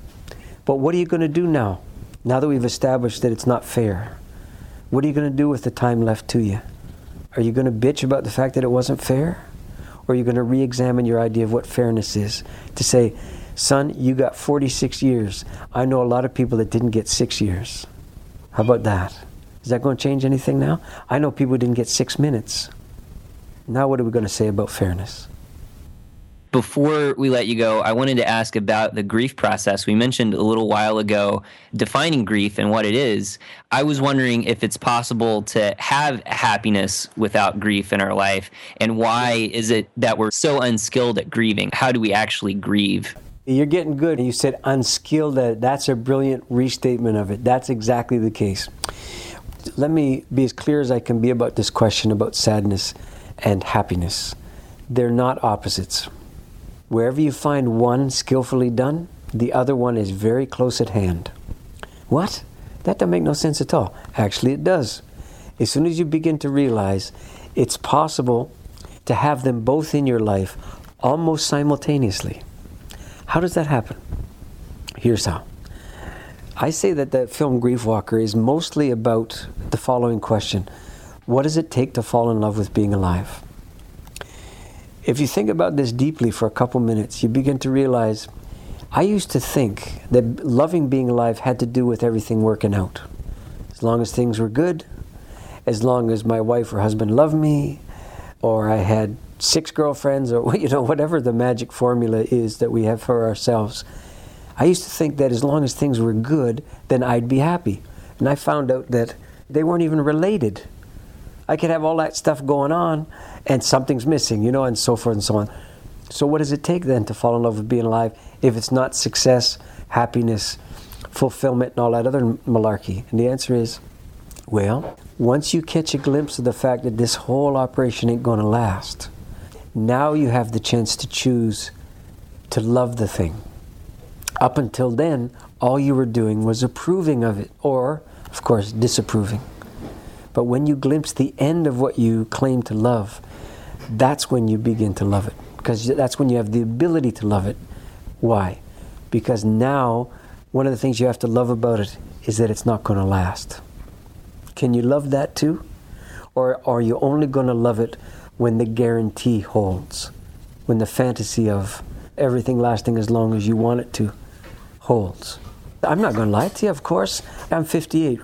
But what are you going to do now? Now that we've established that it's not fair, what are you going to do with the time left to you? Are you going to bitch about the fact that it wasn't fair? Or are you going to re examine your idea of what fairness is? To say, son, you got 46 years. I know a lot of people that didn't get six years. How about that? Is that going to change anything now? I know people didn't get six minutes. Now, what are we going to say about fairness? Before we let you go, I wanted to ask about the grief process. We mentioned a little while ago defining grief and what it is. I was wondering if it's possible to have happiness without grief in our life, and why is it that we're so unskilled at grieving? How do we actually grieve? You're getting good. You said unskilled. That's a brilliant restatement of it. That's exactly the case. Let me be as clear as I can be about this question about sadness and happiness. They're not opposites. Wherever you find one skillfully done, the other one is very close at hand. What? That doesn't make no sense at all. Actually, it does. As soon as you begin to realize it's possible to have them both in your life almost simultaneously. How does that happen? Here's how. I say that the film Griefwalker is mostly about the following question What does it take to fall in love with being alive? If you think about this deeply for a couple minutes, you begin to realize I used to think that loving being alive had to do with everything working out. As long as things were good, as long as my wife or husband loved me, or I had six girlfriends, or you know whatever the magic formula is that we have for ourselves. I used to think that as long as things were good, then I'd be happy. And I found out that they weren't even related. I could have all that stuff going on and something's missing, you know, and so forth and so on. So, what does it take then to fall in love with being alive if it's not success, happiness, fulfillment, and all that other malarkey? And the answer is well, once you catch a glimpse of the fact that this whole operation ain't going to last, now you have the chance to choose to love the thing. Up until then, all you were doing was approving of it, or, of course, disapproving. But when you glimpse the end of what you claim to love, that's when you begin to love it. Because that's when you have the ability to love it. Why? Because now, one of the things you have to love about it is that it's not going to last. Can you love that too? Or are you only going to love it when the guarantee holds? When the fantasy of everything lasting as long as you want it to holds? I'm not going to lie to you, of course. I'm 58.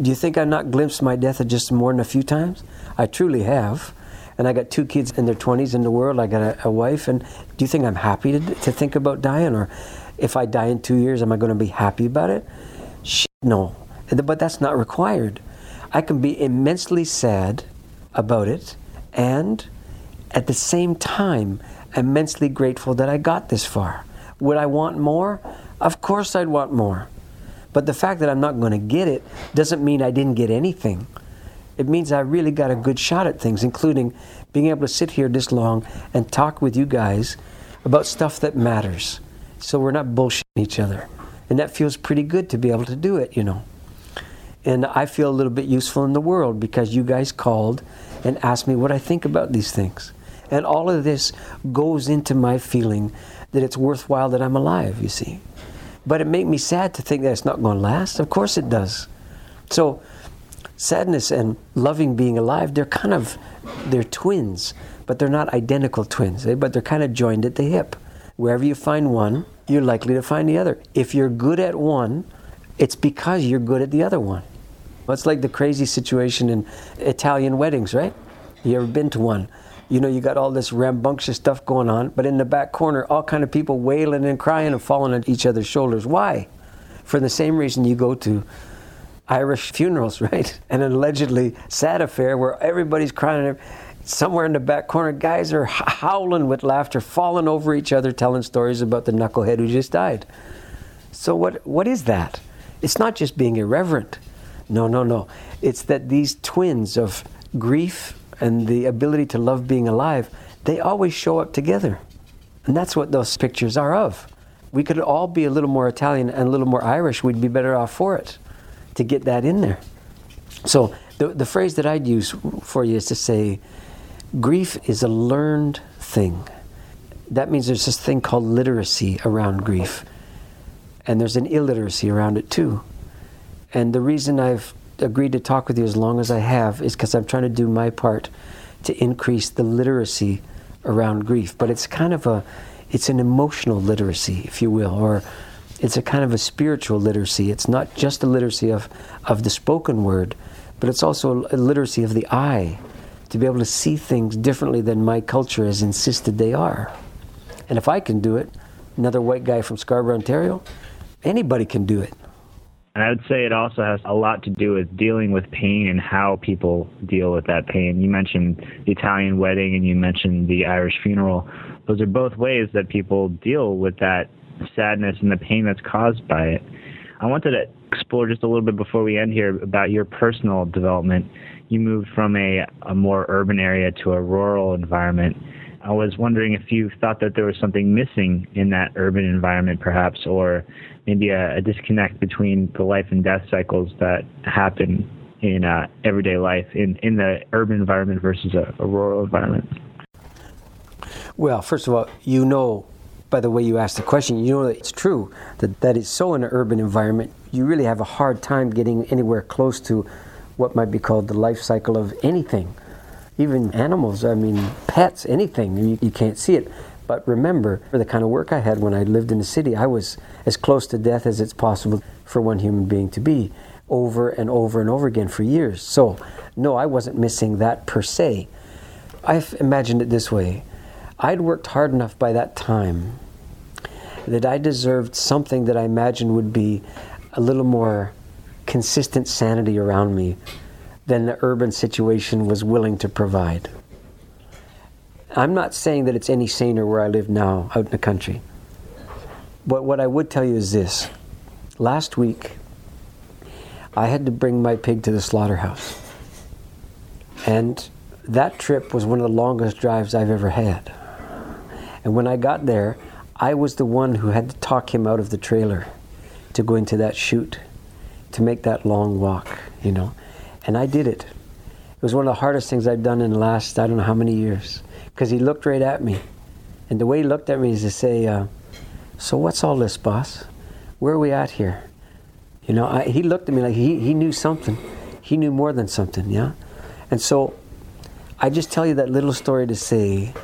Do you think I've not glimpsed my death just more than a few times? I truly have. And I got two kids in their 20s in the world. I got a, a wife. And do you think I'm happy to, to think about dying? Or if I die in two years, am I going to be happy about it? Shit, no. But that's not required. I can be immensely sad about it and at the same time immensely grateful that I got this far. Would I want more? Of course I'd want more. But the fact that I'm not going to get it doesn't mean I didn't get anything. It means I really got a good shot at things, including being able to sit here this long and talk with you guys about stuff that matters. So we're not bullshitting each other. And that feels pretty good to be able to do it, you know and I feel a little bit useful in the world because you guys called and asked me what I think about these things. And all of this goes into my feeling that it's worthwhile that I'm alive, you see. But it made me sad to think that it's not going to last. Of course it does. So sadness and loving being alive, they're kind of they're twins, but they're not identical twins, eh? but they're kind of joined at the hip. Wherever you find one, you're likely to find the other. If you're good at one, it's because you're good at the other one. It's like the crazy situation in Italian weddings, right? You ever been to one? You know, you got all this rambunctious stuff going on, but in the back corner, all kind of people wailing and crying and falling on each other's shoulders. Why? For the same reason you go to Irish funerals, right? And an allegedly sad affair where everybody's crying. Somewhere in the back corner, guys are howling with laughter, falling over each other, telling stories about the knucklehead who just died. So, what, what is that? It's not just being irreverent. No, no, no. It's that these twins of grief and the ability to love being alive, they always show up together. And that's what those pictures are of. We could all be a little more Italian and a little more Irish. We'd be better off for it to get that in there. So, the, the phrase that I'd use for you is to say, grief is a learned thing. That means there's this thing called literacy around grief, and there's an illiteracy around it too. And the reason I've agreed to talk with you as long as I have is because I'm trying to do my part to increase the literacy around grief. But it's kind of a, it's an emotional literacy, if you will, or it's a kind of a spiritual literacy. It's not just a literacy of, of the spoken word, but it's also a literacy of the eye to be able to see things differently than my culture has insisted they are. And if I can do it, another white guy from Scarborough, Ontario, anybody can do it. And I would say it also has a lot to do with dealing with pain and how people deal with that pain. You mentioned the Italian wedding and you mentioned the Irish funeral. Those are both ways that people deal with that sadness and the pain that's caused by it. I wanted to explore just a little bit before we end here about your personal development. You moved from a, a more urban area to a rural environment. I was wondering if you thought that there was something missing in that urban environment, perhaps, or maybe a, a disconnect between the life and death cycles that happen in uh, everyday life in, in the urban environment versus a, a rural environment. Well, first of all, you know by the way you asked the question, you know that it's true that that is so in an urban environment. You really have a hard time getting anywhere close to what might be called the life cycle of anything, even animals. I mean, pets, anything. You, you can't see it. But remember, for the kind of work I had when I lived in the city, I was as close to death as it's possible for one human being to be over and over and over again for years. So, no, I wasn't missing that per se. I've imagined it this way I'd worked hard enough by that time that I deserved something that I imagined would be a little more consistent sanity around me than the urban situation was willing to provide. I'm not saying that it's any saner where I live now out in the country. But what I would tell you is this. Last week, I had to bring my pig to the slaughterhouse. And that trip was one of the longest drives I've ever had. And when I got there, I was the one who had to talk him out of the trailer to go into that chute, to make that long walk, you know. And I did it. It was one of the hardest things I've done in the last, I don't know how many years, because he looked right at me. And the way he looked at me is to say, uh, So what's all this, boss? Where are we at here? You know, I, he looked at me like he, he knew something. He knew more than something, yeah? And so I just tell you that little story to say,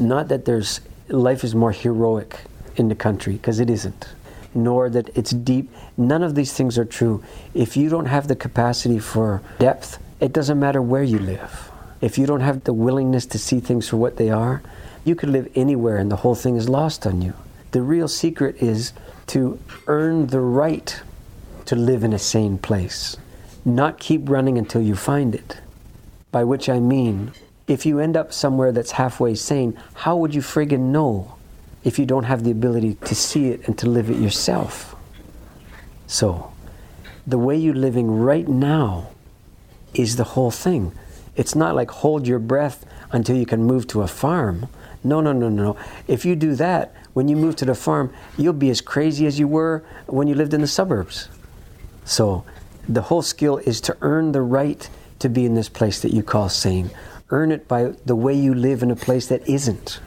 not that there's life is more heroic in the country, because it isn't, nor that it's deep. None of these things are true. If you don't have the capacity for depth, it doesn't matter where you live. If you don't have the willingness to see things for what they are, you could live anywhere and the whole thing is lost on you. The real secret is to earn the right to live in a sane place, not keep running until you find it. By which I mean, if you end up somewhere that's halfway sane, how would you friggin' know if you don't have the ability to see it and to live it yourself? So, the way you're living right now is the whole thing. It's not like hold your breath until you can move to a farm. No, no, no, no. If you do that, when you move to the farm, you'll be as crazy as you were when you lived in the suburbs. So, the whole skill is to earn the right to be in this place that you call sane earn it by the way you live in a place that isn't.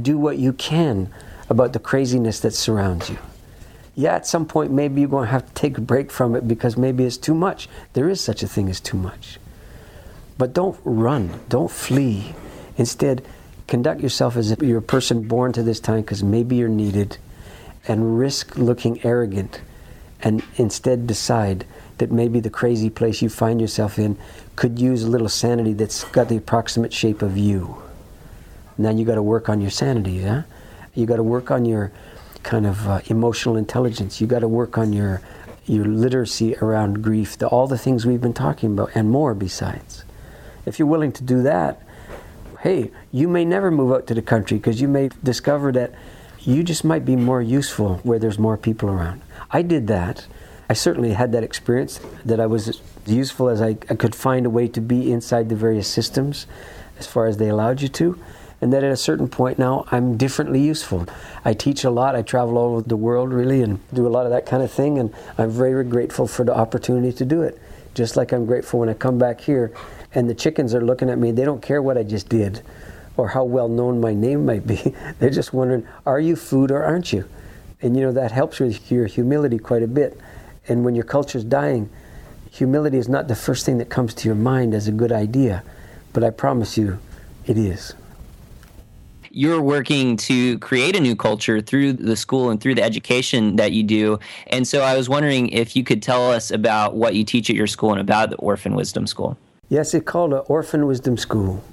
Do what you can about the craziness that surrounds you. Yeah, at some point, maybe you're going to have to take a break from it because maybe it's too much. There is such a thing as too much. But don't run, don't flee. Instead, conduct yourself as if you're a person born to this time because maybe you're needed and risk looking arrogant and instead decide that maybe the crazy place you find yourself in could use a little sanity that's got the approximate shape of you. Now you got to work on your sanity, yeah? You got to work on your kind of uh, emotional intelligence. You got to work on your your literacy around grief, the, all the things we've been talking about, and more besides. If you're willing to do that, hey, you may never move out to the country because you may discover that you just might be more useful where there's more people around. I did that. I certainly had that experience that I was useful as I, I could find a way to be inside the various systems as far as they allowed you to and that at a certain point now I'm differently useful. I teach a lot, I travel all over the world really and do a lot of that kind of thing, and I'm very grateful for the opportunity to do it. Just like I'm grateful when I come back here and the chickens are looking at me, they don't care what I just did or how well known my name might be. They're just wondering, are you food or aren't you? And you know, that helps with your humility quite a bit. And when your culture is dying, humility is not the first thing that comes to your mind as a good idea, but I promise you, it is. You're working to create a new culture through the school and through the education that you do. And so I was wondering if you could tell us about what you teach at your school and about the Orphan Wisdom School. Yes, it's called an Orphan Wisdom School.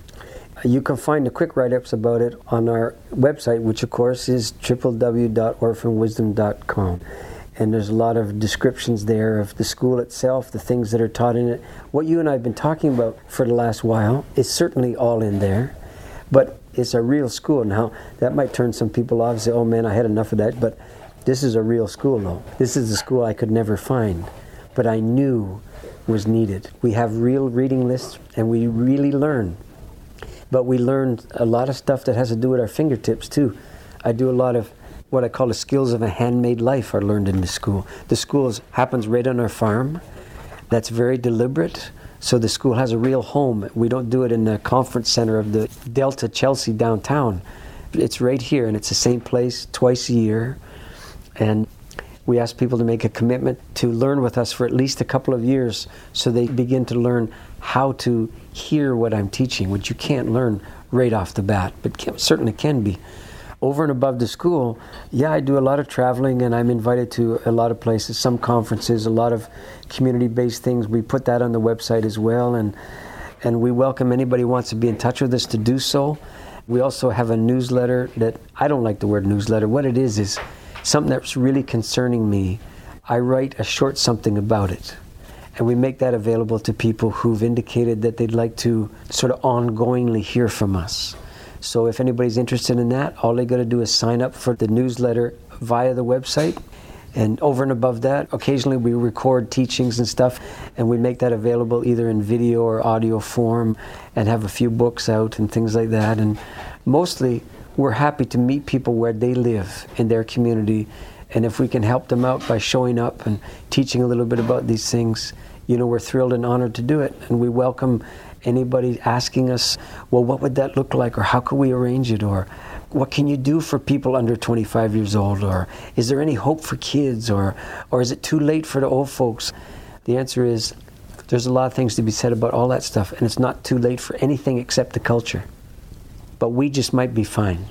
You can find the quick write ups about it on our website, which of course is www.orphanwisdom.com and there's a lot of descriptions there of the school itself, the things that are taught in it. What you and I have been talking about for the last while is certainly all in there, but it's a real school. Now, that might turn some people off and say, oh man, I had enough of that, but this is a real school though. This is a school I could never find, but I knew was needed. We have real reading lists and we really learn. but we learn a lot of stuff that has to do with our fingertips too. I do a lot of what I call the skills of a handmade life are learned in the school. The school happens right on our farm. That's very deliberate. So the school has a real home. We don't do it in the conference center of the Delta Chelsea downtown. It's right here, and it's the same place twice a year. And we ask people to make a commitment to learn with us for at least a couple of years so they begin to learn how to hear what I'm teaching, which you can't learn right off the bat, but can, certainly can be over and above the school, yeah, I do a lot of traveling and I'm invited to a lot of places, some conferences, a lot of community based things. We put that on the website as well. And, and we welcome anybody who wants to be in touch with us to do so. We also have a newsletter that I don't like the word newsletter. What it is is something that's really concerning me. I write a short something about it. And we make that available to people who've indicated that they'd like to sort of ongoingly hear from us. So if anybody's interested in that, all they got to do is sign up for the newsletter via the website. And over and above that, occasionally we record teachings and stuff, and we make that available either in video or audio form and have a few books out and things like that. And mostly, we're happy to meet people where they live in their community. And if we can help them out by showing up and teaching a little bit about these things, you know, we're thrilled and honored to do it. And we welcome anybody asking us, well, what would that look like, or how could we arrange it, or what can you do for people under 25 years old, or is there any hope for kids, or, or is it too late for the old folks? The answer is there's a lot of things to be said about all that stuff, and it's not too late for anything except the culture. But we just might be fine.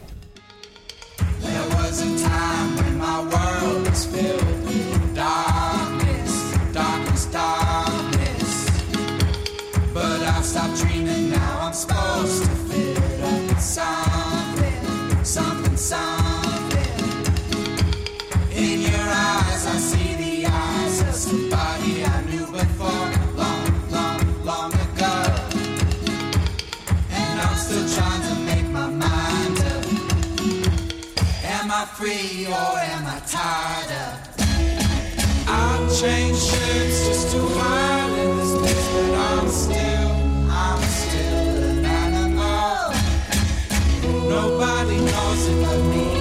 Free or am I tired of? I've changed shapes just to hide in this place, but I'm still, I'm still an animal. Nobody knows it but me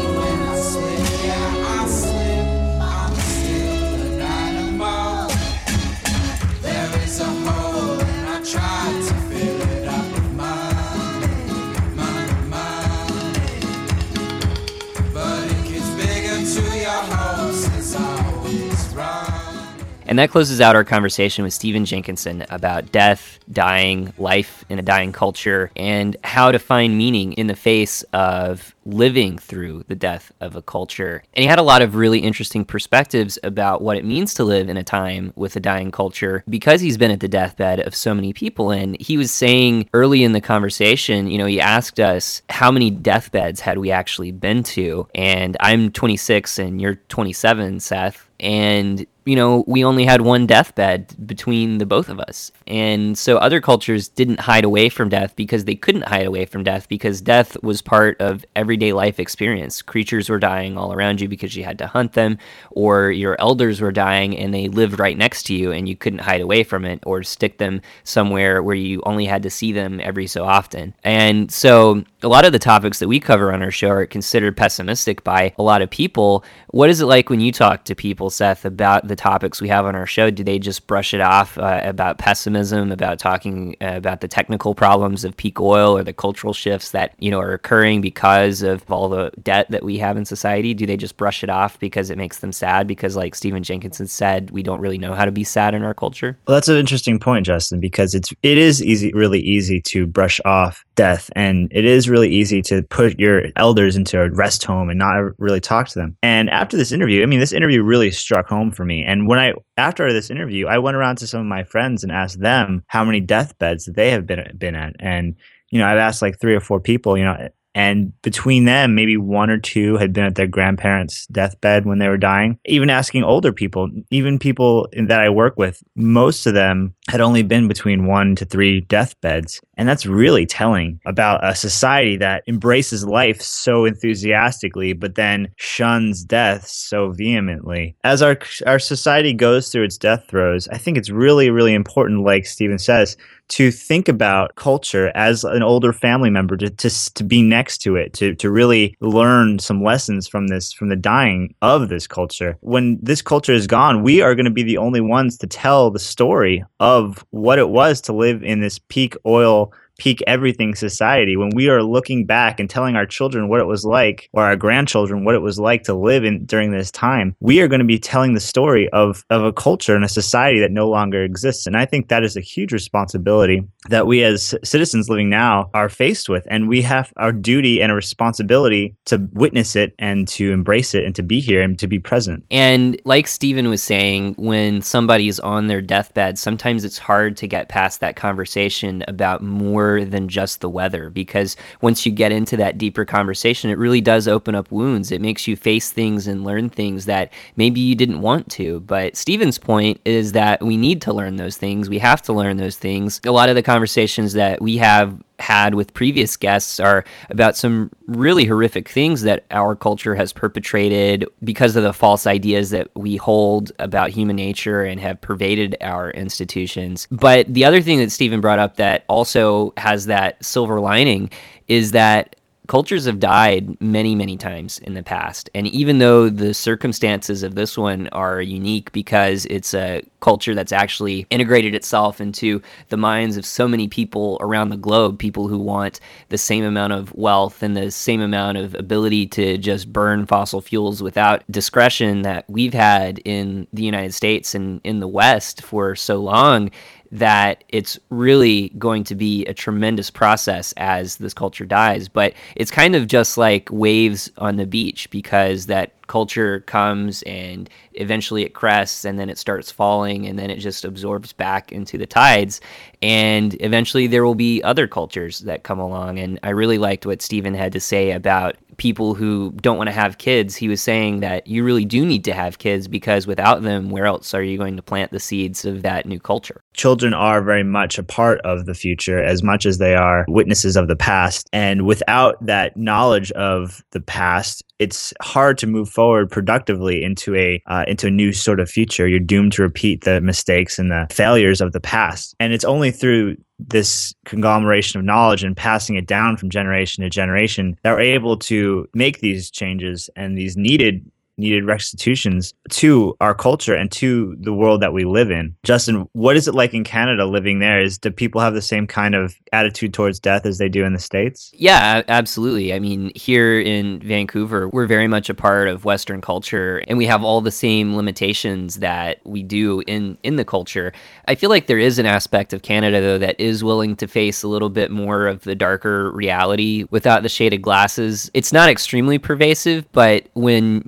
And that closes out our conversation with Stephen Jenkinson about death, dying, life in a dying culture, and how to find meaning in the face of living through the death of a culture. And he had a lot of really interesting perspectives about what it means to live in a time with a dying culture because he's been at the deathbed of so many people. And he was saying early in the conversation, you know, he asked us how many deathbeds had we actually been to. And I'm 26 and you're 27, Seth. And you know, we only had one deathbed between the both of us. And so other cultures didn't hide away from death because they couldn't hide away from death because death was part of everyday life experience. Creatures were dying all around you because you had to hunt them, or your elders were dying and they lived right next to you and you couldn't hide away from it or stick them somewhere where you only had to see them every so often. And so a lot of the topics that we cover on our show are considered pessimistic by a lot of people. What is it like when you talk to people, Seth, about the topics we have on our show, do they just brush it off uh, about pessimism, about talking uh, about the technical problems of peak oil or the cultural shifts that you know are occurring because of all the debt that we have in society? Do they just brush it off because it makes them sad? Because, like Stephen Jenkinson said, we don't really know how to be sad in our culture. Well, that's an interesting point, Justin, because it's it is easy, really easy to brush off death, and it is really easy to put your elders into a rest home and not really talk to them. And after this interview, I mean, this interview really struck home for me. And when I after this interview, I went around to some of my friends and asked them how many deathbeds they have been been at, and you know, I've asked like three or four people, you know, and between them, maybe one or two had been at their grandparents' deathbed when they were dying. Even asking older people, even people that I work with, most of them had only been between one to three deathbeds. And that's really telling about a society that embraces life so enthusiastically, but then shuns death so vehemently. As our, our society goes through its death throes, I think it's really, really important, like Stephen says, to think about culture as an older family member, to, to, to be next to it, to, to really learn some lessons from this, from the dying of this culture. When this culture is gone, we are going to be the only ones to tell the story of what it was to live in this peak oil peak everything society. When we are looking back and telling our children what it was like or our grandchildren what it was like to live in during this time we are going to be telling the story of of a culture and a society that no longer exists. And i think that is a huge responsibility that we as citizens living now are faced with. And we have our duty and a responsibility to witness it and to embrace it and to be here and to be present. And like Stephen was saying, when somebody's on their deathbed, sometimes it's hard to get past that conversation about more than just the weather because once you get into that deeper conversation, it really does open up wounds. It makes you face things and learn things that maybe you didn't want to. But Stephen's point is that we need to learn those things. We have to learn those things. A lot of the conversations that we have had with previous guests are about some really horrific things that our culture has perpetrated because of the false ideas that we hold about human nature and have pervaded our institutions. But the other thing that Stephen brought up that also has that silver lining is that cultures have died many, many times in the past. And even though the circumstances of this one are unique because it's a culture that's actually integrated itself into the minds of so many people around the globe, people who want the same amount of wealth and the same amount of ability to just burn fossil fuels without discretion that we've had in the United States and in the West for so long that it's really going to be a tremendous process as this culture dies. But it's kind of just like waves on the beach because that culture comes and eventually it crests and then it starts falling and then it just absorbs back into the tides. And eventually there will be other cultures that come along. And I really liked what Stephen had to say about people who don't want to have kids. He was saying that you really do need to have kids because without them, where else are you going to plant the seeds of that new culture? children are very much a part of the future as much as they are witnesses of the past. And without that knowledge of the past, it's hard to move forward productively into a uh, into a new sort of future. You're doomed to repeat the mistakes and the failures of the past. And it's only through this conglomeration of knowledge and passing it down from generation to generation that we're able to make these changes and these needed needed restitutions to our culture and to the world that we live in. Justin, what is it like in Canada living there? Is do people have the same kind of attitude towards death as they do in the states? Yeah, absolutely. I mean, here in Vancouver, we're very much a part of Western culture, and we have all the same limitations that we do in in the culture. I feel like there is an aspect of Canada though that is willing to face a little bit more of the darker reality without the shaded glasses. It's not extremely pervasive, but when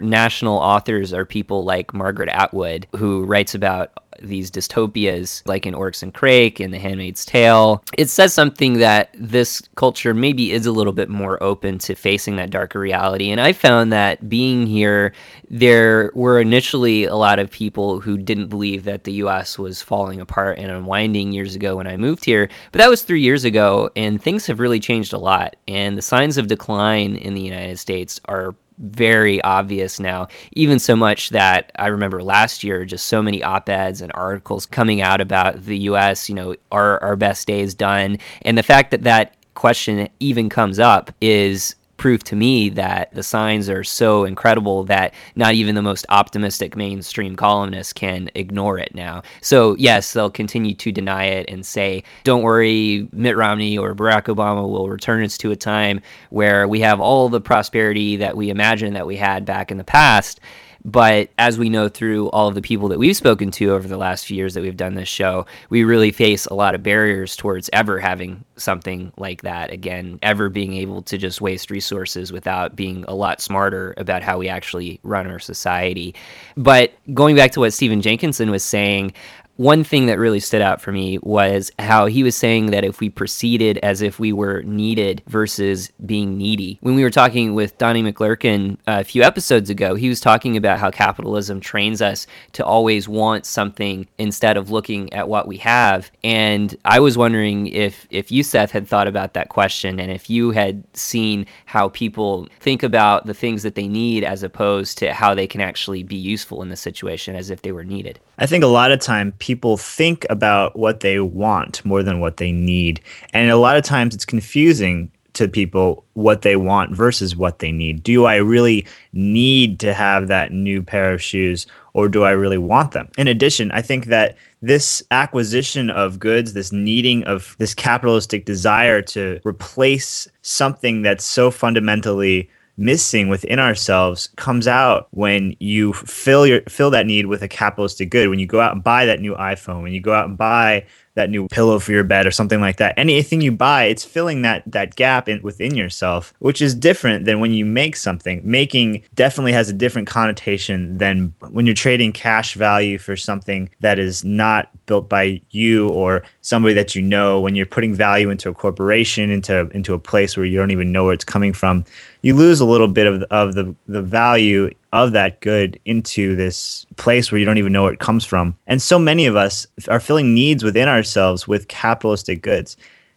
national authors are people like Margaret Atwood, who writes about these dystopias like in Oryx and Crake and The Handmaid's Tale. It says something that this culture maybe is a little bit more open to facing that darker reality. And I found that being here, there were initially a lot of people who didn't believe that the US was falling apart and unwinding years ago when I moved here. But that was three years ago, and things have really changed a lot. And the signs of decline in the United States are very obvious now, even so much that I remember last year just so many op eds and articles coming out about the US, you know, are our best days done? And the fact that that question even comes up is proof to me that the signs are so incredible that not even the most optimistic mainstream columnists can ignore it now. So, yes, they'll continue to deny it and say, don't worry, Mitt Romney or Barack Obama will return us to a time where we have all the prosperity that we imagine that we had back in the past. But as we know through all of the people that we've spoken to over the last few years that we've done this show, we really face a lot of barriers towards ever having something like that again, ever being able to just waste resources without being a lot smarter about how we actually run our society. But going back to what Stephen Jenkinson was saying, one thing that really stood out for me was how he was saying that if we proceeded as if we were needed versus being needy. When we were talking with Donnie McClurkin uh, a few episodes ago, he was talking about how capitalism trains us to always want something instead of looking at what we have. And I was wondering if if you Seth had thought about that question and if you had seen how people think about the things that they need as opposed to how they can actually be useful in the situation as if they were needed. I think a lot of time people think about what they want more than what they need. And a lot of times it's confusing to people what they want versus what they need. Do I really need to have that new pair of shoes or do I really want them? In addition, I think that this acquisition of goods, this needing of this capitalistic desire to replace something that's so fundamentally missing within ourselves comes out when you fill your fill that need with a capitalistic good. When you go out and buy that new iphone when you go out and buy that new pillow for your bed or something like that. Anything you buy it's filling that that gap in, within yourself which is different than when you make something. Making definitely has a different connotation than when you're trading cash value for something that is not built by you or somebody that you know. When you're putting value into a corporation into into a place where you don't even know where it's coming from you lose a little bit of of the the value of that good into this place where you don't even know where it comes from. And so many of us are filling needs within ourselves with capitalistic goods.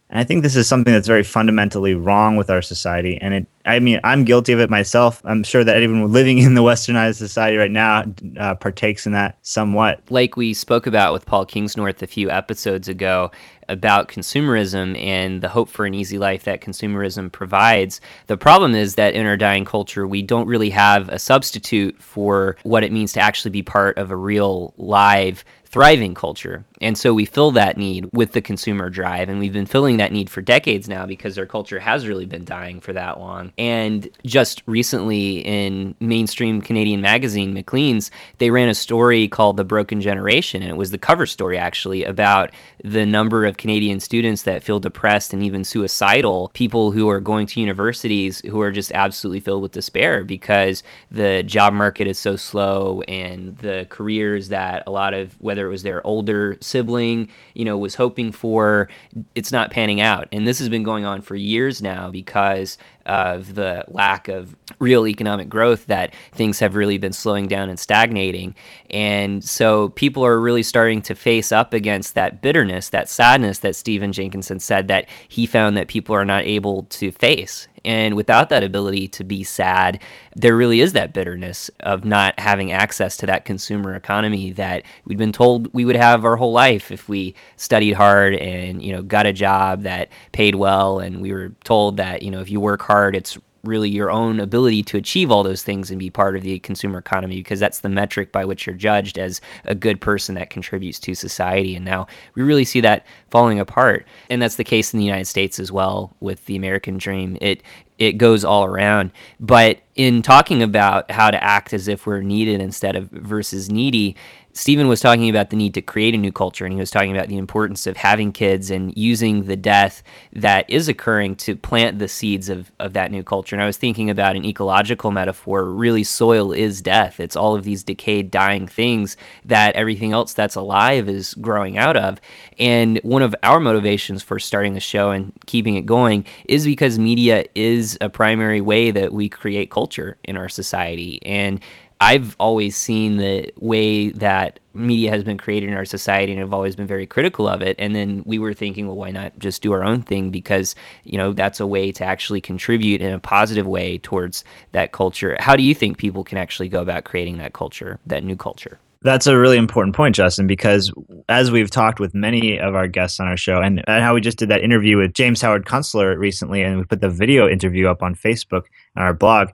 And I think this is something that's very fundamentally wrong with our society. And it, I mean, I'm guilty of it myself. I'm sure that anyone living in the westernized society right now uh, partakes in that somewhat. Like we spoke about with Paul Kingsnorth a few episodes ago, about consumerism and the hope for an easy life that consumerism provides. The problem is that in our dying culture, we don't really have a substitute for what it means to actually be part of a real live thriving culture. And so we fill that need with the consumer drive. And we've been filling that need for decades now because our culture has really been dying for that long. And just recently in mainstream Canadian magazine, Maclean's, they ran a story called The Broken Generation. And it was the cover story actually about the number of Canadian students that feel depressed and even suicidal, people who are going to universities who are just absolutely filled with despair because the job market is so slow and the careers that a lot of, whether it was their older sibling, you know, was hoping for, it's not panning out. And this has been going on for years now because of the lack of real economic growth that things have really been slowing down and stagnating. And so people are really starting to face up against that bitterness, that sadness that Stephen Jenkinson said that he found that people are not able to face. And without that ability to be sad, there really is that bitterness of not having access to that consumer economy that we'd been told we would have our whole life if we studied hard and, you know, got a job that paid well and we were told that, you know, if you work hard, it's really your own ability to achieve all those things and be part of the consumer economy because that's the metric by which you're judged as a good person that contributes to society. And now we really see that falling apart. And that's the case in the United States as well with the American dream. It it goes all around. But in talking about how to act as if we're needed instead of versus needy, Stephen was talking about the need to create a new culture, and he was talking about the importance of having kids and using the death that is occurring to plant the seeds of, of that new culture. And I was thinking about an ecological metaphor. Really, soil is death. It's all of these decayed, dying things that everything else that's alive is growing out of. And one of our motivations for starting the show and keeping it going is because media is a primary way that we create culture in our society. And I've always seen the way that media has been created in our society and I've always been very critical of it. And then we were thinking, well, why not just do our own thing? Because, you know, that's a way to actually contribute in a positive way towards that culture. How do you think people can actually go about creating that culture, that new culture? That's a really important point, Justin, because as we've talked with many of our guests on our show, and, and how we just did that interview with James Howard Kunstler recently, and we put the video interview up on Facebook and our blog,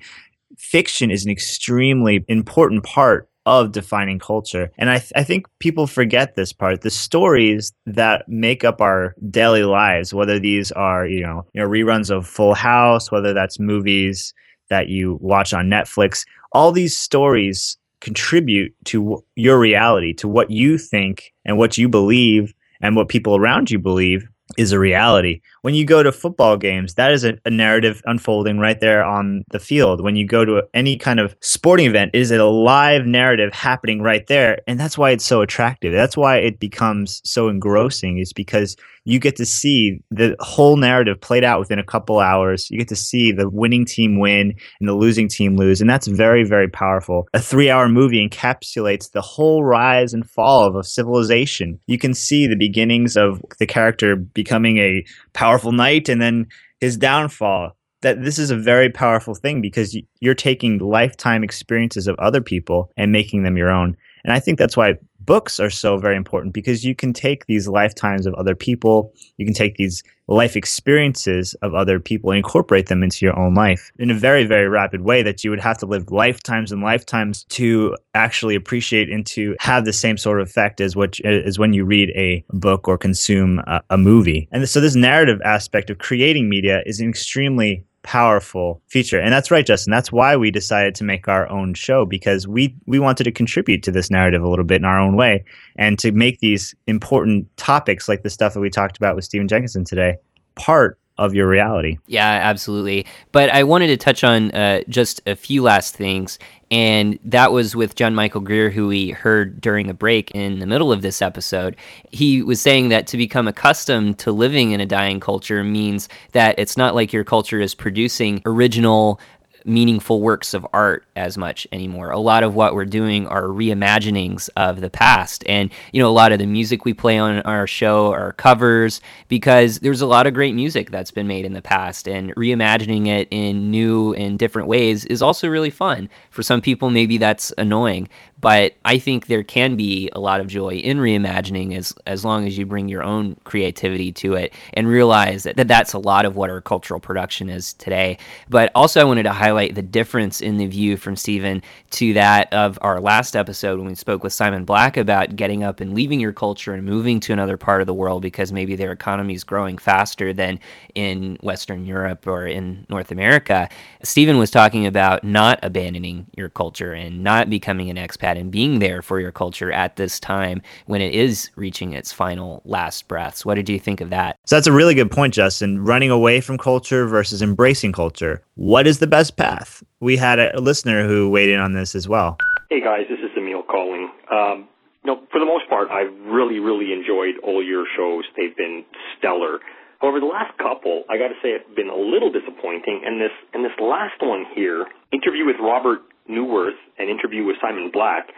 fiction is an extremely important part of defining culture. And I, th- I think people forget this part. The stories that make up our daily lives, whether these are, you know, you know, reruns of Full House, whether that's movies that you watch on Netflix, all these stories contribute to w- your reality, to what you think and what you believe and what people around you believe is a reality. When you go to football games, that is a, a, narrative unfolding right there on the field. When you go to any kind of sporting event, is it a live narrative happening right there? And that's why it's so attractive. That's why it becomes so engrossing, is because you get to see the whole narrative played out within a couple hours. You get to see the winning team win and the losing team lose. And that's very, very powerful. A three hour movie encapsulates the whole rise and fall of a civilization. You can see the beginnings of the character becoming a powerful knight and then his downfall that this is a very powerful thing because you're taking lifetime experiences of other people and making them your own. And I think that's why books are so very important because you can take these lifetimes of other people, you can take these life experiences of other people and incorporate them into your own life in a very, very rapid way that you would have to live lifetimes and lifetimes to actually appreciate and to have the same sort of effect as what is when you read a book or consume a, a movie. And so this narrative aspect of creating media is an extremely powerful feature. And that's right, Justin. That's why we decided to make our own show because we we wanted to contribute to this narrative a little bit in our own way and to make these important topics like the stuff that we talked about with Stephen Jenkinson today part of your reality. Yeah, absolutely. But I wanted to touch on uh, just a few last things. And that was with John Michael Greer, who we heard during a break in the middle of this episode. He was saying that to become accustomed to living in a dying culture means that it's not like your culture is producing original meaningful works of art as much anymore. A lot of what we're doing are reimaginings of the past. And, you know, a lot of the music we play on our show are covers because there's a lot of great music that's been made in the past. And reimagining it in new and different ways is also really fun. For some people, maybe that's annoying. But I think there can be a lot of joy in reimagining as as long as you bring your own creativity to it and realize that, that that's a lot of what our cultural production is today. But also, I wanted to highlight the difference in the view from Stephen to that of our last episode when we spoke with Simon Black about getting up and leaving your culture and moving to another part of the world because maybe their economy is growing faster than in Western Europe or in North America. Stephen was talking about not abandoning your culture and not becoming an expat that and being there for your culture at this time when it is reaching its final last breaths. What did you think of that? So that's a really good point, Justin. Running away from culture versus embracing culture. What is the best path? We had a listener who weighed in on this as well. Hey guys, this is Emil calling. Um, you know, for the most part, I've really, really enjoyed all your shows. They've been stellar. However, the last couple, I got to say, have been a little disappointing. And this, and this last one here, interview with Robert Neuwirth, an interview with Simon Black.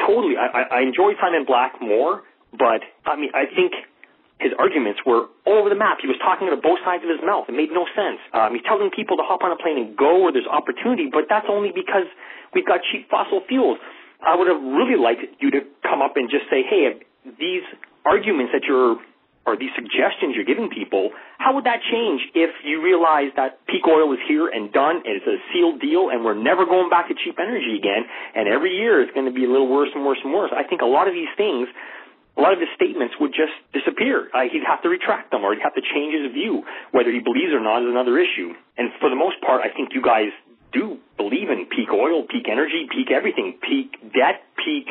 Totally, I, I enjoyed Simon Black more, but I mean, I think his arguments were all over the map. He was talking out of both sides of his mouth. It made no sense. Um, he's telling people to hop on a plane and go where there's opportunity, but that's only because we've got cheap fossil fuels. I would have really liked you to come up and just say, hey, these arguments that you're or these suggestions you're giving people, how would that change if you realize that peak oil is here and done and it's a sealed deal and we're never going back to cheap energy again and every year it's going to be a little worse and worse and worse? I think a lot of these things, a lot of his statements would just disappear. Uh, he'd have to retract them or he'd have to change his view. Whether he believes or not is another issue. And for the most part, I think you guys do believe in peak oil, peak energy, peak everything, peak debt, peak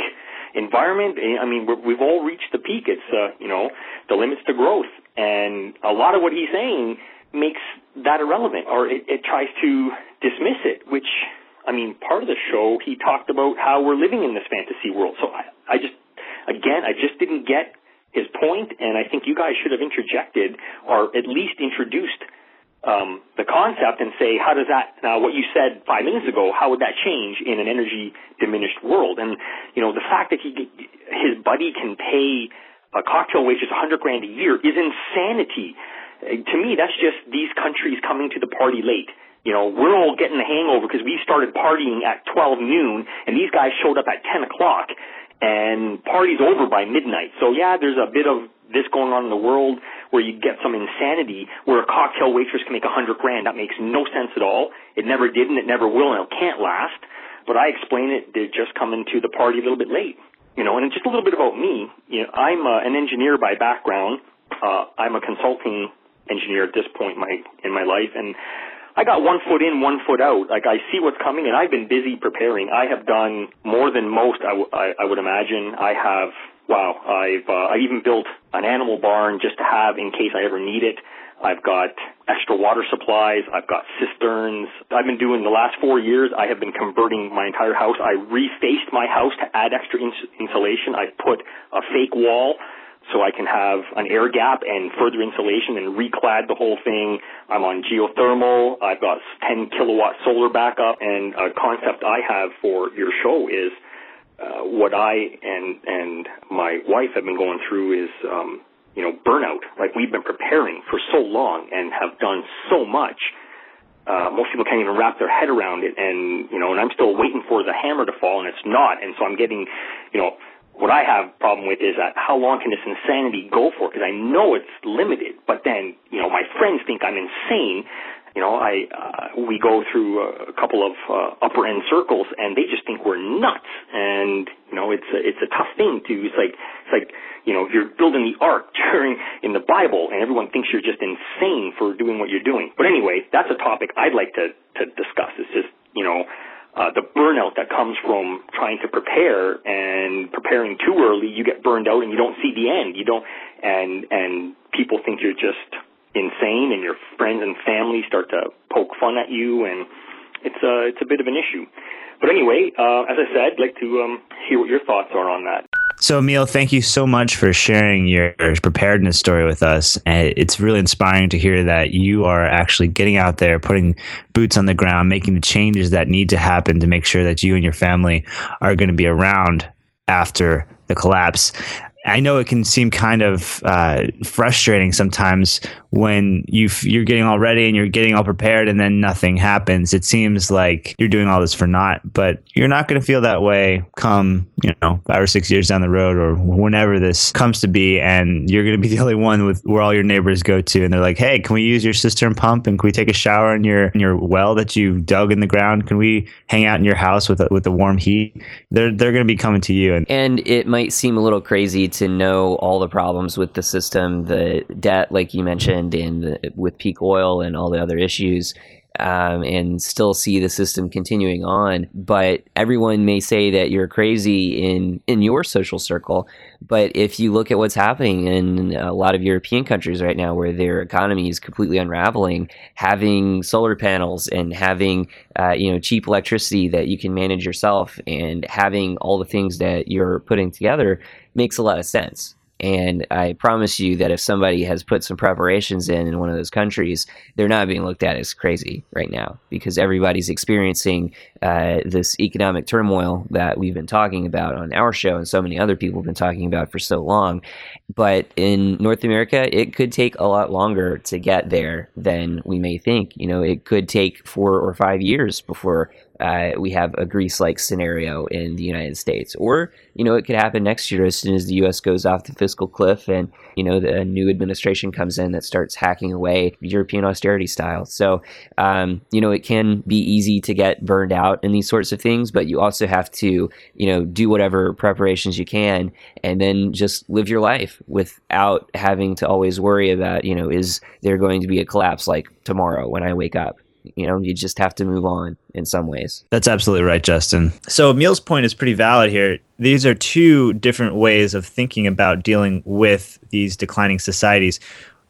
environment. Eh, I mean, we have all reached the peak. It's, uh, you know, the limits to growth. And a lot of what he's saying makes that irrelevant or it, it tries to dismiss it, which, I mean, part of the show, he talked about how we're living in this fantasy world. So I, I just, again, I just didn't get his point, and I think you guys should have interjected or at least introduced um, the concept and say, how does that, now what you said five minutes ago, how would that change in an energy diminished world? And, you know, the fact that he, his buddy can pay a cocktail waitress 100 grand a year is insanity. Uh, to me, that's just these countries coming to the party late. You know, we're all getting the hangover because we started partying at 12 noon and these guys showed up at 10 o'clock and party's over by midnight. So yeah, there's a bit of this going on in the world where you get some insanity where a cocktail waitress can make a hundred grand. That makes no sense at all. It never did and it never will and it can't last. But I explain it, they're just coming to the party a little bit late. You know, and just a little bit about me. You know, I'm uh, an engineer by background. Uh, I'm a consulting engineer at this point in my in my life, and I got one foot in, one foot out. Like I see what's coming, and I've been busy preparing. I have done more than most. I, w- I, I would imagine. I have wow, I've uh, I even built an animal barn just to have in case I ever need it. I've got extra water supplies. I've got cisterns. I've been doing the last four years. I have been converting my entire house. I refaced my house to add extra ins- insulation. I put a fake wall so I can have an air gap and further insulation and reclad the whole thing. I'm on geothermal. I've got 10 kilowatt solar backup and a concept I have for your show is uh, what I and and my wife have been going through is um, you know burnout. Like we've been preparing for so long and have done so much. Uh, most people can't even wrap their head around it, and you know, and I'm still waiting for the hammer to fall, and it's not. And so I'm getting, you know, what I have problem with is that how long can this insanity go for? Because I know it's limited, but then you know my friends think I'm insane. You know, I uh, we go through a couple of uh, upper end circles, and they just think we're nuts. And you know, it's a, it's a tough thing to. It's like it's like you know, you're building the ark during in the Bible, and everyone thinks you're just insane for doing what you're doing. But anyway, that's a topic I'd like to to discuss. It's just you know uh, the burnout that comes from trying to prepare and preparing too early, you get burned out and you don't see the end. You don't, and and people think you're just insane, and your friends and family start to poke fun at you, and it's a it's a bit of an issue. But anyway, uh, as I said, I'd like to um, hear what your thoughts are on that. So, Emil, thank you so much for sharing your preparedness story with us. It's really inspiring to hear that you are actually getting out there, putting boots on the ground, making the changes that need to happen to make sure that you and your family are going to be around after the collapse. I know it can seem kind of uh, frustrating sometimes when you you're getting all ready and you're getting all prepared and then nothing happens. It seems like you're doing all this for naught, but you're not going to feel that way come you know five or six years down the road or whenever this comes to be, and you're going to be the only one with where all your neighbors go to, and they're like, "Hey, can we use your cistern pump and can we take a shower in your in your well that you dug in the ground? Can we hang out in your house with a, with the warm heat?" They're they're going to be coming to you, and and it might seem a little crazy to know all the problems with the system, the debt, like you mentioned, and the, with peak oil and all the other issues. Um, and still see the system continuing on. But everyone may say that you're crazy in in your social circle. But if you look at what's happening in a lot of European countries right now, where their economy is completely unraveling, having solar panels and having uh, you know cheap electricity that you can manage yourself, and having all the things that you're putting together makes a lot of sense. And I promise you that if somebody has put some preparations in in one of those countries, they're not being looked at as crazy right now because everybody's experiencing uh, this economic turmoil that we've been talking about on our show and so many other people have been talking about for so long. But in North America, it could take a lot longer to get there than we may think. You know, it could take four or five years before uh, we have a Greece-like scenario in the United States, or you know it could happen next year as soon as the U.S. goes off the fiscal cliff and you know the new administration comes in that starts hacking away European austerity style. So um, you know it can be easy to get burned out in these sorts of things, but you also have to you know do whatever preparations you can and then just live your life without having to always worry about you know is there going to be a collapse like tomorrow when I wake up you know you just have to move on in some ways. That's absolutely right justin. So emil's point is pretty valid here. These are two different ways of thinking about dealing with these declining societies.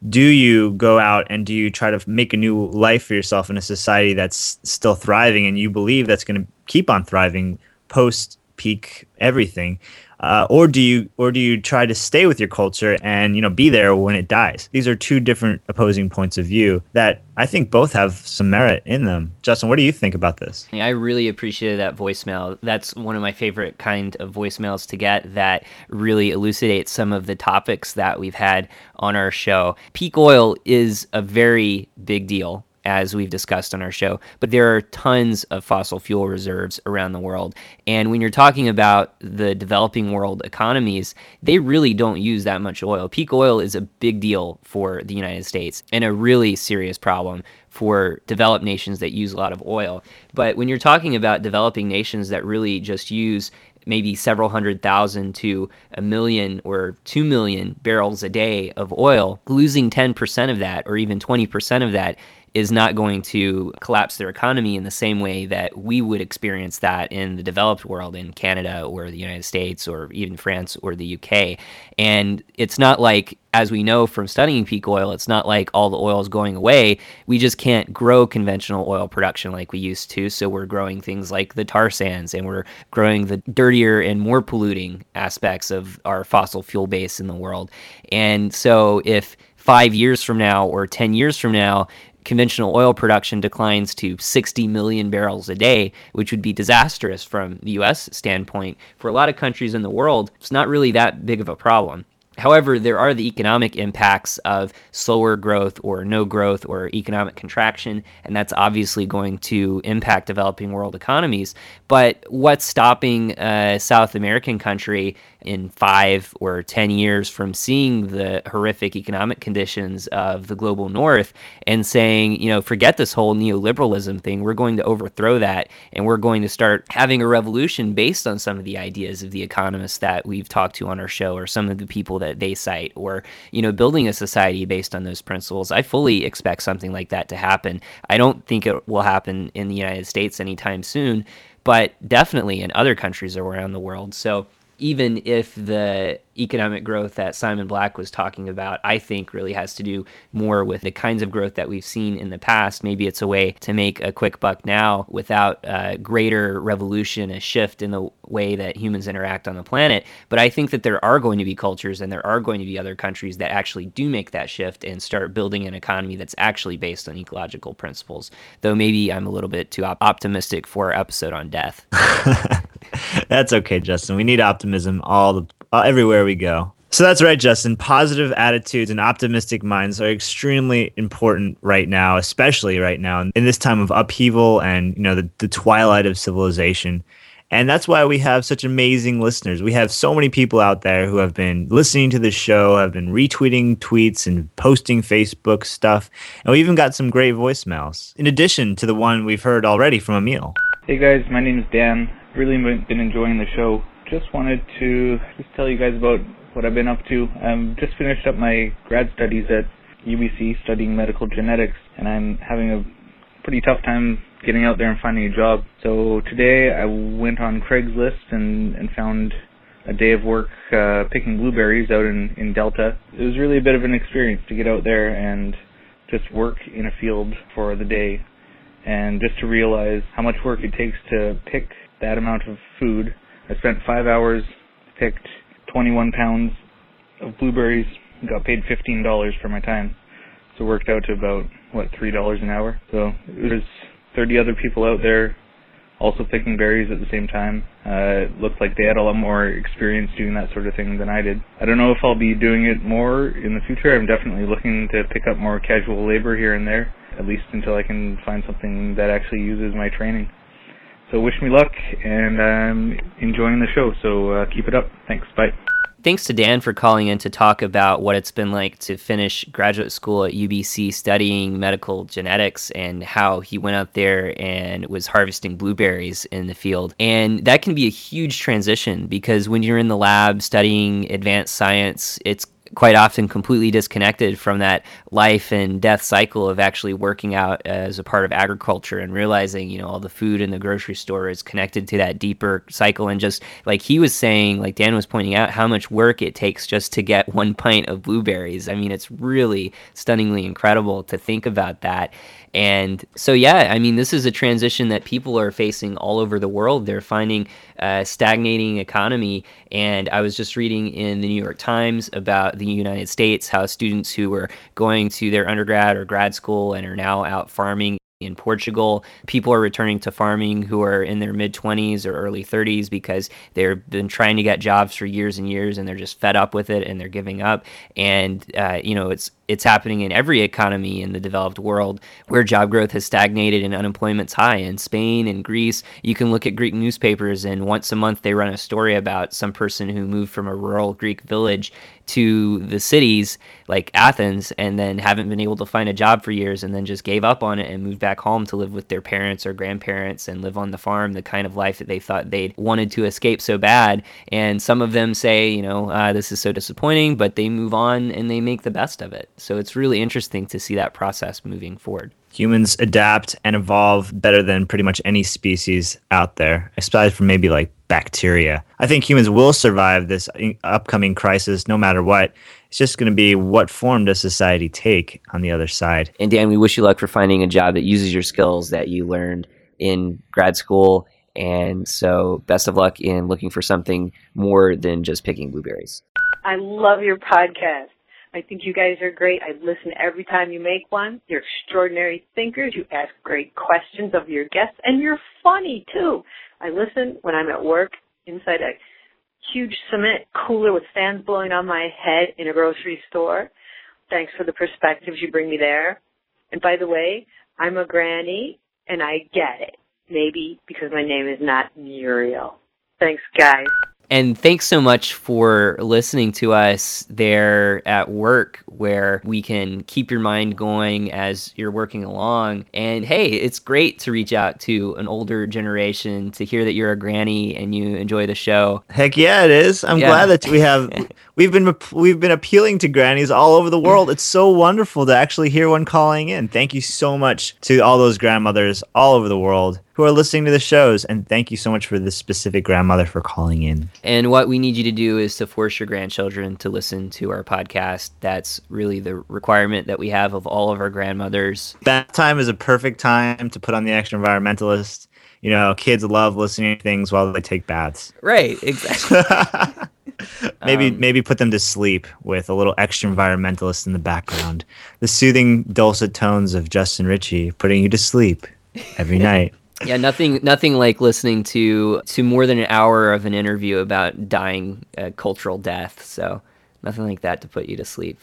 Do you go out and do you try to make a new life for yourself in a society that's still thriving and you believe that's going to keep on thriving post peak everything uh, or do you or do you try to stay with your culture and you know be there when it dies? These are two different opposing points of view that i think both have some merit in them. Justin what do you think about this? I really appreciated that voicemail. That's one of my favorite kind of voicemails to get that really elucidates some of the topics that we've had on our show. Peak oil is a very big deal as we've discussed on our show. But there are tons of fossil fuel reserves around the world. And when you're talking about the developing world economies, they really don't use that much oil. Peak oil is a big deal for the United States and a really serious problem for developed nations that use a lot of oil. But when you're talking about developing nations that really just use maybe several hundred thousand to a million or two million barrels a day of oil, losing 10% of that or even 20% of that is not going to collapse their economy in the same way that we would experience that in the developed world in Canada or the United States or even France or the UK. And it's not like, as we know from studying peak oil, it's not like all the oil is going away. We just can't grow conventional oil production like we used to. So we're growing things like the tar sands and we're growing the dirtier and more polluting aspects of our fossil fuel base in the world. And so if five years from now or 10 years from now, conventional oil production declines to 60 million barrels a day, which would be disastrous from the US standpoint. For a lot of countries in the world, it's not really that big of a problem. However, there are the economic impacts of slower growth or no growth or economic contraction, and that's obviously going to impact developing world economies. But what's stopping a South American country in five or 10 years from seeing the horrific economic conditions of the global north and saying, you know, forget this whole neoliberalism thing. We're going to overthrow that and we're going to start having a revolution based on some of the ideas of the economists that we've talked to on our show or some of the people that they cite or, you know, building a society based on those principles. I fully expect something like that to happen. I don't think it will happen in the United States anytime soon, but definitely in other countries around the world. So, even if the economic growth that Simon Black was talking about, I think really has to do more with the kinds of growth that we've seen in the past. Maybe it's a way to make a quick buck now without a greater revolution, a shift in the way that humans interact on the planet. But I think that there are going to be cultures and there are going to be other countries that actually do make that shift and start building an economy that's actually based on ecological principles. Though maybe I'm a little bit too op- optimistic for our episode on death. That's okay, Justin. We need optimism all the uh, everywhere we go. So that's right, Justin. Positive attitudes and optimistic minds are extremely important right now, especially right now in this time of upheaval and you know the, the twilight of civilization. And that's why we have such amazing listeners. We have so many people out there who have been listening to the show, have been retweeting tweets and posting Facebook stuff. And we even got some great voicemails, in addition to the one we've heard already from Emil. Hey guys, my name is Dan. Really been enjoying the show. Just wanted to just tell you guys about what I've been up to. I've just finished up my grad studies at UBC studying medical genetics, and I'm having a pretty tough time getting out there and finding a job. So today I went on Craigslist and, and found a day of work uh, picking blueberries out in, in Delta. It was really a bit of an experience to get out there and just work in a field for the day and just to realize how much work it takes to pick that amount of food. I spent five hours, picked 21 pounds of blueberries, got paid $15 for my time. So it worked out to about, what, $3 an hour. So there's 30 other people out there also picking berries at the same time. Uh, it looked like they had a lot more experience doing that sort of thing than I did. I don't know if I'll be doing it more in the future. I'm definitely looking to pick up more casual labor here and there, at least until I can find something that actually uses my training. So wish me luck, and I'm enjoying the show, so uh, keep it up. Thanks. Bye. Thanks to Dan for calling in to talk about what it's been like to finish graduate school at UBC studying medical genetics and how he went out there and was harvesting blueberries in the field. And that can be a huge transition because when you're in the lab studying advanced science, it's quite often completely disconnected from that life and death cycle of actually working out as a part of agriculture and realizing you know all the food in the grocery store is connected to that deeper cycle. And just like he was saying like Dan was pointing out how much work it takes just to get one pint of blueberries. I mean it's really stunningly incredible to think about that and so, yeah, I mean, this is a transition that people are facing all over the world. They're finding a stagnating economy. And I was just reading in the New York Times about the United States how students who were going to their undergrad or grad school and are now out farming in Portugal. People are returning to farming who are in their mid 20s or early 30s because they've been trying to get jobs for years and years and they're just fed up with it and they're giving up. And, uh, you know, it's it's happening in every economy in the developed world where job growth has stagnated and unemployment's high. In Spain and Greece, you can look at Greek newspapers, and once a month they run a story about some person who moved from a rural Greek village to the cities like Athens and then haven't been able to find a job for years and then just gave up on it and moved back home to live with their parents or grandparents and live on the farm, the kind of life that they thought they'd wanted to escape so bad. And some of them say, you know, uh, this is so disappointing, but they move on and they make the best of it. So it's really interesting to see that process moving forward. Humans adapt and evolve better than pretty much any species out there, aside from maybe like bacteria. I think humans will survive this uh, upcoming crisis no matter what. It's just going to be what form does society take on the other side. And Dan, we wish you luck for finding a job that uses your skills that you learned in grad school. And so, best of luck in looking for something more than just picking blueberries. I love your podcast. I think you guys are great. I listen every time you make one. You're extraordinary thinkers. You ask great questions of your guests, and you're funny too. I listen when I'm at work inside a huge cement cooler with fans blowing on my head in a grocery store. Thanks for the perspectives you bring me there. And by the way, I'm a granny and I get it. Maybe because my name is not Muriel. Thanks, guys. And thanks so much for listening to us there at work, where we can keep your mind going as you're working along. And hey, it's great to reach out to an older generation to hear that you're a granny and you enjoy the show. Heck yeah, it is. I'm Yeah. glad that we have we've been we've been appealing to grannies all over the world. It's so wonderful to actually hear one calling in. Thank you so much to all those grandmothers all over the world who are listening to the shows, and thank you so much for this specific grandmother for calling in. And what we need you to do is to force your grandchildren to listen to our podcast. That's really the requirement that we have of all of our grandmothers. Bath time is a perfect time to put on the Extraenvironmentalist. You know, kids love listening to things while they take baths. Right, exactly. maybe Um, maybe put them to sleep with a little Extraenvironmentalist in the background. The soothing dulcet tones of Justin Ritchie putting you to sleep every night. Yeah, nothing nothing like listening to to more than an hour of an interview about dying uh, cultural death. So, nothing like that to put you to sleep.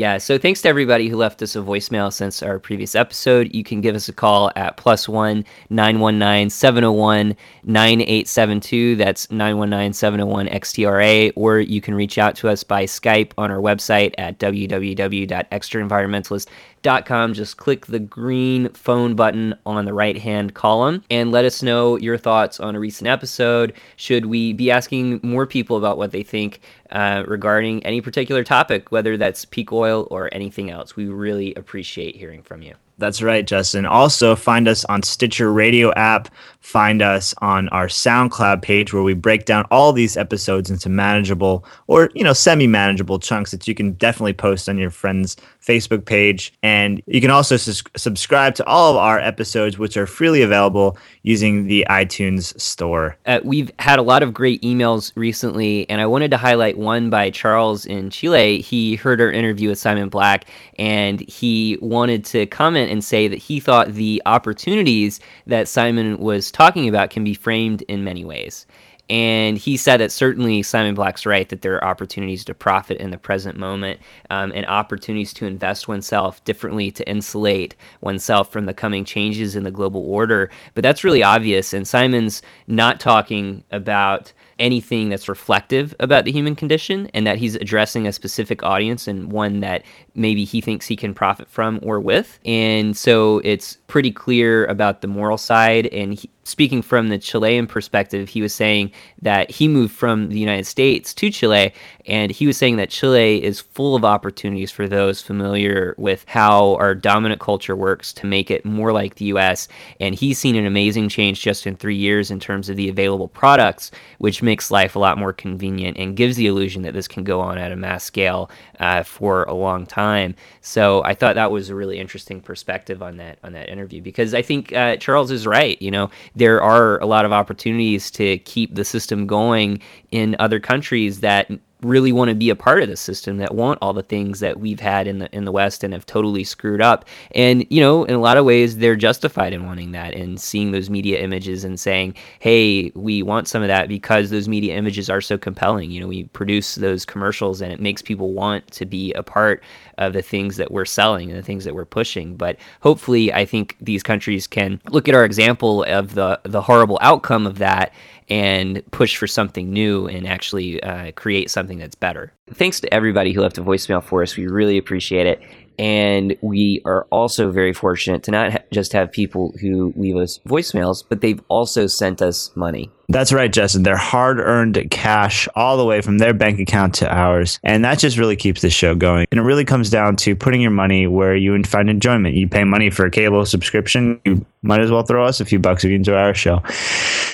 Yeah, so thanks to everybody who left us a voicemail since our previous episode. You can give us a call at plus one 919 701 9872. That's 919 701 XTRA. Or you can reach out to us by Skype on our website at www.extraenvironmentalist.com. Just click the green phone button on the right hand column and let us know your thoughts on a recent episode. Should we be asking more people about what they think uh, regarding any particular topic, whether that's peak oil or anything else? We really appreciate hearing from you. That's right, Justin. Also, find us on Stitcher Radio app. Find us on our SoundCloud page where we break down all these episodes into manageable or, you know, semi-manageable chunks that you can definitely post on your friend's Facebook page. And you can also sus- subscribe to all of our episodes, which are freely available using the iTunes store. Uh, we've had a lot of great emails recently, and I wanted to highlight one by Charles in Chile. He heard our interview with Simon Black, and he wanted to comment and say that he thought the opportunities that Simon was talking about can be framed in many ways. And he said that certainly Simon Black's right that there are opportunities to profit in the present moment um, and opportunities to invest oneself differently to insulate oneself from the coming changes in the global order. But that's really obvious. And Simon's not talking about anything that's reflective about the human condition and that he's addressing a specific audience and one that maybe he thinks he can profit from or with. And so it's pretty clear about the moral side. And he, speaking from the Chilean perspective, he was saying that he moved from the United States to Chile, and he was saying that Chile is full of opportunities for those familiar with how our dominant culture works to make it more like the US. And he's seen an amazing change just in three years in terms of the available products, which makes life a lot more convenient and gives the illusion that this can go on at a mass scale uh, for a long time. So I thought that was a really interesting perspective on that on that interview because I think uh, Charles is right. You know, there are a lot of opportunities to keep the system going in other countries that really want to be a part of the system that want all the things that we've had in the in the west and have totally screwed up. And you know in a lot of ways they're justified in wanting that and seeing those media images and saying hey we want some of that because those media images are so compelling. You know we produce those commercials and it makes people want to be a part of the things that we're selling and the things that we're pushing. But hopefully i think these countries can look at our example of the the horrible outcome of that and push for something new and actually uh, create something that's better. Thanks to everybody who left a voicemail for us. We really appreciate it. And we are also very fortunate to not ha- just have people who leave us voicemails, but they've also sent us money. That's right, Justin. They're hard earned cash all the way from their bank account to ours. And that just really keeps the show going. And it really comes down to putting your money where you find enjoyment. You pay money for a cable subscription, you might as well throw us a few bucks if you enjoy our show.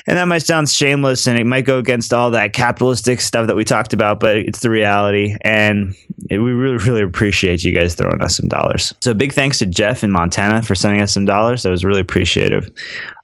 And that might sound shameless and it might go against all that capitalistic stuff that we talked about, but it's the reality. And it, we really, really appreciate you guys throwing us some dollars. So big thanks to Jeff in Montana for sending us some dollars. That was really appreciative.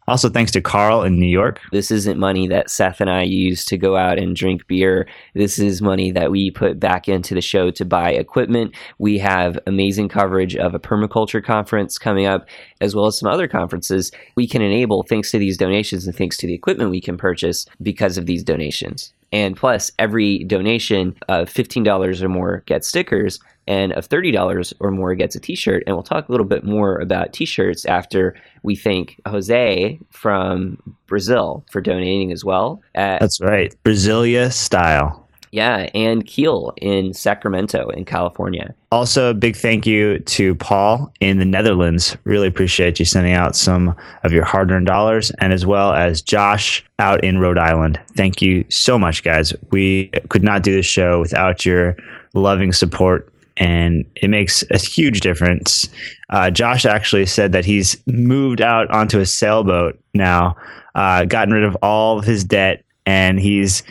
Also, thanks to Carl in New York. This isn't money that Seth and I use to go out and drink beer. This is money that we put back into the show to buy equipment. We have amazing coverage of a permaculture conference coming up, as well as some other conferences we can enable thanks to these donations and thanks to the equipment we can purchase because of these donations. And plus, every donation of $15 or more gets stickers, and of $30 or more gets a t shirt. And we'll talk a little bit more about t shirts after we thank Jose from Brazil for donating as well. That's right. Brasilia style. Yeah, and Kiel in Sacramento in California. Also, a big thank you to Paul in the Netherlands. Really appreciate you sending out some of your hard earned dollars, and as well as Josh out in Rhode Island. Thank you so much, guys. We could not do this show without your loving support, and it makes a huge difference. Uh, Josh actually said that he's moved out onto a sailboat now, uh, gotten rid of all of his debt, and he's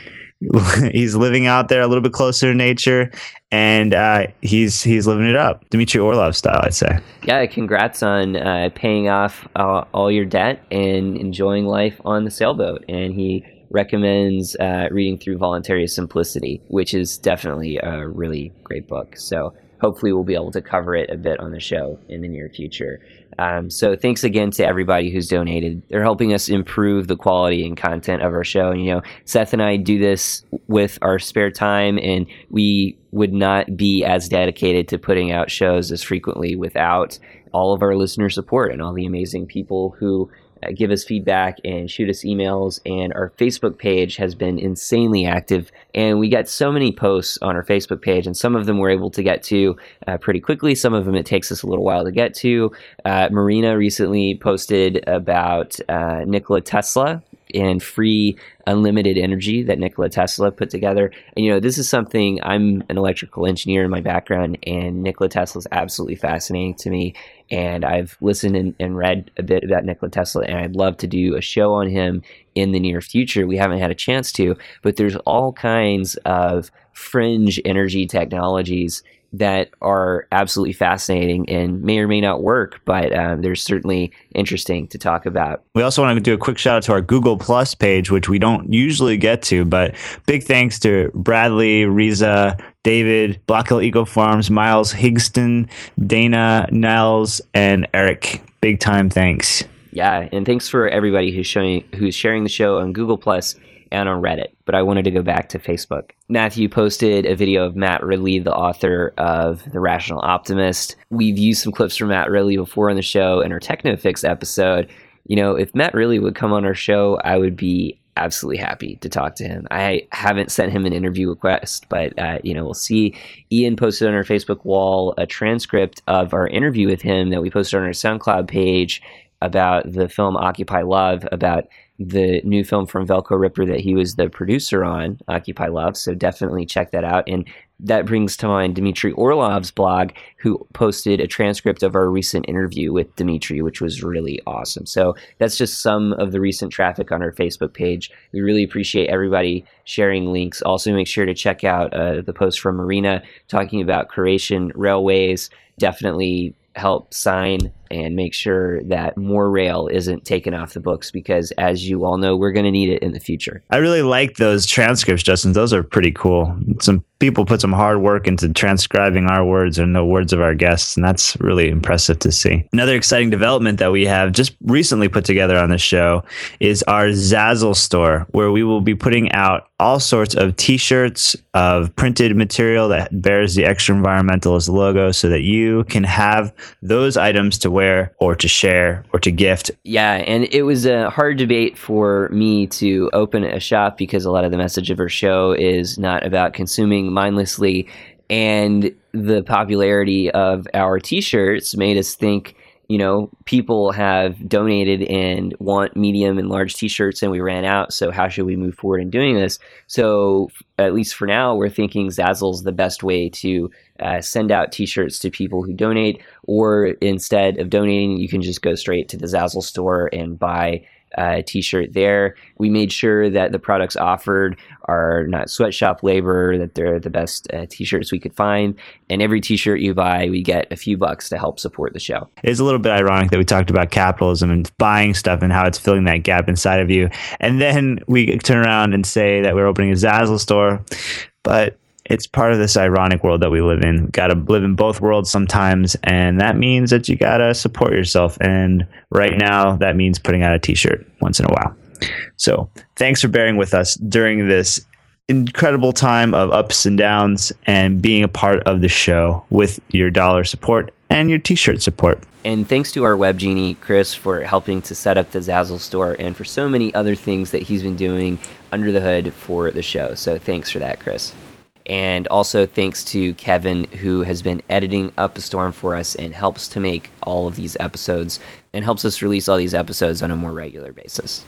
he's living out there a little bit closer to nature and uh, he's he's living it up Dmitry Orlov style I'd say Yeah, congrats on uh, paying off uh, all your debt and enjoying life on the sailboat. And he recommends uh, reading through Voluntary Simplicity, which is definitely a really great book. So hopefully we'll be able to cover it a bit on the show in the near future. Um, so thanks again to everybody who's donated. They're helping us improve the quality and content of our show. And, you know, Seth and I do this with our spare time, and we would not be as dedicated to putting out shows as frequently without all of our listener support and all the amazing people who give us feedback and shoot us emails. And our Facebook page has been insanely active. And we got so many posts on our Facebook page, and some of them we're able to get to uh, pretty quickly. Some of them it takes us a little while to get to. Uh, Marina recently posted about uh, Nikola Tesla and free unlimited energy that Nikola Tesla put together. And you know, this is something I'm an electrical engineer in my background, and Nikola Tesla is absolutely fascinating to me. And I've listened and, and read a bit about Nikola Tesla, and I'd love to do a show on him in the near future. We haven't had a chance to, but there's all kinds of fringe energy technologies that are absolutely fascinating and may or may not work, but um, they're certainly interesting to talk about. we also want to do a quick shout out to our Google Plus page which we don't usually get to but big thanks to Bradley Riza David Black Hill Eco Farms Miles Higston Dana Nels and Eric big time thanks Yeah, and thanks for everybody who's showing who's sharing the show on Google Plus and on Reddit. But I wanted to go back to Facebook. Matthew posted a video of Matt Ridley, the author of The Rational Optimist. We've used some clips from Matt Ridley before on the show in our Technofix episode. You know, if Matt Ridley would come on our show, I would be absolutely happy to talk to him. I haven't sent him an interview request, but uh, you know, we'll see. Ian posted on our Facebook wall a transcript of our interview with him that we posted on our SoundCloud page about the film Occupy Love, about the new film from Velcrow Ripper that he was the producer on, Occupy Love. So definitely check that out. And that brings to mind Dmitry Orlov's blog, who posted a transcript of our recent interview with Dmitry, which was really awesome. So that's just some of the recent traffic on our Facebook page. We really appreciate everybody sharing links. Also, make sure to check out uh, the post from Marina talking about Croatian railways. Definitely help sign and make sure that more rail isn't taken off the books because as you all know we're going to need it in the future I really like those transcripts, Justin. Those are pretty cool. Some people put some hard work into transcribing our words and the words of our guests, and that's really impressive to see. Another exciting development that we have just recently put together on the show is our Zazzle store, where we will be putting out all sorts of t-shirts of printed material that bears the Extraenvironmentalist logo so that you can have those items to wear or to share or to gift yeah and it was a hard debate for me to open a shop because a lot of the message of our show is not about consuming mindlessly and the popularity of our t-shirts made us think you know, people have donated and want medium and large t-shirts and we ran out. So how should we move forward in doing this? So at least for now, we're thinking Zazzle's the best way to uh, send out t-shirts to people who donate, or instead of donating, you can just go straight to the Zazzle store and buy a t-shirt there. We made sure that the products offered are not sweatshop labor, that they're the best uh, t-shirts we could find. And every t-shirt you buy, we get a few bucks to help support the show. It's a little bit ironic that we talked about capitalism and buying stuff and how it's filling that gap inside of you. And then we turn around and say that we're opening a Zazzle store. But it's part of this ironic world that we live in. Got to live in both worlds sometimes, and that means that you got to support yourself. And right now, that means putting out a t shirt once in a while. So, thanks for bearing with us during this incredible time of ups and downs and being a part of the show with your dollar support and your t-shirt support. And thanks to our web genie, Chris, for helping to set up the Zazzle store and for so many other things that he's been doing under the hood for the show. So thanks for that, Chris. And also thanks to Kevin, who has been editing Up a Storm for us and helps to make all of these episodes and helps us release all these episodes on a more regular basis.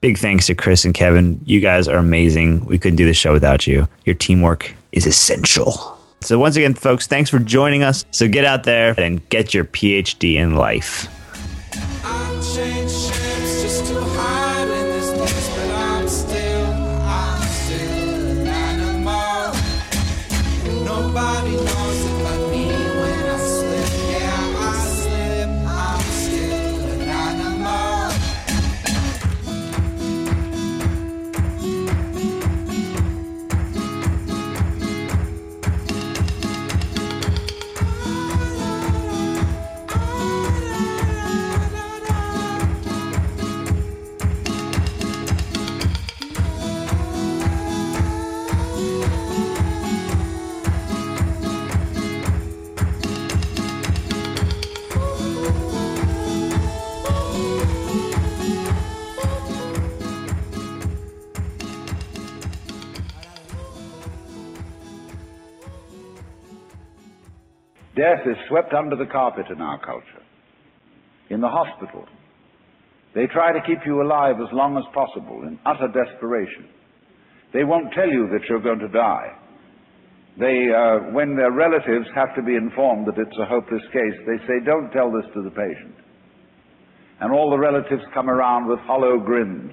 Big thanks to Chris and Kevin. You guys are amazing. We couldn't do the show without you. Your teamwork is essential. So, once again, folks, thanks for joining us. So, get out there and get your PhD in life. Death is swept under the carpet in our culture. In the hospital, they try to keep you alive as long as possible in utter desperation. They won't tell you that you're going to die. They, uh, when their relatives have to be informed that it's a hopeless case, they say, don't tell this to the patient. And all the relatives come around with hollow grins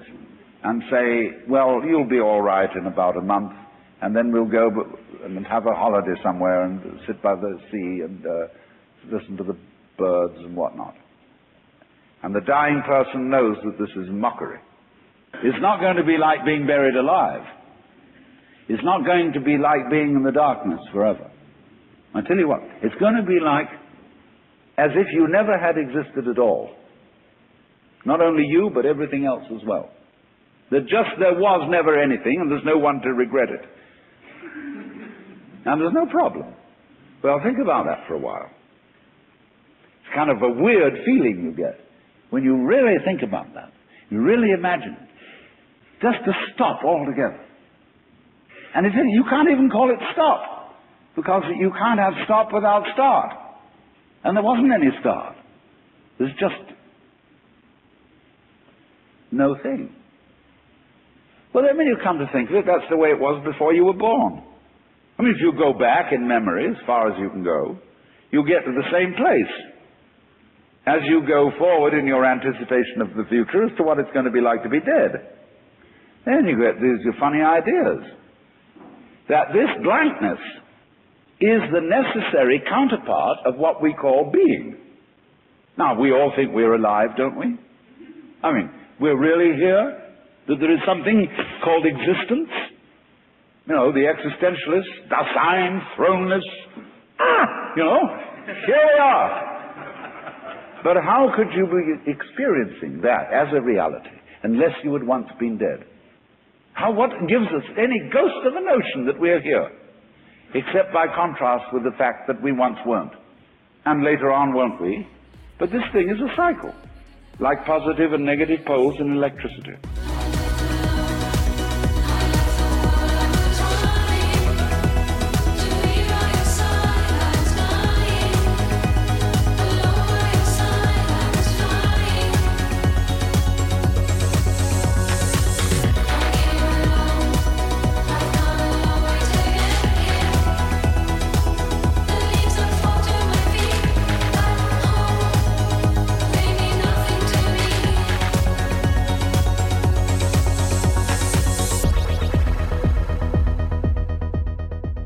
and say, well, you'll be all right in about a month, and then we'll go and have a holiday somewhere and sit by the sea and uh, listen to the birds and whatnot. And the dying person knows that this is mockery. It's not going to be like being buried alive. It's not going to be like being in the darkness forever. I tell you what, it's going to be like as if you never had existed at all. Not only you, but everything else as well. That just there was never anything, and there's no one to regret it. And there's no problem. Well, think about that for a while. It's kind of a weird feeling you get when you really think about that. You really imagine it. Just to stop altogether. And it's, you can't even call it stop, because you can't have stop without start. And there wasn't any start. There's just no thing. Well, then when you come to think of it, that's the way it was before you were born. I mean, if you go back in memory as far as you can go, you get to the same place. As you go forward in your anticipation of the future as to what it's going to be like to be dead, then you get these funny ideas. That this blankness is the necessary counterpart of what we call being. Now, we all think we're alive, don't we? I mean, we're really here? That there is something called existence? You know, the existentialists, Dasein, thrownness. Ah, you know, here we are. But how could you be experiencing that as a reality unless you had once been dead? How, what gives us any ghost of a notion that we're here? Except by contrast with the fact that we once weren't. And later on, won't we? But this thing is a cycle, like positive and negative poles in electricity.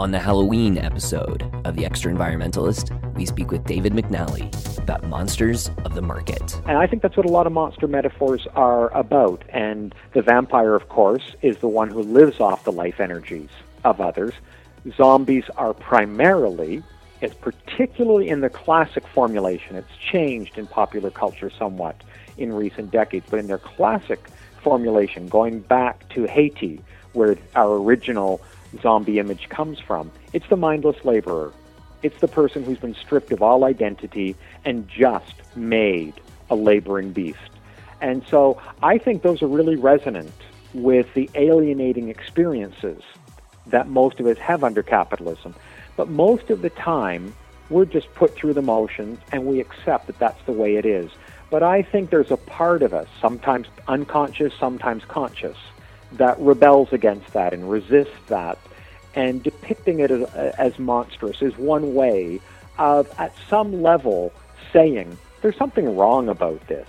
On the Halloween episode of The Extraenvironmentalist, we speak with David McNally about monsters of the market. And I think that's what a lot of monster metaphors are about. And the vampire, of course, is the one who lives off the life energies of others. Zombies are primarily, it's particularly in the classic formulation, it's changed in popular culture somewhat in recent decades, but in their classic formulation, going back to Haiti, where our original zombie image comes from. It's the mindless laborer. It's the person who's been stripped of all identity and just made a laboring beast. And so I think those are really resonant with the alienating experiences that most of us have under capitalism. But most of the time, we're just put through the motions and we accept that that's the way it is. But I think there's a part of us, sometimes unconscious, sometimes conscious, that rebels against that and resists that. And depicting it as, as monstrous is one way of, at some level, saying there's something wrong about this.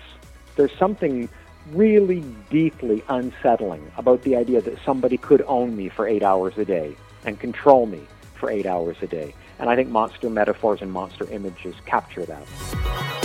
There's something really deeply unsettling about the idea that somebody could own me for eight hours a day and control me for eight hours a day. And I think monster metaphors and monster images capture that.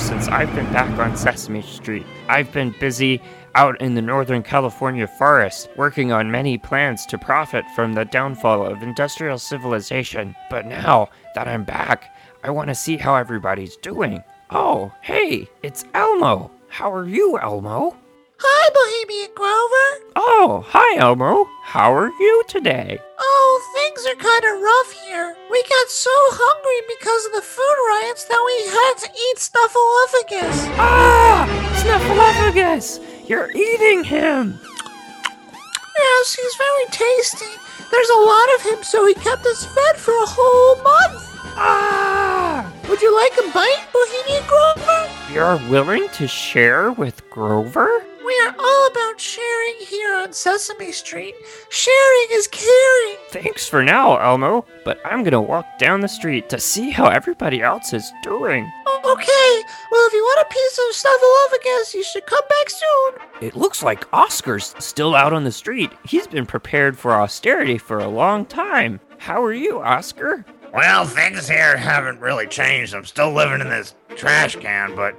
since I've been back on Sesame Street. I've been busy out in the Northern California forest, working on many plans to profit from the downfall of industrial civilization. But now that I'm back, I want to see how everybody's doing. Oh, hey, it's Elmo. How are you, Elmo? Hi, Bohemian Grover. Oh, hi, Elmo. How are you today? Oh, things are kind of rough here. We got so hungry because of the food riots that we had to eat Snuffleupagus. Ah! Snuffleupagus! You're eating him! Yes, he's very tasty. There's a lot of him, so he kept us fed for a whole month. Ah! Would you like a bite, Bohemian Grover? You're willing to share with Grover? We are all about sharing here on Sesame Street. Sharing is caring. Thanks for now, Elmo, but I'm gonna walk down the street to see how everybody else is doing. Okay, well, if you want a piece of Snuffleupagus, you should come back soon. It looks like Oscar's still out on the street. He's been prepared for austerity for a long time. How are you, Oscar? Well, things here haven't really changed. I'm still living in this trash can, but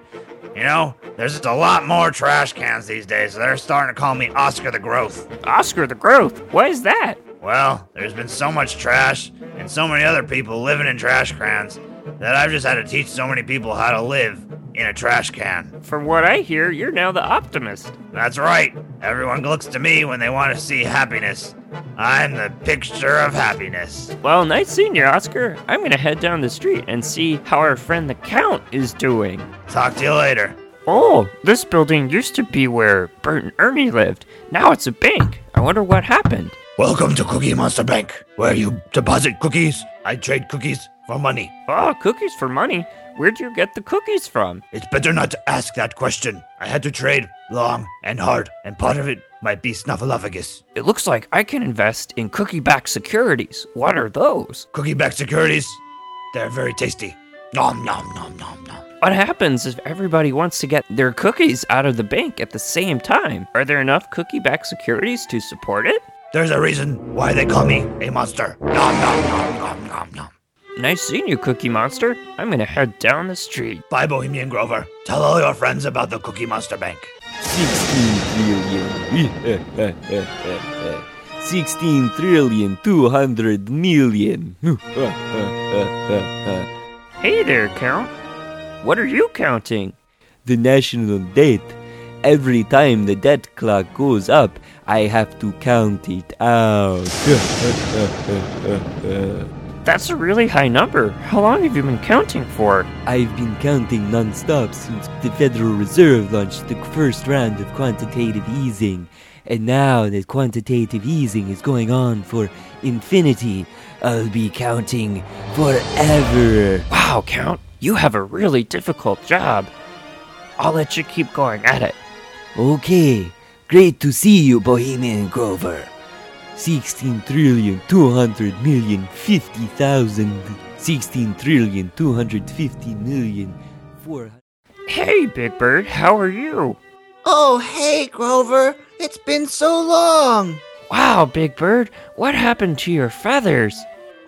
you know, there's just a lot more trash cans these days, so they're starting to call me Oscar the Growth. Oscar the Growth? What is that? Well, there's been so much trash and so many other people living in trash cans that I've just had to teach so many people how to live in a trash can. From what I hear, you're now the optimist. That's right. Everyone looks to me when they want to see happiness. I'm the picture of happiness. Well, nice seeing you, Oscar. I'm gonna head down the street and see how our friend the Count is doing. Talk to you later. Oh, this building used to be where Bert and Ernie lived. Now it's a bank. I wonder what happened. Welcome to Cookie Monster Bank, where you deposit cookies. I trade cookies for money. Oh, cookies for money? Where'd you get the cookies from? It's better not to ask that question. I had to trade long and hard, and part of it might be Snuffleupagus. It looks like I can invest in cookie backed securities. What are those? Cookie backed securities, they're very tasty. Nom nom nom nom nom. What happens if everybody wants to get their cookies out of the bank at the same time? Are there enough cookie backed securities to support it? There's a reason why they call me a monster. Nom nom nom nom nom nom. Nice seeing you, Cookie Monster. I'm gonna head down the street. Bye, Bohemian Grover. Tell all your friends about the Cookie Monster Bank. 16 trillion. 16 trillion 200 million. Hey there, Count. What are you counting? the national debt. Every time the debt clock goes up, I have to count it out. That's a really high number. How long have you been counting for? I've been counting non-stop since the Federal Reserve launched the first round of quantitative easing. And now that quantitative easing is going on for infinity, I'll be counting forever. Wow, Count, you have a really difficult job. I'll let you keep going at it. Okay, great to see you, Bohemian Grover. 16 trillion 200 million 50,000. 16 trillion 250 million 400. Hey, Big Bird, how are you? Oh, hey, Grover. It's been so long. Wow, Big Bird, what happened to your feathers?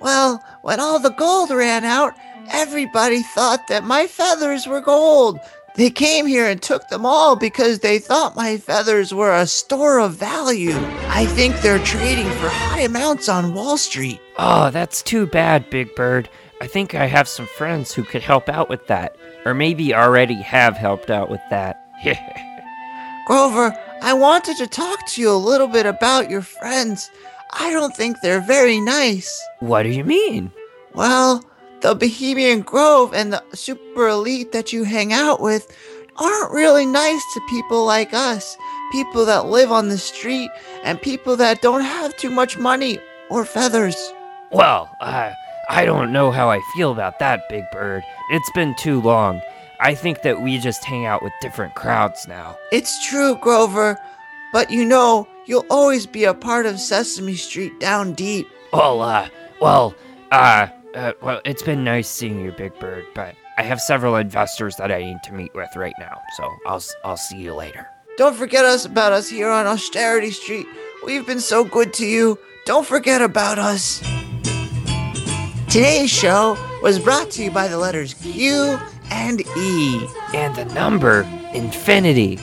Well, when all the gold ran out, everybody thought that my feathers were gold. They came here and took them all because they thought my feathers were a store of value. I think they're trading for high amounts on Wall Street. Oh, that's too bad, Big Bird. I think I have some friends who could help out with that. Or maybe already have helped out with that. Grover, I wanted to talk to you a little bit about your friends. I don't think they're very nice. what do you mean? Well, the Bohemian Grove and the super elite that you hang out with aren't really nice to people like us, people that live on the street and people that don't have too much money or feathers. Well, I I don't know how I feel about that, Big Bird. It's been too long. I think that we just hang out with different crowds now. It's true, Grover, but you know, you'll always be a part of Sesame Street down deep. Well, uh, well, uh, uh, well, it's been nice seeing you, Big Bird, but I have several investors that I need to meet with right now, so I'll I'll see you later. Don't forget us about us here on Austerity Street. We've been so good to you. Don't forget about us. Today's show was brought to you by the letters Q and E. And the number infinity.